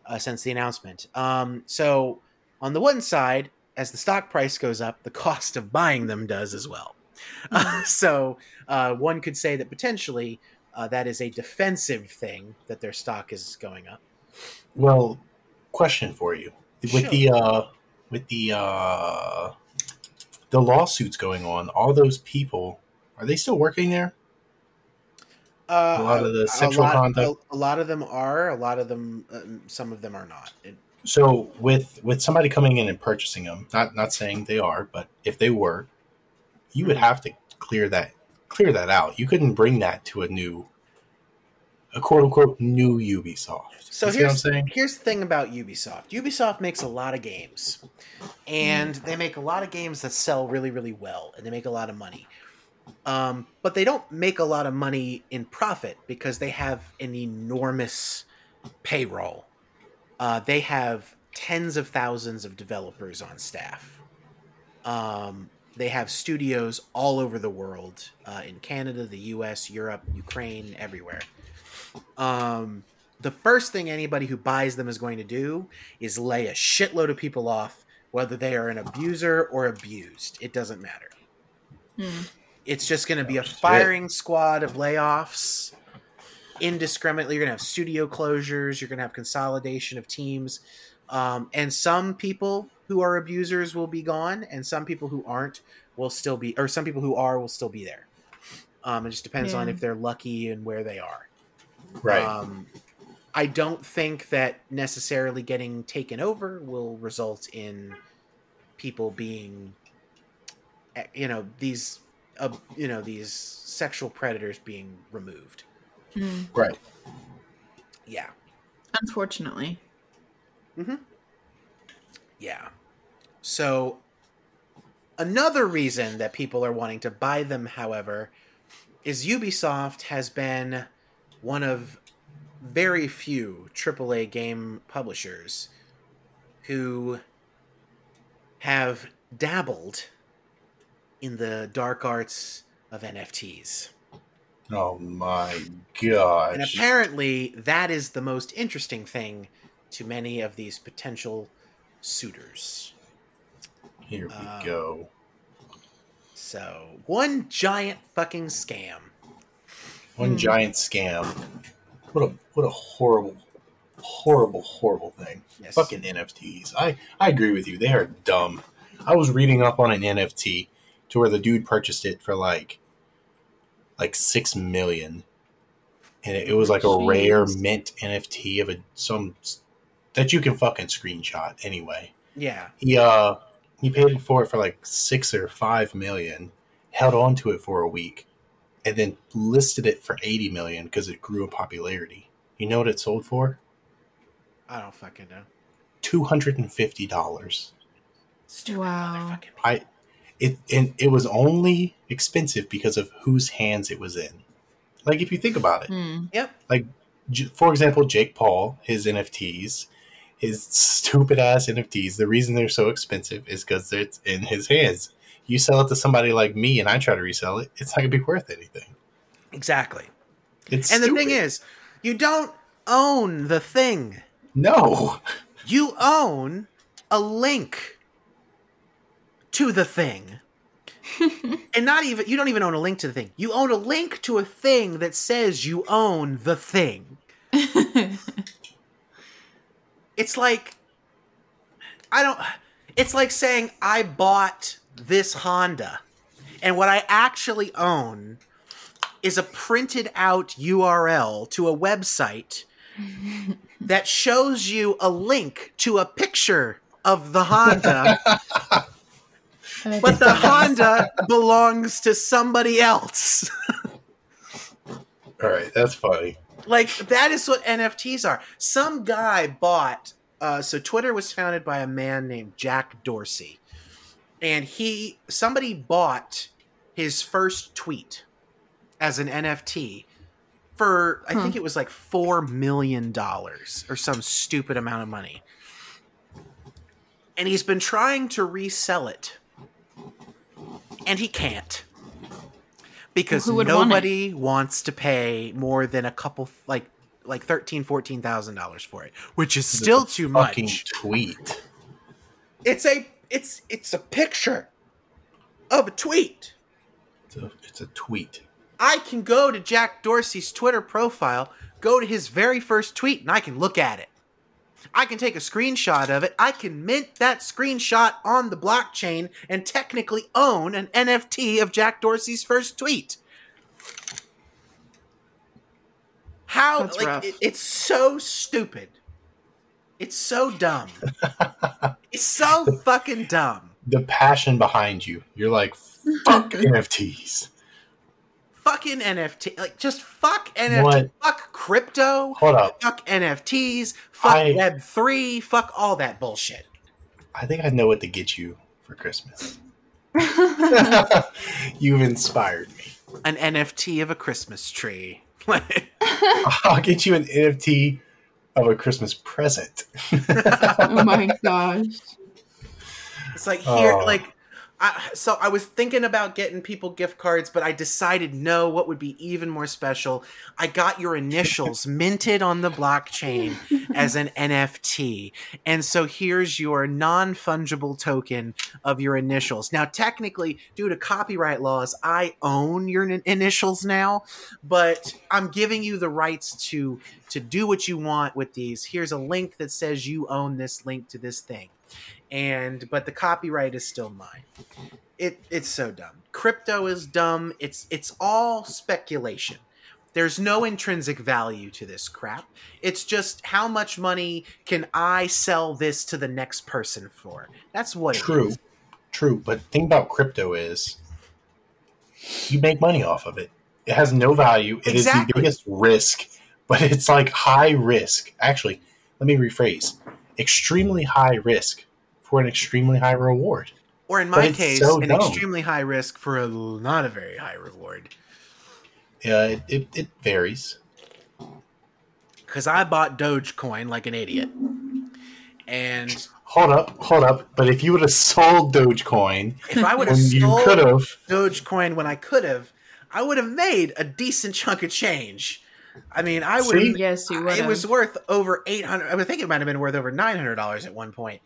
A: uh, since the announcement. Um, so, on the one side, as the stock price goes up, the cost of buying them does as well. Uh, so, uh, one could say that potentially uh, that is a defensive thing that their stock is going up.
B: Well, question for you: with
A: Sure.
B: the uh, with the uh, the lawsuits going on, all those people are they still working there?
A: Uh,
B: A lot of the
A: a
B: sexual
A: lot-
B: conduct?
A: A, a lot of them are. A lot of them. Uh, some of them are not. It,
B: So with with somebody coming in and purchasing them, not not saying they are, but if they were, you would
A: Mhm.
B: have to clear that clear that out. You couldn't bring that to a new, a quote unquote new Ubisoft.
A: So
B: you see what I'm
A: here's
B: saying?
A: here's the thing about Ubisoft. Ubisoft makes a lot of games, and they make a lot of games that sell really really well, and they make a lot of money. Um, but they don't make a lot of money in profit because they have an enormous payroll. Uh, they have tens of thousands of developers on staff. Um, they have studios all over the world uh, in Canada, the U.S., Europe, Ukraine, everywhere. Um, the first thing anybody who buys them is going to do is lay a shitload of people off, whether they are an abuser or abused. It doesn't matter.
C: Hmm.
A: It's just going to be a
B: shit.
A: firing squad of layoffs indiscriminately. You're going to have studio closures. You're going to have consolidation of teams. Um, and some people who are abusers will be gone, and some people who aren't will still be, or some people who are will still be there. Um, it just depends on if they're lucky and where they are.
B: Right.
A: Um, I don't think that necessarily getting taken over will result in people being, eh, you know, these, uh, you know, these sexual predators being removed.
C: Hmm.
B: right.
A: Yeah,
C: Unfortunately. Hmm.
A: yeah. So another reason that people are wanting to buy them, however, is Ubisoft has been one of very few AAA game publishers who have dabbled in the dark arts of NFTs.
B: Oh my gosh.
A: And apparently, that is the most interesting thing to many of these potential suitors.
B: Here we
A: um,
B: go.
A: So, one giant fucking scam.
B: One
C: Hmm.
B: giant scam. What a what a horrible, horrible, horrible thing.
A: Yes.
B: Fucking NFTs. I I agree with you. They are dumb. I was reading up on an NFT to where the dude purchased it for like like six million, and it, it was like a
C: Jeez.
B: rare mint NFT of a some that you can fucking screenshot anyway.
A: Yeah.
B: He uh he paid for it for like six or five million, held on to it for a week, and then listed it for eighty million because it grew in popularity. You know what it sold for?
A: I don't fucking know.
B: Two hundred and fifty dollars.
A: Stupid
C: Wow.
A: motherfucking
B: I it and it was only expensive because of whose hands it was in. Like if you think about it,
C: Hmm.
B: Like for example, Jake Paul, his NFTs, his stupid ass NFTs, the reason they're so expensive is because it's in his hands. You sell it to somebody like me and I try to resell it, it's not gonna be worth anything.
A: Exactly.
B: It's
A: And the thing is, you don't own the thing.
B: no,
A: You own a link to the thing. and not even you don't even own a link to the thing. You own a link to a thing that says you own the thing. It's like I don't it's like saying I bought this Honda and what I actually own is a printed out URL to a website that shows you a link to a picture of the Honda but the Honda belongs to somebody else.
B: All right, that's funny.
A: like that is what NFTs are. Some guy bought. Uh, so Twitter was founded by a man named Jack Dorsey, and he somebody bought his first tweet as an NFT for I think hmm. it was like four million dollars or some stupid amount of money, and he's been trying to resell it, and he can't. Because
C: Who would want
A: nobody wants to pay more than a couple like like thirteen fourteen thousand dollars for it, which is still too
B: fucking
A: much.
B: tweet.
A: It's a it's it's a picture of a tweet.
B: It's a, it's a tweet.
A: I can go to Jack Dorsey's Twitter profile, go to his very first tweet, and I can look at it. I can take a screenshot of it. I can mint that screenshot on the blockchain and technically own an NFT of Jack Dorsey's first tweet. How
C: That's
A: like it- it's so stupid. It's so dumb. it's so fucking dumb.
B: The passion behind you. You're like, fuck NFTs.
A: Fucking NFT. Like just fuck NFT.
B: What?
A: Fuck crypto.
B: Hold up.
A: fuck NFTs, fuck
B: I-
A: Web three, fuck all that bullshit.
B: I think I know what to get you for Christmas. You've inspired me.
A: An NFT of a Christmas tree.
B: I'll get you an NFT of a Christmas present.
C: oh my gosh.
A: it's like here,
B: Oh.
A: like. I, so I was thinking about getting people gift cards, but I decided no. What would be even more special? I got your initials minted on the blockchain as an NFT, and so here's your non fungible token of your initials. Now, technically, due to copyright laws, I own your in- initials now, but I'm giving you the rights to to do what you want with these. Here's a link that says you own this link to this thing, and but the copyright is still mine. It it's so dumb. Crypto is dumb. It's it's all speculation. There's no intrinsic value to this crap. It's just how much money can I sell this to the next person for? That's what
B: True.
A: is.
B: True. But the thing about crypto is you make money off of it. It has no value. It is
A: Exactly.
B: the biggest risk, but it's like high risk. Actually, let me rephrase extremely high risk for an extremely high reward.
A: Or in my case,
B: so
A: an
B: dumb.
A: extremely high risk for a not a very high reward.
B: Yeah, it, it, it varies.
A: Because I bought Dogecoin like an idiot. And
B: Hold up, hold up. But if you would have sold Dogecoin
A: if I would have
B: when you
A: sold
B: could have,
A: Dogecoin when I could have, I would have made a decent chunk of change. I mean, I would have.
C: Yes, you would.
A: It was worth over eight hundred. I think it might have been worth over nine hundred dollars at one point,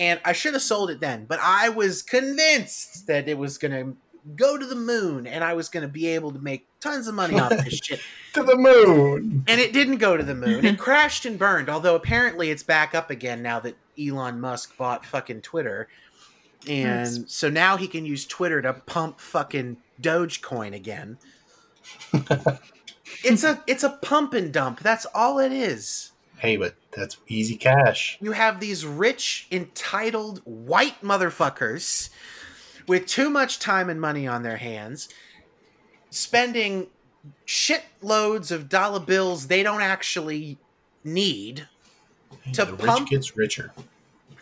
A: and I should have sold it then. But I was convinced that it was going to go to the moon, and I was going to be able to make tons of money off this shit.
B: to the moon.
A: And it didn't go to the moon. It crashed and burned. Although apparently it's back up again now that Elon Musk bought fucking Twitter. And so now he can use Twitter to pump fucking Dogecoin again. it's a it's a pump and dump. That's all it is.
B: Hey, but that's easy cash.
A: You have these rich, entitled white motherfuckers with too much time and money on their hands, spending shitloads of dollar bills they don't actually need To
B: the
A: pump-
B: rich gets richer.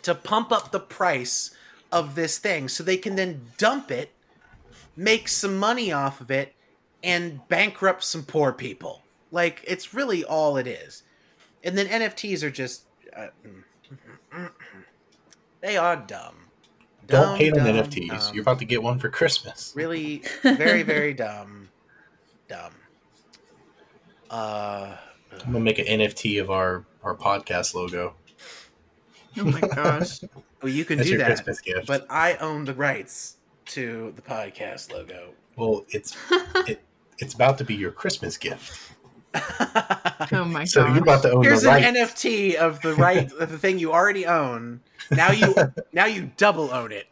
A: to pump up the price of this thing so they can then dump it, make some money off of it, and bankrupt some poor people. Like, it's really all it is. And then NFTs are just. Uh, they are dumb.
B: Don't
A: Dumb,
B: hate on NFTs.
A: dumb.
B: You're about to get one for Christmas.
A: Really, very, very dumb. Dumb. Uh.
B: I'm gonna make an NFT of our our podcast logo.
C: Oh my gosh.
A: Well, you can
B: That's
A: do
B: your
A: that,
B: Christmas gift.
A: but I own the rights to the podcast logo.
B: well, it's it, it's about to be your Christmas gift.
C: Oh my god!
B: So
C: gosh.
B: you're about to own
A: Here's
B: the
A: an
B: right.
A: NFT of the right of the thing you already own. Now you now you double own it.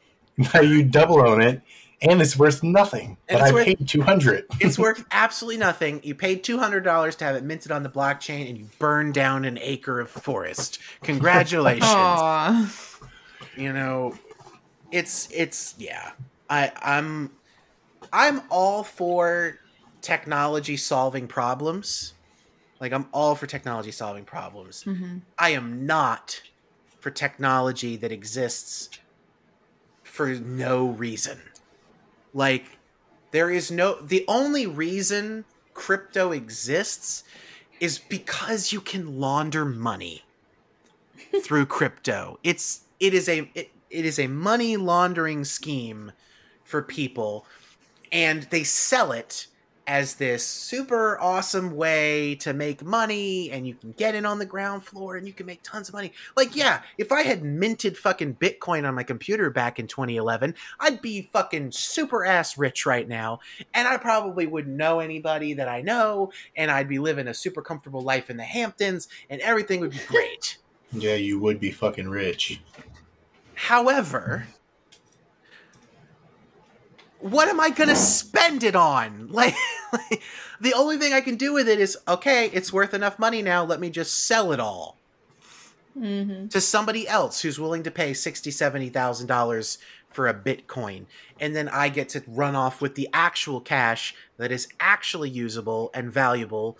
B: now you double own it, and it's worth nothing.
A: And
B: But
A: it's
B: I
A: worth-
B: paid two hundred.
A: It's worth absolutely nothing. You paid two hundred dollars to have it minted on the blockchain, and you burned down an acre of forest. Congratulations.
C: Aw.
A: You know, it's it's yeah. I I'm I'm all for technology solving problems. Like I'm all for technology solving problems.
C: Mm-hmm.
A: I am not for technology that exists for no reason. Like there is no the only reason crypto exists is because you can launder money through crypto. It's it is a it, it is a money laundering scheme for people and they sell it as this super awesome way to make money and you can get in on the ground floor and you can make tons of money. Like, yeah, if I had minted fucking Bitcoin on my computer back in 2011, I'd be fucking super ass rich right now. And I probably wouldn't know anybody that I know. And I'd be living a super comfortable life in the Hamptons and everything would be great.
B: Yeah, you would be fucking rich.
A: However, what am I going to spend it on? Like, like, the only thing I can do with it is okay, it's worth enough money now. Let me just sell it all
C: Mm-hmm.
A: to somebody else who's willing to pay sixty, seventy thousand dollars for a Bitcoin, and then I get to run off with the actual cash that is actually usable and valuable.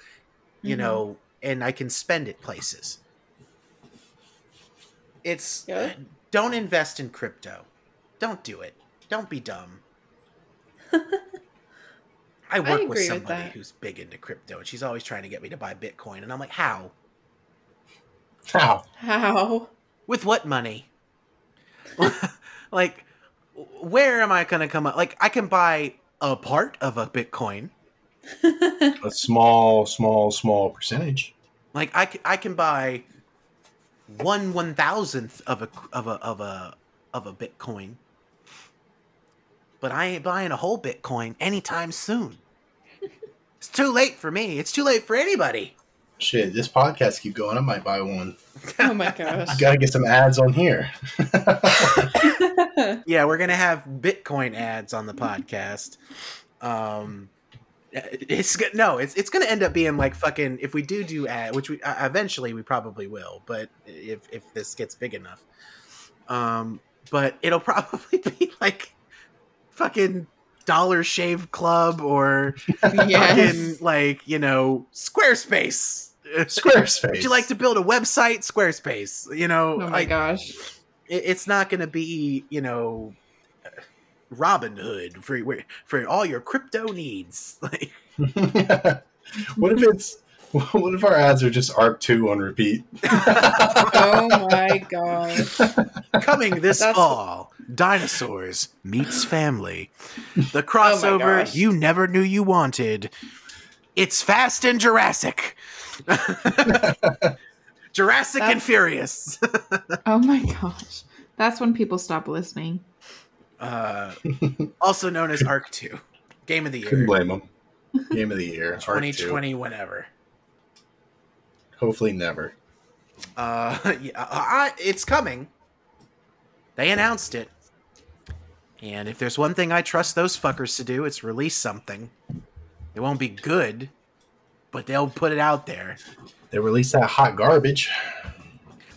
A: You
C: Mhm.
A: know, and I can spend it places. It's
C: Yeah.
A: don't invest in crypto. Don't do it. Don't be dumb. I work
C: agree
A: with
C: with
A: somebody
C: that.
A: who's big into crypto, and she's always trying to get me to buy Bitcoin, and I'm like, how?
B: How?
C: How?
A: With what money? like, where am I going to come up? Like, I can buy a part of a Bitcoin.
B: A small, small, small percentage.
A: Like, I can, I can buy one one thousandth of a of a of a of a Bitcoin. But I ain't buying a whole Bitcoin anytime soon. It's too late for me. It's too late for anybody.
B: Shit, this podcast keep going. I might buy one.
C: oh my gosh.
B: I gotta get some ads on here.
A: Yeah, we're gonna have Bitcoin ads on the podcast. Um, it's no, it's it's gonna end up being like fucking. If we do do ad, which we uh, eventually we probably will, but if if this gets big enough, um, but it'll probably be like fucking Dollar Shave Club or
C: yes.
A: fucking like you know Squarespace.
B: Squarespace.
A: Would you like to build a website? Squarespace. You know,
C: Oh my
A: like,
C: gosh.
A: it, it's not going to be you know Robinhood for for all your crypto needs. Like
B: what if it's what if our ads are just Arc Two on repeat?
C: Oh my god.
A: coming this
C: That's-
A: fall, dinosaurs meets family, the
C: Oh
A: crossover
C: gosh.
A: you never knew you wanted. It's Fast and Jurassic. Jurassic and Furious.
C: Oh my gosh. That's when people stop listening.
A: uh, also known as Arc Two, Game of the year.
B: Couldn't
A: Year,
B: blame them. Game of the year, Arc
A: twenty
B: Two.
A: whenever.
B: Hopefully, never.
A: Uh, yeah, I, it's coming. They announced it. And if there's one thing I trust those fuckers to do, it's release something. It won't be good, but they'll put it out there.
B: They release that hot garbage.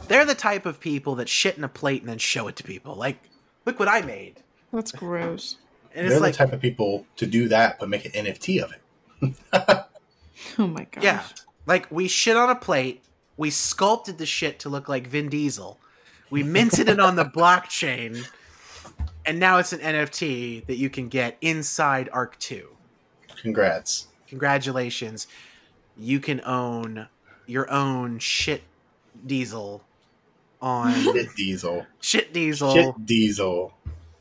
A: They're the type of people that shit in a plate and then show it to people. Like, look what I made.
C: That's gross.
A: And
B: They're
A: it's like,
B: the type of people to do that, but make an NFT of it.
C: Oh my gosh.
A: yeah, like we shit on a plate, we sculpted the shit to look like Vin Diesel, we minted it on the blockchain, and now it's an NFT that you can get inside Arc 2.
B: Congrats.
A: congratulations you can own your own shit diesel on
B: Shit Diesel.
A: shit diesel
B: Shit Diesel.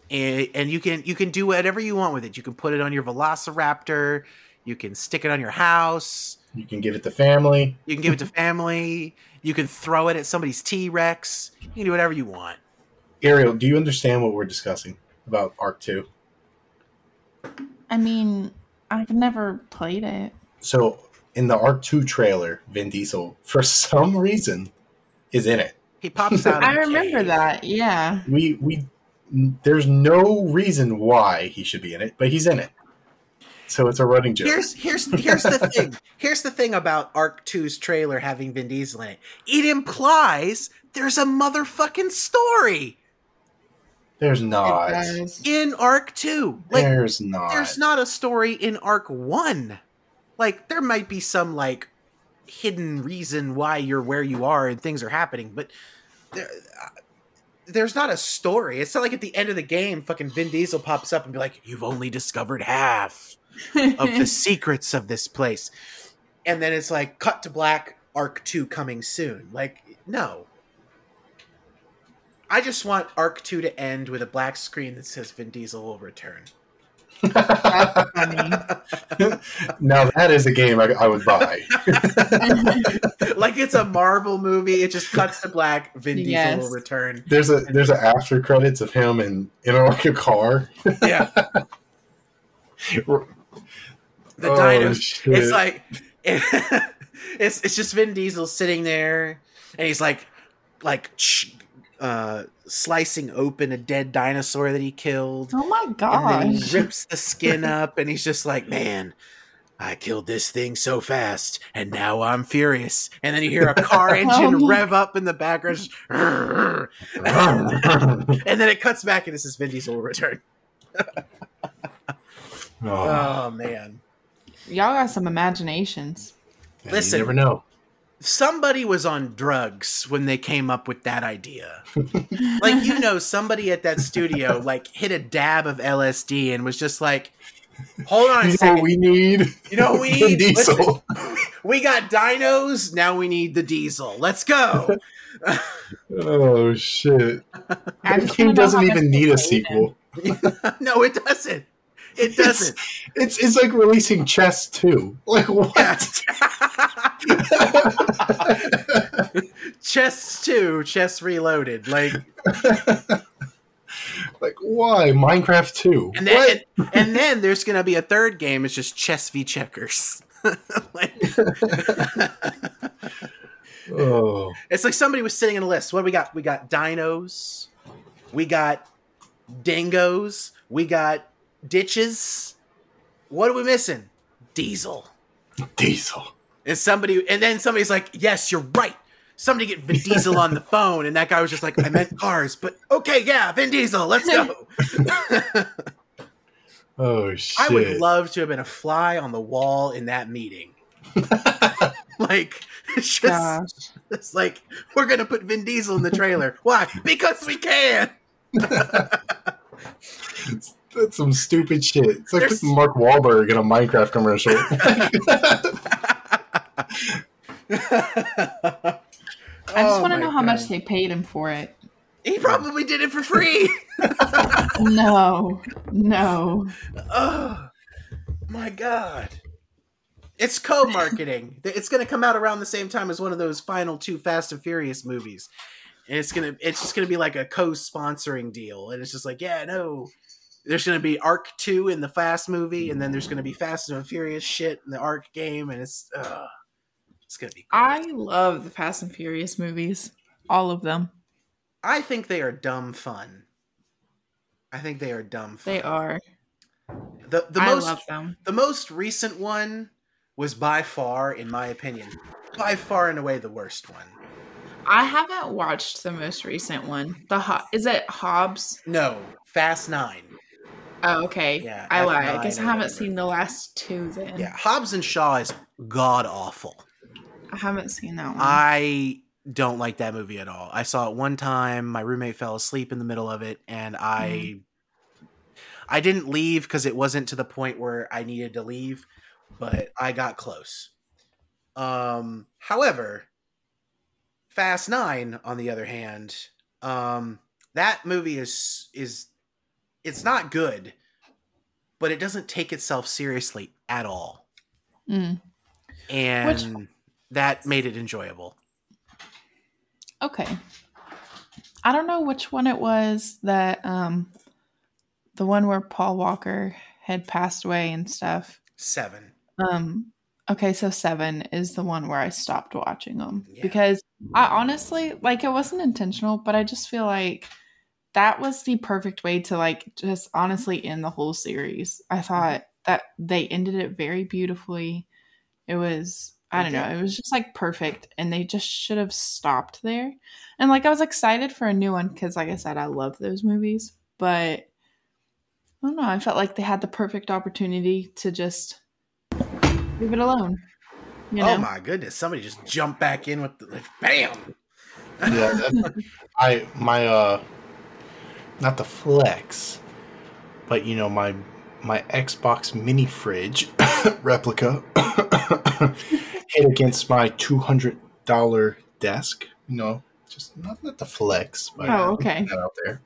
A: and, and you can you can do whatever you want with it you can put it on your velociraptor you can stick it on your house
B: You can give it to family.
A: you can give it to family you can throw it at somebody's t-rex you can do whatever you want
B: Ariel, do you understand what we're discussing about Arc 2?
C: I mean, I've never played it.
B: So, in the Arc 2 trailer, Vin Diesel, for some reason, is in it.
A: he pops out
C: I remember
A: cave.
C: that. Yeah.
B: We, we, there's no reason why he should be in it, but he's in it. So it's a running joke.
A: Here's here's here's the thing. Here's the thing about Arc 2's trailer having Vin Diesel in it. It implies there's a motherfucking story.
B: There's
C: It
B: not.
C: does.
A: in Arc Two. Like
B: There's not.
A: there's not a story in Arc One. Like there might be some like hidden reason why you're where you are and things are happening, but there, uh, there's not a story. It's not like at the end of the game, fucking Vin Diesel pops up and be like, "You've only discovered half of the secrets of this place," and then it's like cut to black. Arc Two coming soon. Like no. I just want Arc 2 to end with a black screen that says Vin Diesel will return.
B: Now that is a game I, I would buy.
A: like it's a Marvel movie. It just cuts to black. Vin Diesel
C: Yes.
A: will return.
B: There's a there's a after credits of him in in like a car.
A: Yeah, the
B: Oh,
A: dinos.
B: shit.
A: It's like it's it's just Vin Diesel sitting there, and he's like like uh, slicing open a dead dinosaur that he killed.
C: oh my
A: And then
C: gosh.
A: he rips the skin up, and he's just like, "Man, I killed this thing so fast, and now I'm furious." And then you hear a car engine
C: no.
A: rev up in the background, just, and then it cuts back, and this is Vin Diesel will return.
B: Oh,
A: Oh man,
C: Y'all got some imaginations.
B: yeah,
A: listen.
B: you never know.
A: somebody was on drugs when they came up with that idea. like you know, somebody at that studio like hit a dab of LSD and was just like, "Hold on a
B: You know
A: second,
B: what we need?
A: You know what we
B: Vin
A: need?
B: Diesel.
A: we got dinos. Now we need the diesel. Let's go."
B: Oh shit!
C: I
B: The
C: just
B: game
C: wanna know
B: doesn't even need a sequel.
A: no, it doesn't. It doesn't.
B: It's it's like releasing Chess Two. Like what?
A: Chess two, chess reloaded. Like,
B: like why Minecraft Two?
A: and then and, and then there's gonna be a third game. It's just chess v checkers. like,
B: Oh,
A: It's like somebody was sitting in a list. What do we got? We got dinos, we got dingoes, we got ditches. What are we missing? Diesel.
B: Diesel.
A: And somebody, and then somebody's like, "Yes, you're right." Somebody get Vin Diesel on the phone, and that guy was just like, "I meant cars, but okay, yeah, Vin Diesel, let's go."
B: Oh shit!
A: I would love to have been a fly on the wall in that meeting. like, it's just,
C: Gosh.
A: it's like we're gonna put Vin Diesel in the trailer. Why? Because we can.
B: That's some stupid shit. It's like
A: There's-
B: Mark Wahlberg in a Minecraft commercial.
C: I just
A: Oh
C: want to know how much they paid him for it.
A: He probably did it for free.
C: No, no.
A: oh my god. It's co-marketing. It's going to come out around the same time as one of those final two Fast and Furious movies. And it's going to it's just going to be like a co-sponsoring deal and it's just like, yeah, no. There's going to be Arc 2 in the Fast movie and then there's going to be Fast and Furious shit in the Arc game and it's uh, it's going to be great.
C: I love the Fast and Furious movies. All of them.
A: I think they are dumb fun. I think they are dumb fun.
C: They are.
A: The the
C: I
A: most
C: love them.
A: the most recent one was by far, in my opinion, by far and away the worst one.
C: I haven't watched the most recent one. The Ho- is it Hobbs?
A: No, Fast Nine.
C: Oh, okay.
A: Yeah,
C: I lied. I
A: F9
C: guess I haven't
A: whatever.
C: seen the last two then.
A: Yeah, Hobbs and Shaw is god awful.
C: I haven't seen that one.
A: I don't like that movie at all. I saw it one time. My roommate fell asleep in the middle of it, and I I didn't leave because it wasn't to the point where I needed to leave, but I got close. Um, however, Fast Nine, on the other hand, um, that movie is is it's not good, but it doesn't take itself seriously at all,
C: Mm,
A: and that made it enjoyable.
C: okay. I don't know which one it was that um the one where Paul Walker had passed away and stuff.
A: Seven.
C: Um okay, so 7 is the one where I stopped watching them
A: Yeah.
C: because I honestly like it wasn't intentional, but I just feel like that was the perfect way to like just honestly end the whole series. I thought that they ended it very beautifully. It was I don't know, it was just like perfect and they just should have stopped there. And like I was excited for a new one cuz like I said I love those movies. but I don't know. I felt like they had the perfect opportunity to just leave it alone. You know?
A: Oh my goodness! Somebody just jumped back in with the like, bam.
B: Yeah, I my uh, not the flex, but you know my my Xbox mini fridge replica hit against my two hundred dollar desk. You know, just not, not the flex. But
C: Oh, okay.
B: that out there.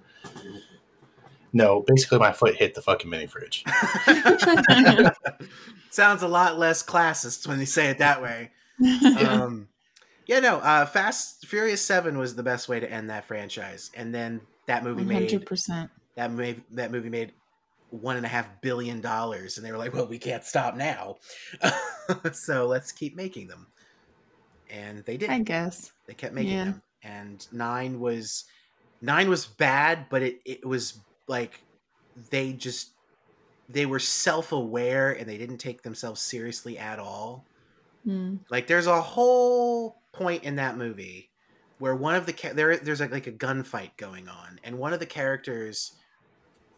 B: No, basically my foot hit the fucking mini fridge.
A: Sounds a lot less classist when they say it that way. Um, yeah, no. Uh, Fast Furious Seven was the best way to end that franchise, and then that movie
C: One
A: made
C: hundred percent.
A: that made that movie made one and a half billion dollars, and they were like, "Well, we can't stop now, so let's keep making them." And they did.
C: I guess.
A: They kept making
C: Yeah.
A: them, and nine was nine was bad, but it it was like they just they were self aware and they didn't take themselves seriously at all.
C: Mm.
A: Like there's a whole point in that movie where one of the there there's like, like a gunfight going on and one of the characters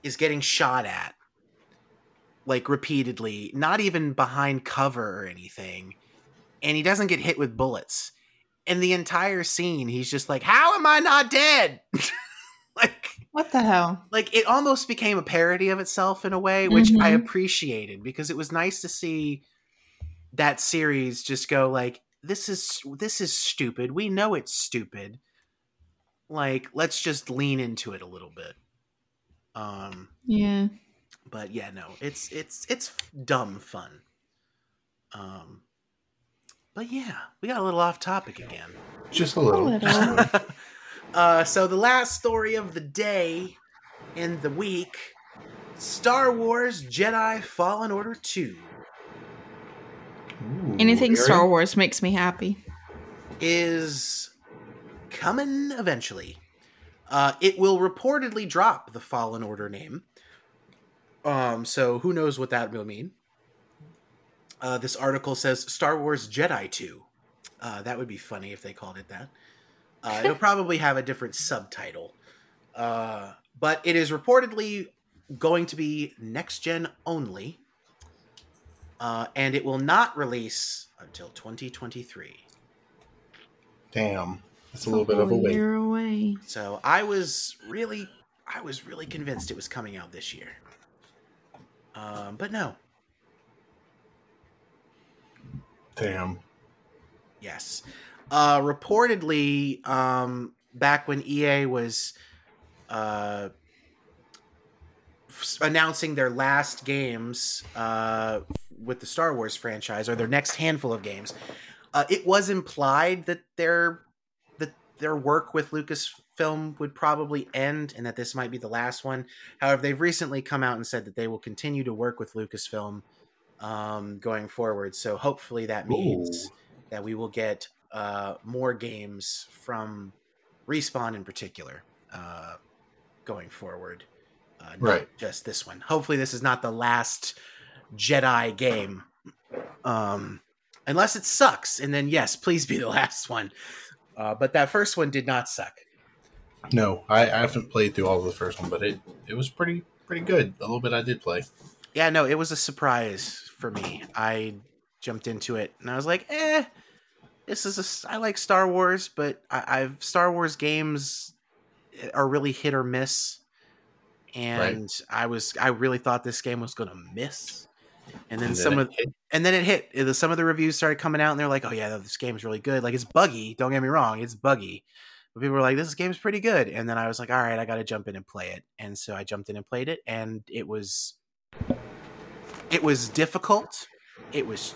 A: is getting shot at like repeatedly, not even behind cover or anything, and he doesn't get hit with bullets. And the entire scene, he's just like, "How am I not dead?" like
C: What the hell?
A: like it almost became a parody of itself in a way which i
C: Mhm.
A: appreciated because it was nice to see that series just go like this is this is stupid we know it's stupid like let's just lean into it a little bit um
C: Yeah.
A: but yeah no it's it's it's dumb fun um but yeah we got a little off topic again
B: Just a
C: A
B: little.
C: little.
A: uh, so the last story of the day in the week Star Wars Jedi Fallen Order 2
B: Ooh,
C: Anything? Star Wars makes me happy.
A: is coming eventually. Uh, it will reportedly drop the Fallen Order name. Um, so who knows what that will mean? Uh, this article says Star Wars Jedi 2. Uh, that would be funny if they called it that. Uh, it'll probably have a different subtitle. Uh, but it is reportedly going to be next gen only. Uh, and it will not release until 2023.
B: Damn, that's a little bit of a
C: whole
B: wait.
C: away.
A: So I was really, I was really convinced it was coming out this year. Um, but no,
B: Damn.
A: yes. Uh, reportedly, um, back when EA was uh, f- announcing their last games uh, with the Star Wars franchise or their next handful of games, uh, it was implied that their that their work with Lucasfilm would probably end and that this might be the last one. However, they've recently come out and said that they will continue to work with Lucasfilm um, going forward. So hopefully that means
B: Ooh.
A: that we will get uh, more games from Respawn in particular uh, going forward. Uh, not
B: Right.
A: just this one. Hopefully, this is not the last Jedi game. Um, unless it sucks, and then yes, please be the last one. Uh, but that first one did not suck.
B: No, I, I haven't played through all of the first one, but it it was pretty pretty good. A little bit I did play.
A: Yeah, no, it was a surprise for me. I jumped into it and I was like, eh, this is a. I like Star Wars, but I, I've Star Wars games are really hit or miss, and I was I really thought this game was gonna miss, and then
B: And then
A: some of
B: hit.
A: and then it hit. Uh, Some of the reviews started coming out, and they're like, "Oh yeah, this game's really good. Like it's buggy. Don't get me wrong, it's buggy." But people were like, "This game's pretty good," and then I was like, "All right, I got to jump in and play it." And so I jumped in and played it, and it was it was difficult. It was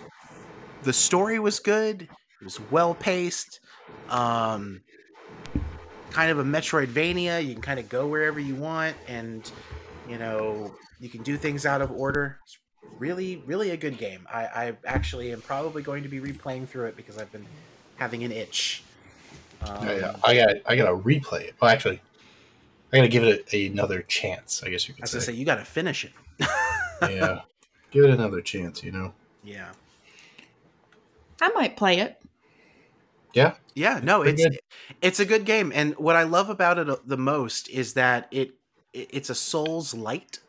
A: the story was good. It was well paced. Um, kind of a Metroidvania. You can kind of go wherever you want, and you know you can do things out of order. It's really, really a good game. I, I actually am probably going to be replaying through it because I've been having an itch. Um,
B: Yeah, yeah. I got I got to replay it. Well, actually, I got to give it a, another chance. I guess you
A: I
B: could
A: was gonna say
B: say.
A: you got to finish it.
B: yeah, give it another chance. You know.
A: Yeah.
C: I might play it.
B: Yeah.
A: Yeah, no,
B: pretty
A: it's
B: good.
A: it's a good game, and what I love about it uh, the most is that it it, it's a Souls light.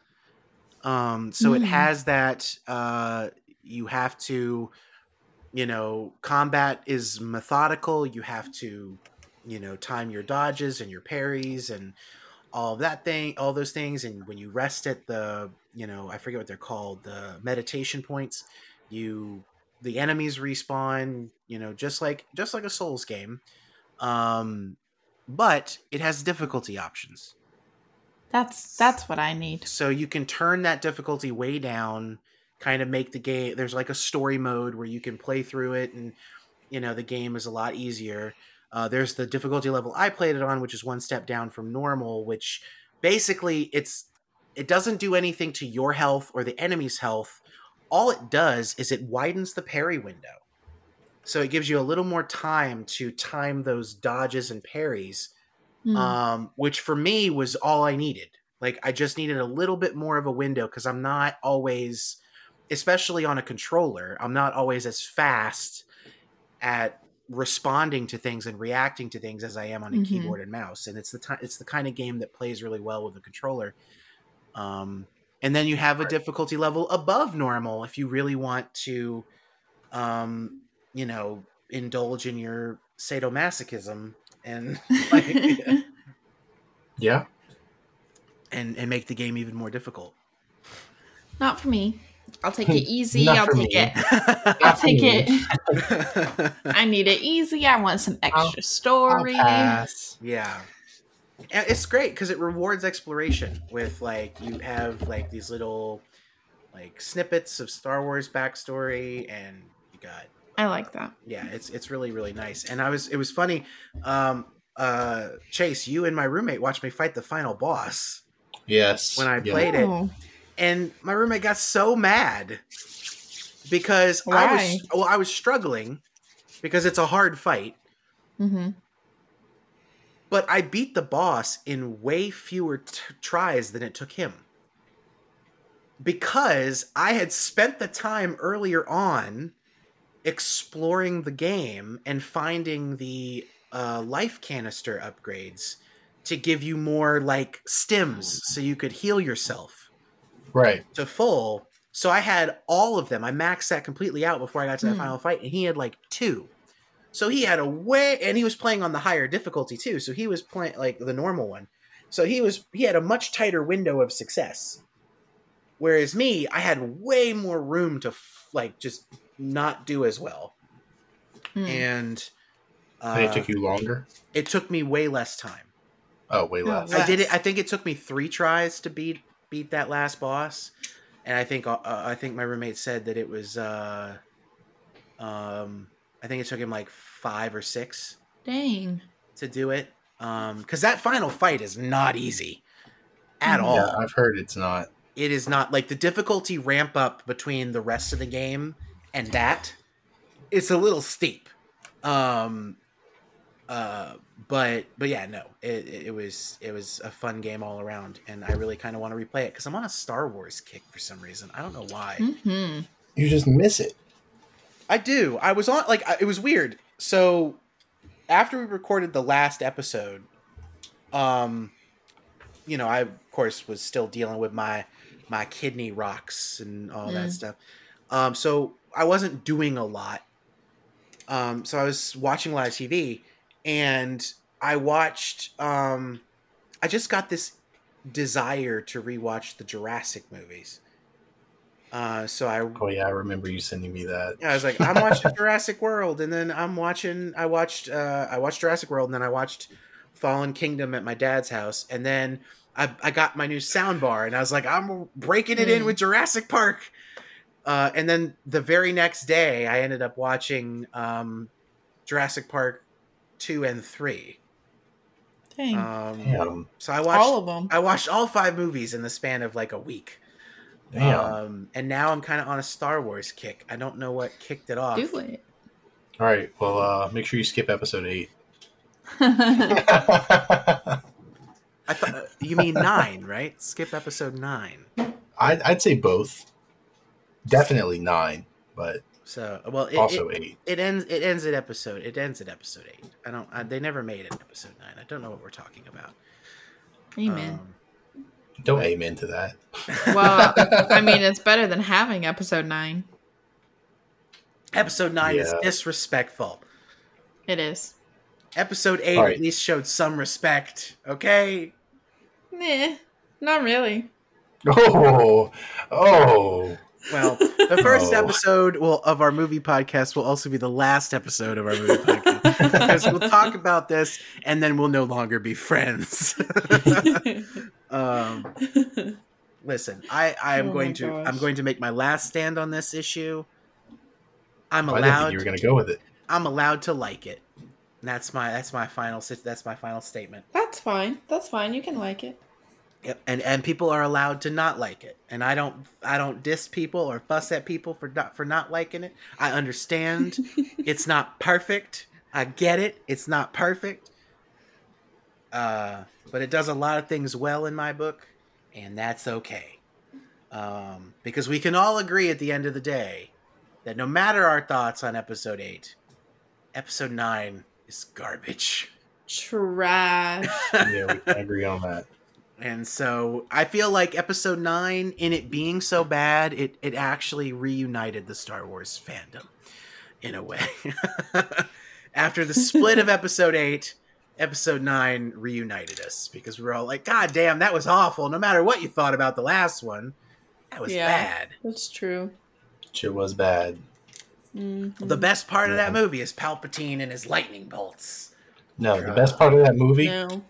A: Um, so it
C: Mm.
A: has that. Uh, you have to, you know, combat is methodical. You have to, you know, time your dodges and your parries and all that thing, all those things. And when you rest at the, you know, I forget what they're called, the meditation points, you the enemies respawn. You know, just like just like a Souls game. Um, but it has difficulty options.
C: That's that's what I need.
A: So you can turn that difficulty way down, kind of make the game. There's like a story mode where you can play through it, and you know the game is a lot easier. Uh, there's the difficulty level I played it on, which is one step down from normal, which basically it's it doesn't do anything to your health or the enemy's health. All it does is it widens the parry window. So it gives you a little more time to time those dodges and parries
C: Hmm.
A: um, which for me was all I needed. Like I just needed a little bit more of a window because I'm not always, especially on a controller, I'm not always as fast at responding to things and reacting to things as I am on a
C: Mhm.
A: keyboard and mouse. And it's the time, it's the kind of game that plays really well with a controller. Um, and then you have a difficulty level above normal if you really want to, um, you know, indulge in your sadomasochism and like,
B: Yeah.
A: and and make the game even more difficult.
C: Not for me. I'll take it easy. I'll take
B: me.
C: it. I'll take it. I need it easy. I want some extra
B: I'll
C: story.
B: pass.
A: yeah, and it's great because it rewards exploration with like you have like these little like snippets of Star Wars backstory, and you got
C: I like that.
A: yeah, it's it's really really nice. And I was it was funny. Um, uh, Chase, you and my roommate watched me fight the final boss,
B: Yes.
A: When I
B: Yeah.
A: played it.
C: Oh.
A: and my roommate got so mad because I was well, I was struggling because it's a hard fight.
C: hmm
A: but I beat the boss in way fewer t- tries than it took him. Because I had spent the time earlier on exploring the game and finding the uh, life canister upgrades to give you more like stims so you could heal yourself
B: Right.
A: to full. So I had all of them. I maxed that completely out before I got to that
C: Hmm.
A: final fight, and he had like two. So he had a way, and he was playing on the higher difficulty too. So he was playing like the normal one. So he was he had a much tighter window of success. Whereas me, I had way more room to f- like just not do as well,
C: Hmm.
A: and uh,
B: And it took you longer.
A: it took me way less time.
B: Oh, way less.
A: I did it. I think it took me three tries to beat beat that last boss, and I think uh, I think my roommate said that it was. Uh, um, I think it took him like five or six
C: Dang.
A: to do it. Um, because that final fight is not easy at
C: Mhm.
A: all.
B: Yeah, I've heard it's not.
A: It is not like the difficulty ramp up between the rest of the game and that. It's a little steep. Um, uh, but but yeah, no, it, it was it was a fun game all around, and I really kind of want to replay it because I'm on a Star Wars kick for some reason. I don't know why.
C: hmm
B: You just miss it.
A: I do. I was on like it was weird. So after we recorded the last episode, um, you know, I of course was still dealing with my my kidney rocks and all that
C: Mm.
A: stuff. Um, so I wasn't doing a lot. Um, so I was watching a lot of TV, and I watched. Um, I just got this desire to rewatch the Jurassic movies. Uh, so I
B: Oh yeah, I remember you sending me that.
A: yeah, I was like, I'm watching Jurassic World, and then I'm watching. I watched. Uh, I watched Jurassic World, and then I watched Fallen Kingdom at my dad's house, and then I, I got my new sound bar, and I was like, I'm breaking it in
C: Mm.
A: with Jurassic Park. Uh, and then the very next day, I ended up watching um, Jurassic Park two and three.
C: Dang.
A: Um,
B: Damn.
A: so I watched.
C: All of them.
A: I watched all five movies in the span of like a week.
B: Damn.
A: Um, and now I'm kind of on a Star Wars kick. I don't know what kicked it off.
C: Do it.
B: All right. Well, uh, make sure you skip episode eight.
A: I thought uh, you mean nine, right? Skip episode nine.
B: I'd, I'd say both. Definitely nine, but
A: So, well, it,
B: also
A: it,
B: eight.
A: it ends. It ends at episode. It ends at episode eight. I don't. I, they never made it episode nine. I don't know what we're talking about.
C: Amen.
A: Um,
B: Don't amen to that.
C: Well, I mean, it's better than having episode nine.
A: Episode nine is disrespectful.
C: It is.
A: Episode eight
B: All right.
A: at least showed some respect. Okay.
C: Nah, not really.
B: Oh, oh.
A: Well, the first
B: Oh.
A: episode will, of our movie podcast will also be the last episode of our movie podcast because we'll talk about this and then we'll no longer be friends. um, listen, I, I am
C: Oh
A: going to
C: gosh.
A: I'm going to make my last stand on this issue. I'm
B: I didn't think
A: allowed
B: you were going to go with it.
A: I'm allowed to like it. And that's my that's my final that's my final statement.
C: That's fine. That's fine. You can like it.
A: Yep. And and people are allowed to not like it. And I don't I don't diss people or fuss at people for not for not liking it. I understand it's not perfect. I get it. It's not perfect. Uh but it does a lot of things well in my book and that's okay. Um because we can all agree at the end of the day that no matter our thoughts on episode 8, episode 9 is garbage.
C: Trash.
B: Yeah, we can agree on that.
A: And so I feel like episode nine, in it being so bad, it, it actually reunited the Star Wars fandom in a way. After the split of episode eight, episode nine reunited us because we were all like, God damn, that was awful. No matter what you thought about the last one, that was
C: Yeah.
A: bad.
C: That's true.
B: Shit was bad.
C: Mhm.
A: The best part of that movie is Palpatine and his lightning bolts.
B: No, the best part of that movie,
C: No.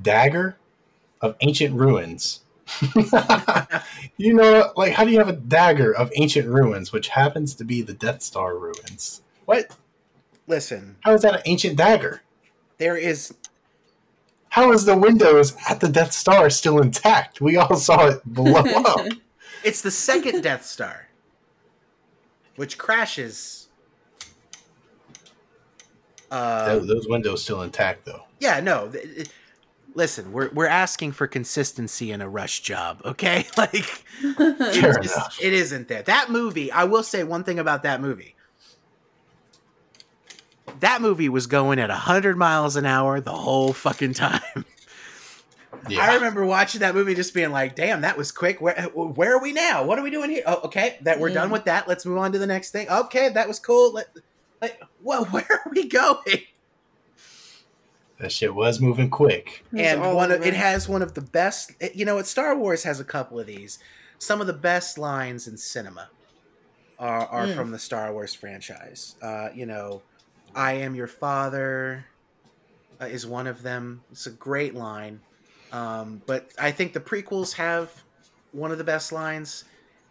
B: dagger of ancient ruins. you know, like how do you have a dagger of ancient ruins, which happens to be the Death Star ruins? What?
A: Listen,
B: How is that an ancient dagger?
A: there is
B: How is the windows at the Death Star still intact? We all saw it blow up.
A: It's the second Death Star, which crashes. Uh,
B: Those- Those windows still intact though.
A: yeah, no. th- it- listen, we're we're asking for consistency in a rush job, okay? Like, it, just- it isn't there. That movie. I will say one thing about that movie. That movie was going at hundred miles an hour the whole fucking time.
B: Yeah.
A: I remember watching that movie, just being like, "Damn, that was quick. Where where are we now? What are we doing here? Oh, okay, that we're done
C: Mm.
A: with that. Let's move on to the next thing. Okay, that was cool. Let, like, well, where are we going?
B: That shit was moving quick.
A: And one of, it has one of the best. You know, what Star Wars has a couple of these. Some of the best lines in cinema are are
C: Mm.
A: from the Star Wars franchise. Uh, you know, "I am your father" uh, is one of them. It's a great line. Um, but I think the prequels have one of the best lines,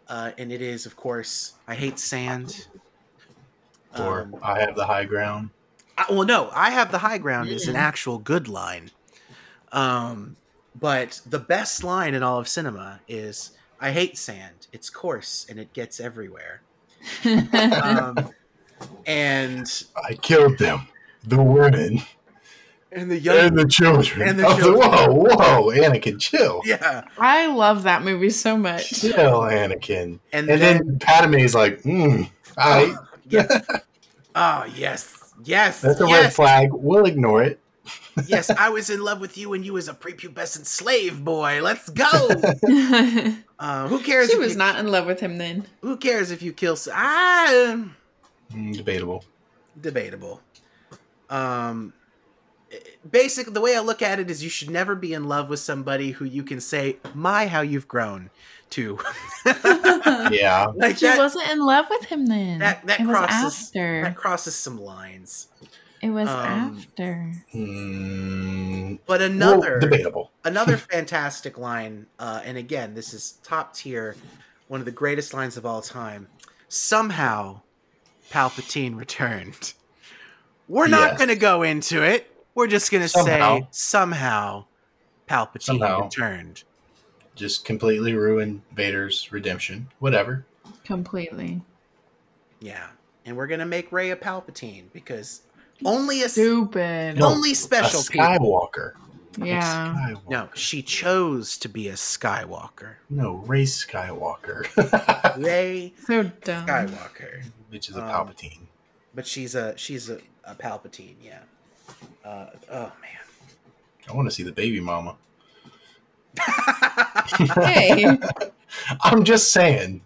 A: uh, and it is, of course, "I hate sand."
B: Or
A: Um,
B: I have the high ground.
A: I, well, no, I have the high ground is an
C: Mm.
A: actual good line. Um, but the best line in all of cinema is "I hate sand. It's coarse and it gets everywhere." Um, and
B: I killed them. The women
A: and the young,
B: and the children.
A: and the
B: I was like, whoa, whoa, Anakin, chill.
A: yeah,
C: I love that movie so much.
B: Chill, Anakin.
A: and,
B: And
A: then,
B: then Padme's like, mm, I,
A: yeah. oh yes, yes,
B: that's a red flag. We'll ignore it.
A: yes. I was in love with you when you was a prepubescent slave boy. Let's go. Uh, who cares? if
C: was
A: you,
C: not in love with him then.
A: Who cares if you kill? s- Ah.
B: Mm, debatable.
A: debatable. Um, basically, the way I look at it is, you should never be in love with somebody who you can say, "My, how you've grown." To
B: Yeah.
A: like
C: She
A: that,
C: wasn't in love with him then.
A: that that
C: it was
A: crosses
C: after.
A: that crosses some lines.
C: it was
A: um,
C: after.
B: Mm,
A: But
B: well,
A: another
B: debatable.
A: another fantastic line, uh, and again, this is top tier, one of the greatest lines of all time. Somehow, Palpatine returned. We're not
B: Yes.
A: going to go into it. We're just going to say
B: Somehow.
A: somehow Palpatine
B: Somehow.
A: returned.
B: Just completely ruin Vader's redemption. Whatever.
C: Completely.
A: Yeah, and we're going to make Rey a Palpatine because only a
C: Stupid.
B: No,
A: only special
B: a
A: people.
B: Skywalker.
C: Yeah.
B: A Skywalker.
A: No, she chose to be a Skywalker.
B: No, Race Skywalker.
A: Rey
C: So dumb.
A: Skywalker.
B: Which is a
A: Um,
B: Palpatine.
A: but she's a she's a, a Palpatine. Yeah. Uh, oh man.
B: I want to see the baby mama.
C: Hey.
B: I'm just saying.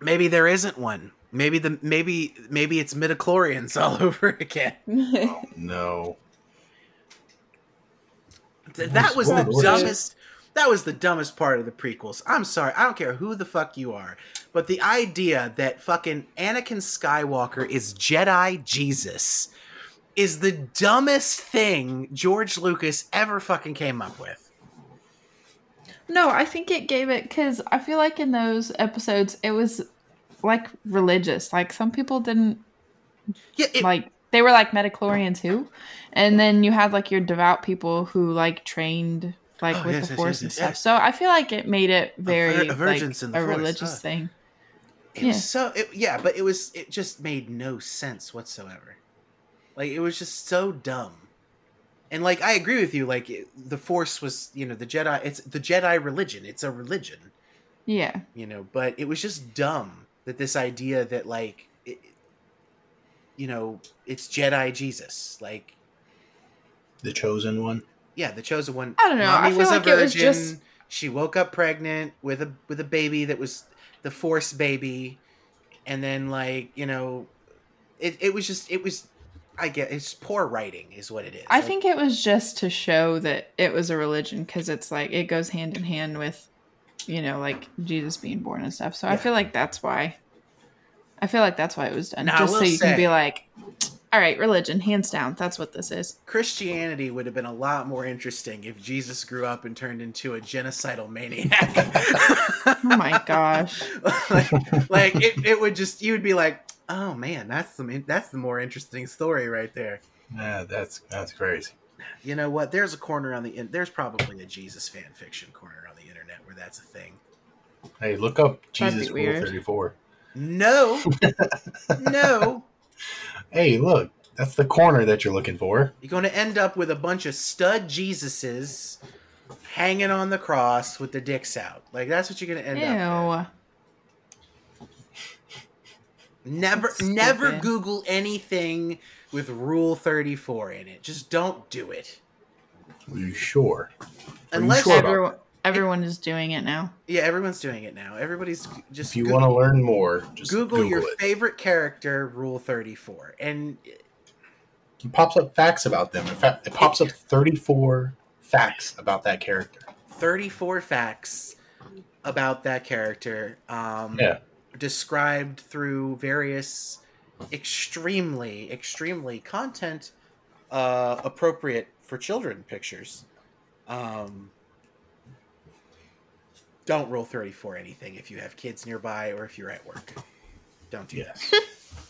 A: maybe there isn't one. Maybe the maybe maybe it's midichlorians all over again.
B: No.
A: Th- That was the
B: What? What?
A: dumbest. That was the dumbest part of the prequels. I'm sorry. I don't care who the fuck you are, but the idea that fucking Anakin Skywalker is Jedi Jesus is the dumbest thing George Lucas ever fucking came up with.
C: No, I think it gave it because I feel like in those episodes it was like religious. Like some people didn't
A: Yeah, it,
C: like they were like midichlorians who, and then you had like your devout people who like trained like
A: Oh,
C: with
A: yes,
C: the force
A: yes,
C: and
A: yes,
C: stuff.
A: yes.
C: So I feel like it made it very
A: a virgins
C: like,
A: in the
C: a religious
A: huh.
C: thing.
A: it
C: yeah.
A: so it, yeah, but it was it just made no sense whatsoever. Like it was just so dumb. And like I agree with you like it, the force was, you know, the Jedi it's the Jedi religion. It's a religion.
C: Yeah,
A: you know but it was just dumb that this idea that like it, you know it's jedi jesus like
B: The chosen one.
A: yeah the chosen one
C: I don't know, I feel like it was just-
A: she woke up pregnant with a with a baby that was the force baby and then like you know it, it was just it was i get it's poor writing is what it is
C: I
A: Like,
C: think it was just to show that it was a religion because it's like it goes hand in hand with, you know, like Jesus being born and stuff. So I feel like that's why. I feel like that's why it was done,
A: Now,
C: just so you can be like, all right, religion, hands down, that's what this is.
A: Christianity would have been a lot more interesting if Jesus grew up and turned into a genocidal maniac.
C: Oh my gosh.
A: like, like it, it would just you would be like, oh man, that's the that's the more interesting story right there.
B: Yeah, that's that's crazy.
A: You know what? There's a corner on the in- there's probably a Jesus fan fiction corner on the internet where that's a thing.
B: Hey, look up Jesus
C: be
B: Rule 34.
A: No, no,
B: Hey, look, that's the corner that you're looking for.
A: you're going to end up with a bunch of stud Jesuses hanging on the cross with their dicks out. Like that's what you're going to end up. With.
C: Ew.
A: Never, never. Google anything with Rule Thirty Four in it. Just don't do it.
B: Are you sure? Are you
A: Unless
B: sure
C: Everyone, everyone is doing it now.
A: Yeah, everyone's doing it now. Everybody's just
B: If you
A: Goo-
B: want to learn more, just
A: Google,
B: Google,
A: your
B: it.
A: favorite character, Rule Thirty Four, and
B: It pops up facts about them. In fact, it pops up 34 facts about that character.
A: thirty-four facts about that character. Um,
B: Yeah.
A: Described through various extremely, extremely content uh, appropriate for children pictures. Um, don't Rule Thirty Four anything if you have kids nearby or if you're at work. Don't do that.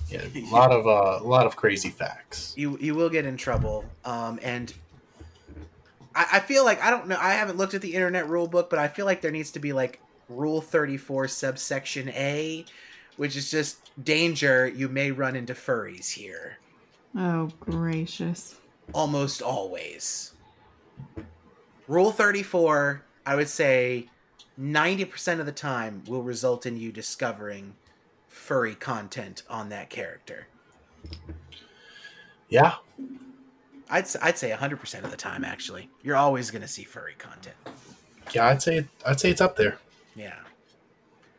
B: Yeah, a lot of uh, a lot of crazy facts.
A: you you will get in trouble. Um, and I, I feel like I don't know. I haven't looked at the internet rule book, but I feel like there needs to be like Rule Thirty Four subsection A, which is just danger. You may run into furries here
C: Oh, gracious.
A: almost always. Rule Thirty Four, I would say, ninety percent of the time will result in you discovering furry content on that character.
B: Yeah,
A: I'd s- I'd say 100% of the time actually. You're always going to see furry content.
B: yeah, I'd say I'd say it's up there.
A: Yeah.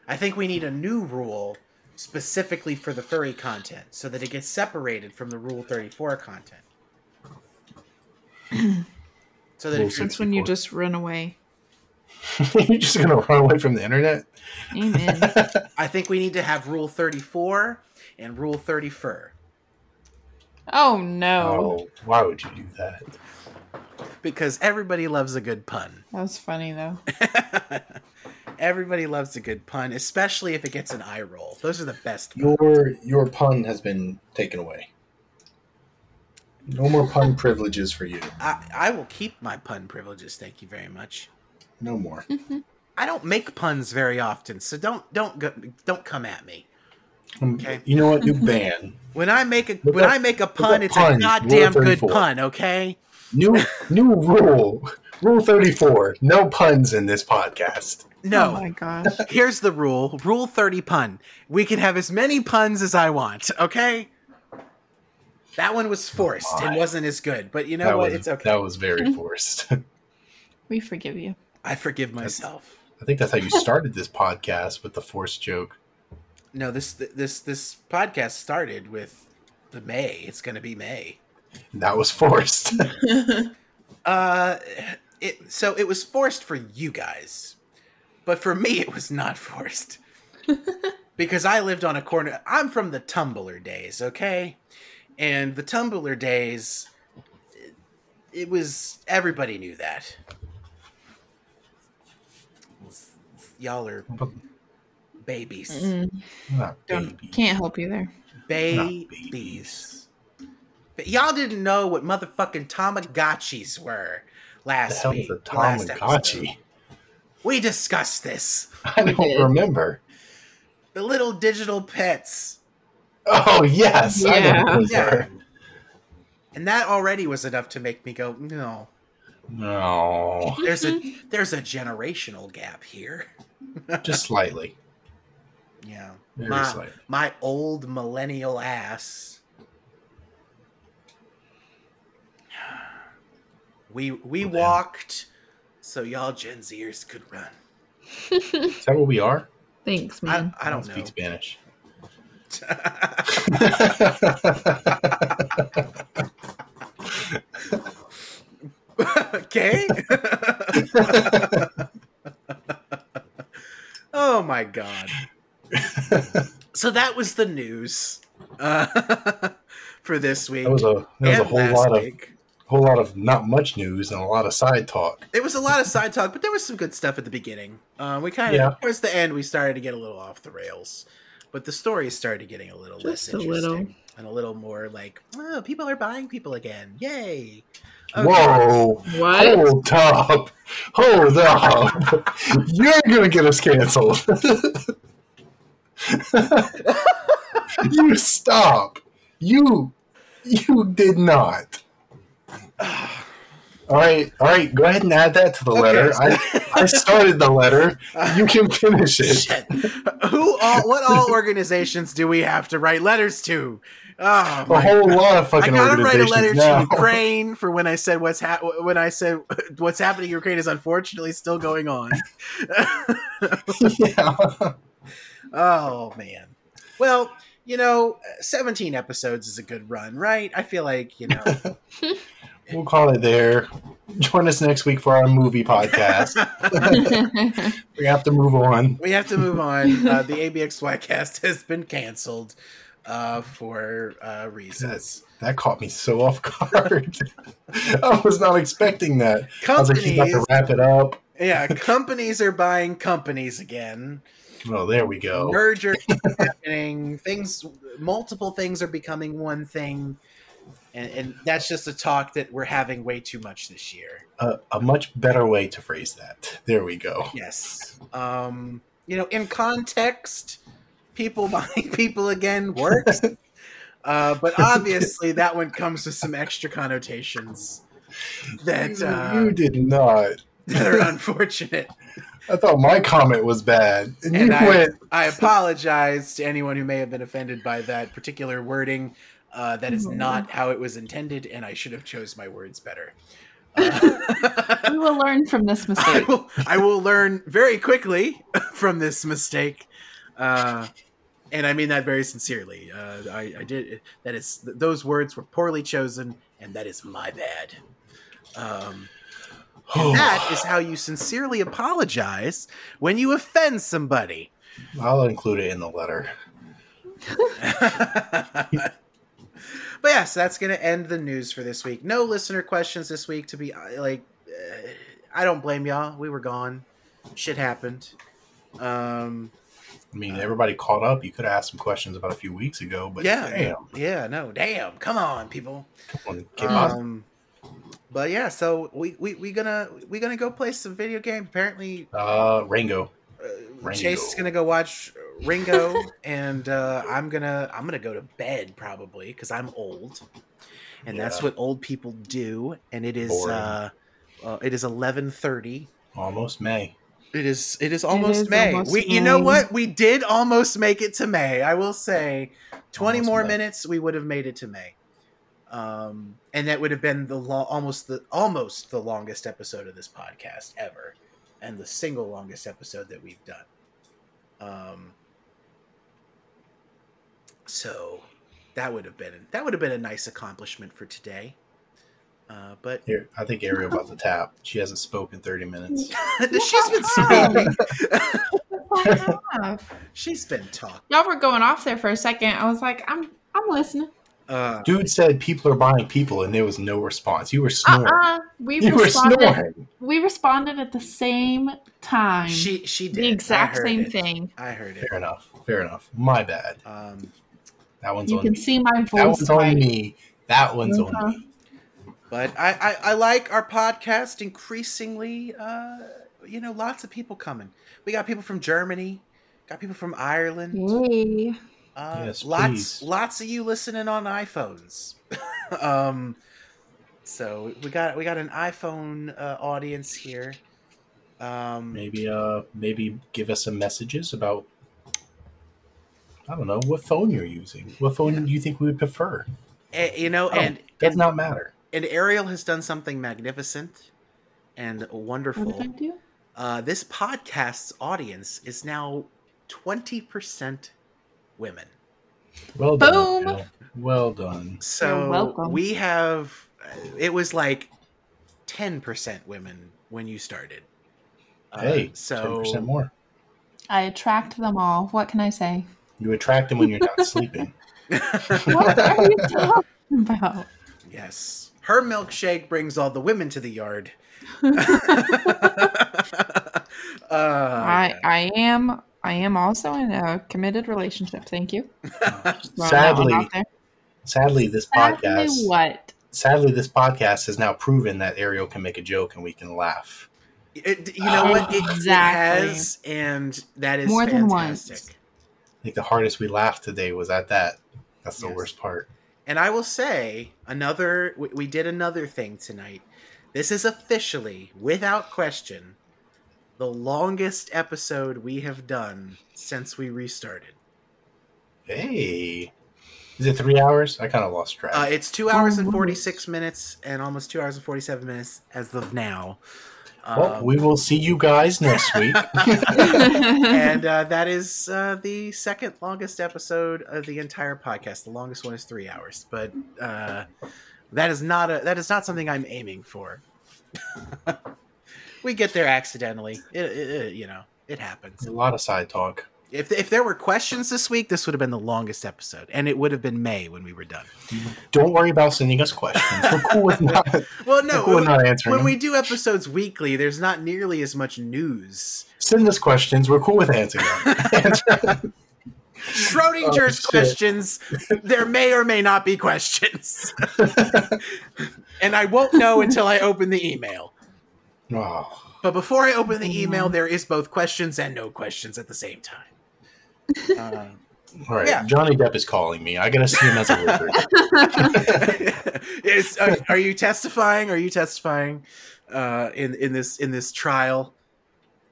A: I think we need a new rule specifically for the furry content so that it gets separated from the rule 34 content. so that
B: Rule
A: if,
C: That's when you just run away.
B: You're just gonna run away from the internet?
C: Amen.
A: I think we need to have rule 34 and rule 30 fur
C: oh no.
B: Oh, why would you do that?
A: because everybody loves a good pun.
C: That was funny though.
A: everybody loves a good pun, especially if it gets an eye roll. Those are the best. puns.
B: Your your pun has been taken away. No more pun privileges for you.
A: I, I will keep my pun privileges. Thank you very much.
B: No more.
A: I don't make puns very often, so don't don't go, don't come at me. Um, okay.
B: You know what? New ban.
A: When I make a
B: Look
A: when
B: up-
A: I make a pun, it's
B: puns,
A: a goddamn good pun. Okay.
B: New new rule. Rule thirty four. No puns in this podcast.
C: Oh
A: No.
C: my gosh.
A: Here's the rule. Rule thirty pun. We can have as many puns as I want. Okay. That one was forced and wasn't as good, but you know
B: that
A: what?
B: was
A: It's okay.
B: that was very forced.
C: We forgive you.
A: I forgive myself.
B: I think that's how you started this podcast with the forced joke.
A: No, this this this podcast started with the May. It's going to be May.
B: That was forced.
A: Uh, it so it was forced for you guys, but for me it was not forced because I lived on a corner. I'm from the Tumblr days, okay, and the Tumblr days. It, it was everybody knew that. Y'all are babies,
C: Mm,
B: Not
C: don't,
B: baby.
C: can't help you there.
A: babies.
B: babies.
A: But y'all didn't know what motherfucking Tamagotchis were
B: The
A: last
B: hell
A: week.
B: is a
A: the last episode.
B: Tamagotchi?
A: We discussed this.
B: I don't remember.
A: The little digital pets.
B: Oh yes, I
C: Yeah.
B: remember.
A: Yeah. And that already was enough to make me go, no.
B: No,
A: There's a there's a generational gap here.
B: just slightly.
A: Yeah.
B: Very
A: My,
B: slightly.
A: my old millennial ass. We we
B: Damn.
A: walked so y'all Gen Zers could run.
B: Is that what we are?
C: Thanks,
A: I,
C: man.
A: I don't
B: speak
A: know.
B: Spanish.
A: okay. oh my god. So that was the news uh, for this week.
B: That was a that was a whole
A: last
B: lot of
A: week.
B: Whole lot of not much news and a lot of side talk.
A: It was a lot of side talk, but there was some good stuff at the beginning. Uh, we kind of
B: Yeah.
A: towards the end we started to get a little off the rails, but the story started getting a little
C: Just
A: less
C: a
A: interesting
C: little.
A: and a little more like, oh, people are buying people again, yay! Okay.
B: Whoa!
C: What?
B: Hold up! Hold up! You're gonna get us canceled. you stop. You you did not. All right, all right. Go ahead and add that to the
A: Okay.
B: letter. I, I started the letter. You can finish it.
A: Shit. Who all? What all organizations do we have to write letters to? Oh,
B: A whole lot of fucking.
A: I gotta write a letter
B: now.
A: to Ukraine for when I said what's ha- when I said what's happening in Ukraine is unfortunately still going on.
B: yeah.
A: oh man. Well, you know, 17 episodes is a good run, right? I feel like, you know,
B: We'll call it there. Join us next week for our movie podcast. we have to move on.
A: we have to move on. Uh, the ABXY cast has been canceled uh, for uh, reasons.
B: That caught me so off guard. I was not expecting that. I was like, to
A: Companies,
B: wrap it up.
A: yeah, companies are buying companies again.
B: Oh, there we go.
A: merger happening things multiple things are becoming one thing and, and that's just a talk that we're having way too much this year
B: A, a much better way to phrase that. There we go.
A: yes um you know in context people buying people again works uh but obviously that one comes with some extra connotations that
B: you
A: uh
B: did not.
A: that are unfortunate
B: I thought my comment was bad, and,
A: And
B: you
A: I-
B: went.
A: I apologize to anyone who may have been offended by that particular wording. Uh, that is
C: Mhm.
A: not how it was intended, and I should have chose my words better. Uh,
C: we will learn from this
A: I
C: mistake.
A: will. I will learn very quickly from this mistake, uh, and I mean that very sincerely. Uh, I, I did. That is those words were poorly chosen, and that is my bad. Um, and that is how you sincerely apologize when you offend somebody.
B: I'll include it in the letter.
A: But yeah, so that's going to end the news for this week. No listener questions this week. To be uh, like, uh, I don't blame y'all. We were gone. Shit happened. Um,
B: I mean, everybody caught up. You could have asked some questions about a few weeks ago, but
A: yeah,
B: damn,
A: yeah, no, damn. Come on, people.
B: come on.
A: Um, but yeah, so we we we gonna we gonna go play some video game. Apparently,
B: Uh, Rango.
A: uh,
B: Ringo.
A: Chase is gonna go watch Ringo, and uh, I'm gonna I'm gonna go to bed probably because I'm old, and that's what old people do. And it is uh, uh, it is eleven thirty.
B: Almost May.
A: It is it is almost
C: is
A: May.
C: almost
A: we you know what we did almost make it to May. I will say, 20
B: Almost
A: more
B: May.
A: minutes we would have made it to May. Um, and that would have been the lo- almost the almost the longest episode of this podcast ever, and the single longest episode that we've done. Um, so that would have been that would have been a nice accomplishment for today. Uh, but
B: Here, I think Ariel about to tap. She hasn't spoken thirty minutes.
A: she's been speaking. She's been talking.
C: Y'all were going off there for a second. I was like, I'm I'm listening.
A: Uh,
B: Dude said people are buying people, and there was no response. You were snoring.
C: Uh-uh. We
B: you were
C: responded.
B: snoring.
C: We responded at the same time.
A: she she did
C: the exact
A: I heard
C: same
A: it.
C: thing.
A: I heard it.
B: Fair enough. Fair enough. My bad.
A: Um,
B: That one's
C: You
B: on
C: can
B: me.
C: see my voice.
B: that one's on me. That one's
C: Uh-huh.
B: on me.
A: but I, I I like our podcast increasingly. Uh, you know, lots of people coming. We got people from Germany, got people from Ireland.
C: Yay.
A: Uh,
B: Yes,
A: lots
B: please.
A: lots of you listening on iPhones. um, so we got we got an iPhone uh, audience here. Um,
B: Maybe uh maybe give us some messages about I don't know what phone you're using. What phone do you think we would prefer?
A: eh, you know,
B: Oh,
A: and
B: does
A: and,
B: not matter.
A: and Ariel has done something magnificent and
C: What
A: wonderful.
C: did I do?
A: Uh, this podcast's audience is now twenty percent women.
B: Well done. Ariel. Well done.
A: So
C: welcome.
A: we have. It was like ten percent women when you started. Uh,
B: Hey,
A: so
B: ten percent more.
C: I attract them all. What can I say?
B: You attract them when you're not sleeping.
C: What are you talking about?
A: yes, her milkshake brings all the women to the yard. uh,
C: I I am I am also in a committed relationship. Thank you. Throwing that one
B: sadly, sadly, this
C: Sadly,
B: podcast.
C: what?
B: Sadly, this podcast has now proven that Ariel can make a joke and we can laugh.
A: It, you know what? It, it
C: Exactly.
A: has, and that is
C: More than
A: fantastic.
C: once.
B: I think the hardest we laughed today was at that. That's the
A: Yes.
B: worst part.
A: And I will say another. We, we did another thing tonight. This is officially, without question, the longest episode we have done since we restarted.
B: Hey, is it three hours? I kind of lost track.
A: Uh, it's two hours and
C: Oh,
A: forty six minutes, and almost two hours and forty seven minutes as of now.
B: Well,
A: Um,
B: we will see you guys next week.
A: and uh, that is uh, the second longest episode of the entire podcast. The longest one is three hours, but uh, that is not a that is not something I'm aiming for. we get there accidentally. It, it, it- you know, it happens.
B: a lot of side talk.
A: If if there were questions this week, this would have been the longest episode, and it would have been May when we were done.
B: Don't worry about sending us questions. We're cool with not,
A: Well, no,
B: cool with not answering
A: when
B: them.
A: we do episodes weekly, there's not nearly as much news.
B: Send us questions. We're cool with answering them.
A: Schrodinger's
B: Oh,
A: questions. there may or may not be questions. and I won't know until I open the email.
B: oh,
A: But before I open the email, mm. there is both questions and no questions at the same time. Uh,
B: all right.
A: Yeah.
B: Johnny Depp is calling me. I gotta see him as a wizard.
A: is, are, are you testifying? Are you testifying uh, in in this in this trial?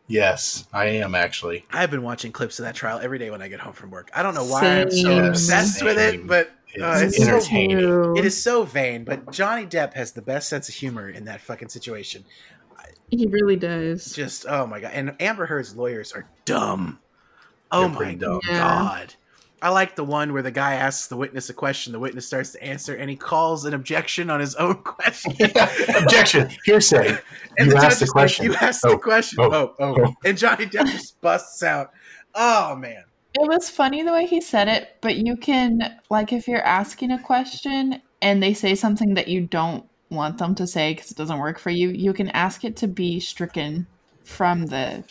B: yes, I am actually.
A: I've been watching clips of that trial every day when I get home from work. I don't know why I'm so
C: Same.
A: obsessed with it, but
B: It's
A: Uh, it's so
B: entertaining.
A: it is so vain. But Johnny Depp has the best sense of humor in that fucking situation.
C: He really does.
A: Just oh my god! And Amber Heard's lawyers are dumb. Oh my
B: dumb.
C: Yeah.
A: god! I like the one where the guy asks the witness a question, the witness starts to answer, and he calls an objection on his own question.
B: Objection. Hearsay.
A: And
B: You
A: the
B: asked the
A: is like,
B: question.
A: you asked
B: Oh,
A: the question.
B: oh,
A: Oh, oh,
B: oh.
A: And Johnny Depp just busts out. Oh man.
C: It was funny the way he said it, but you can like if you're asking a question and they say something that you don't want them to say because it doesn't work for you, you can ask it to be stricken from the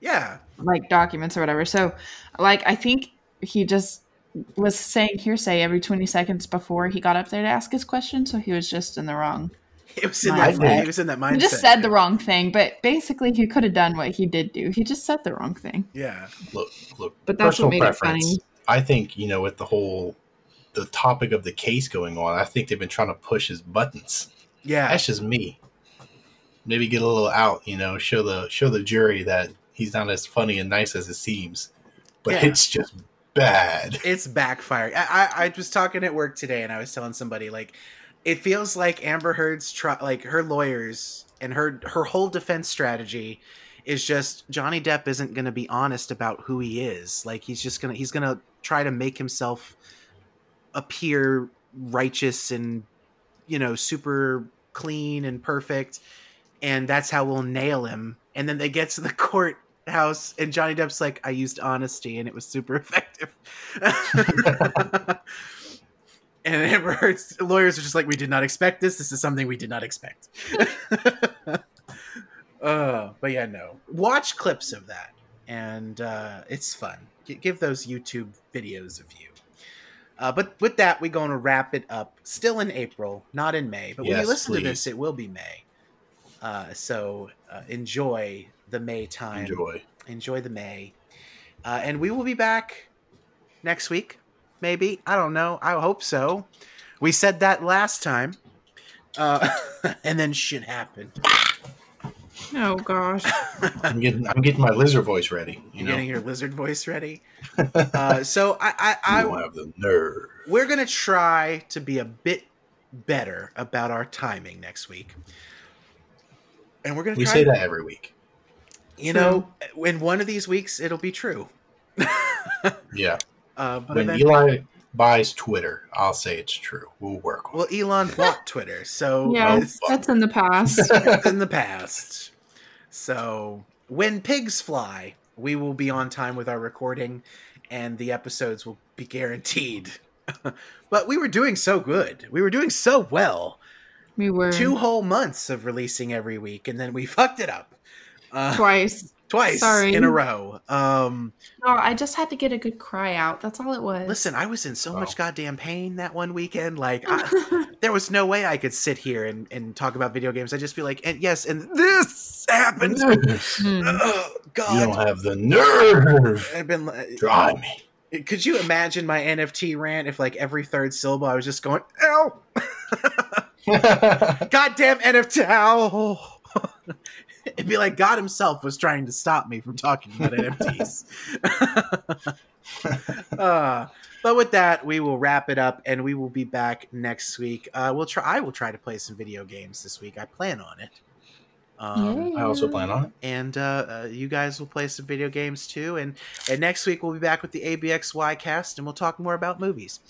A: Yeah.
C: Like documents or whatever. So, like I think he just was saying hearsay every 20 seconds before he got up there to ask his question, so he was just in the wrong.
A: It was in
C: Mindset.
A: that. He was in that mindset.
C: He just said the wrong thing, but basically he could have done what he did do. He just said the wrong thing.
A: Yeah.
B: Look, look.
C: But that's
B: personal
C: what made it funny.
B: I think you know with the whole the topic of the case going on. I think they've been trying to push his buttons.
A: Yeah.
B: That's just me. Maybe get a little out, you know, show the show the jury that he's not as funny and nice as it seems. But
A: Yeah.
B: it's just bad.
A: it's backfiring. I, I I was talking at work today, and I was telling somebody like, it feels like Amber Heard's try, like her lawyers and her her whole defense strategy is just Johnny Depp isn't going to be honest about who he is. Like he's just gonna he's gonna try to make himself appear righteous and you know super clean and perfect, and that's how we'll nail him. And then they get to the courthouse, and Johnny Depp's like, "I used honesty, and it was super effective." and Amber Heard's lawyers are just like, "We did not expect this. This is something we did not expect." uh, but yeah, no. Watch clips of that, and uh, it's fun. G- give those YouTube videos a view. Uh, but with that, we're going to wrap it up. Still in April, not in May. But when you
B: Yes,
A: listen to this, it will be May. Uh, so uh, enjoy the May time.
B: Enjoy.
A: Enjoy the May. Uh, and we will be back next week, maybe. I don't know. I hope so. We said that last time. Uh, and then shit happened.
C: Oh gosh.
B: I'm getting I'm getting my lizard voice ready. You
A: You're
B: know,
A: getting your lizard voice ready. Uh, so I, I, I
B: don't have the nerve.
A: we're gonna try to be a bit better about our timing next week. And we're gonna
B: We
A: try
B: say that every week.
A: You know, in one of these weeks it'll be true.
B: Yeah.
A: Uh, but
B: When
A: then-
B: Eli buys Twitter, I'll say it's true. We'll work on
A: well, Elon bought Twitter, so
C: Yeah, that's in the past.
B: it.
A: in the past. So when pigs fly, we will be on time with our recording, and the episodes will be guaranteed. but we were doing so good. We were doing so well.
C: We were
A: Two whole months of releasing every week, and then we fucked it up uh,
C: twice.
A: twice
C: Sorry.
A: in a row. Um,
C: No, I just had to get a good cry out. That's all it was.
A: listen, I was in so
B: Wow.
A: much goddamn pain that one weekend. Like, I, there was no way I could sit here and, and talk about video games. I just be like, and yes, and this happened.
C: Hmm.
A: Oh
B: You don't have the nerve.
A: I've been. uh,
B: Drive me.
A: Could you imagine my NFT rant if, like, every third syllable I was just going, "Ow, goddamn NFT!" Ow. It'd be like God Himself was trying to stop me from talking about NFTs. uh, but with that, we will wrap it up, and we will be back next week. Uh, we'll try. I will try to play some video games this week. I plan on it. Um,
B: I also plan on it.
A: and uh, uh, you guys will play some video games too. And and next week we'll be back with the ABXY cast, and we'll talk more about movies.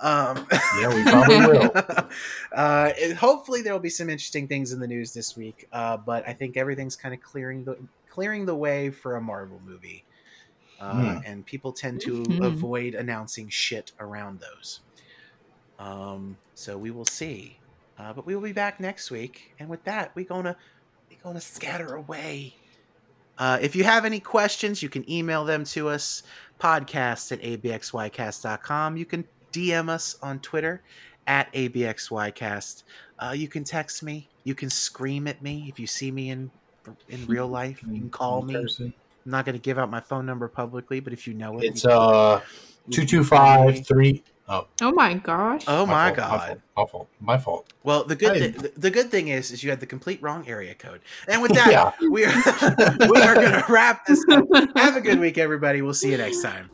A: Um,
B: Yeah, we probably will.
A: uh, and hopefully there will be some interesting things in the news this week. Uh, but I think everything's kind of clearing the clearing the way for a Marvel movie. Uh,
B: Hmm.
A: And people tend to
C: Mhm.
A: avoid announcing shit around those. Um, so we will see. Uh, but we will be back next week. And with that, we're gonna we're gonna scatter away. Uh, if you have any questions, you can email them to us, podcast at abxycast.com. You can DM us on Twitter at abxycast. Uh, you can text me. You can scream at me if you see me in in real life. You can call me. I'm not going to give out my phone number publicly, but if you know it,
B: It's uh
A: you
B: two
A: can
B: two
A: call
B: five
A: me.
B: three. Oh,
C: Oh my gosh.
A: Oh my,
B: fault,
A: god!
B: fault, My fault. My fault.
A: Well, the good
B: I
A: thi- the, the good thing is is you had the complete wrong area code. And with that,
B: Yeah.
A: we are we are going to wrap this up. Have a good week, everybody. We'll see you next time.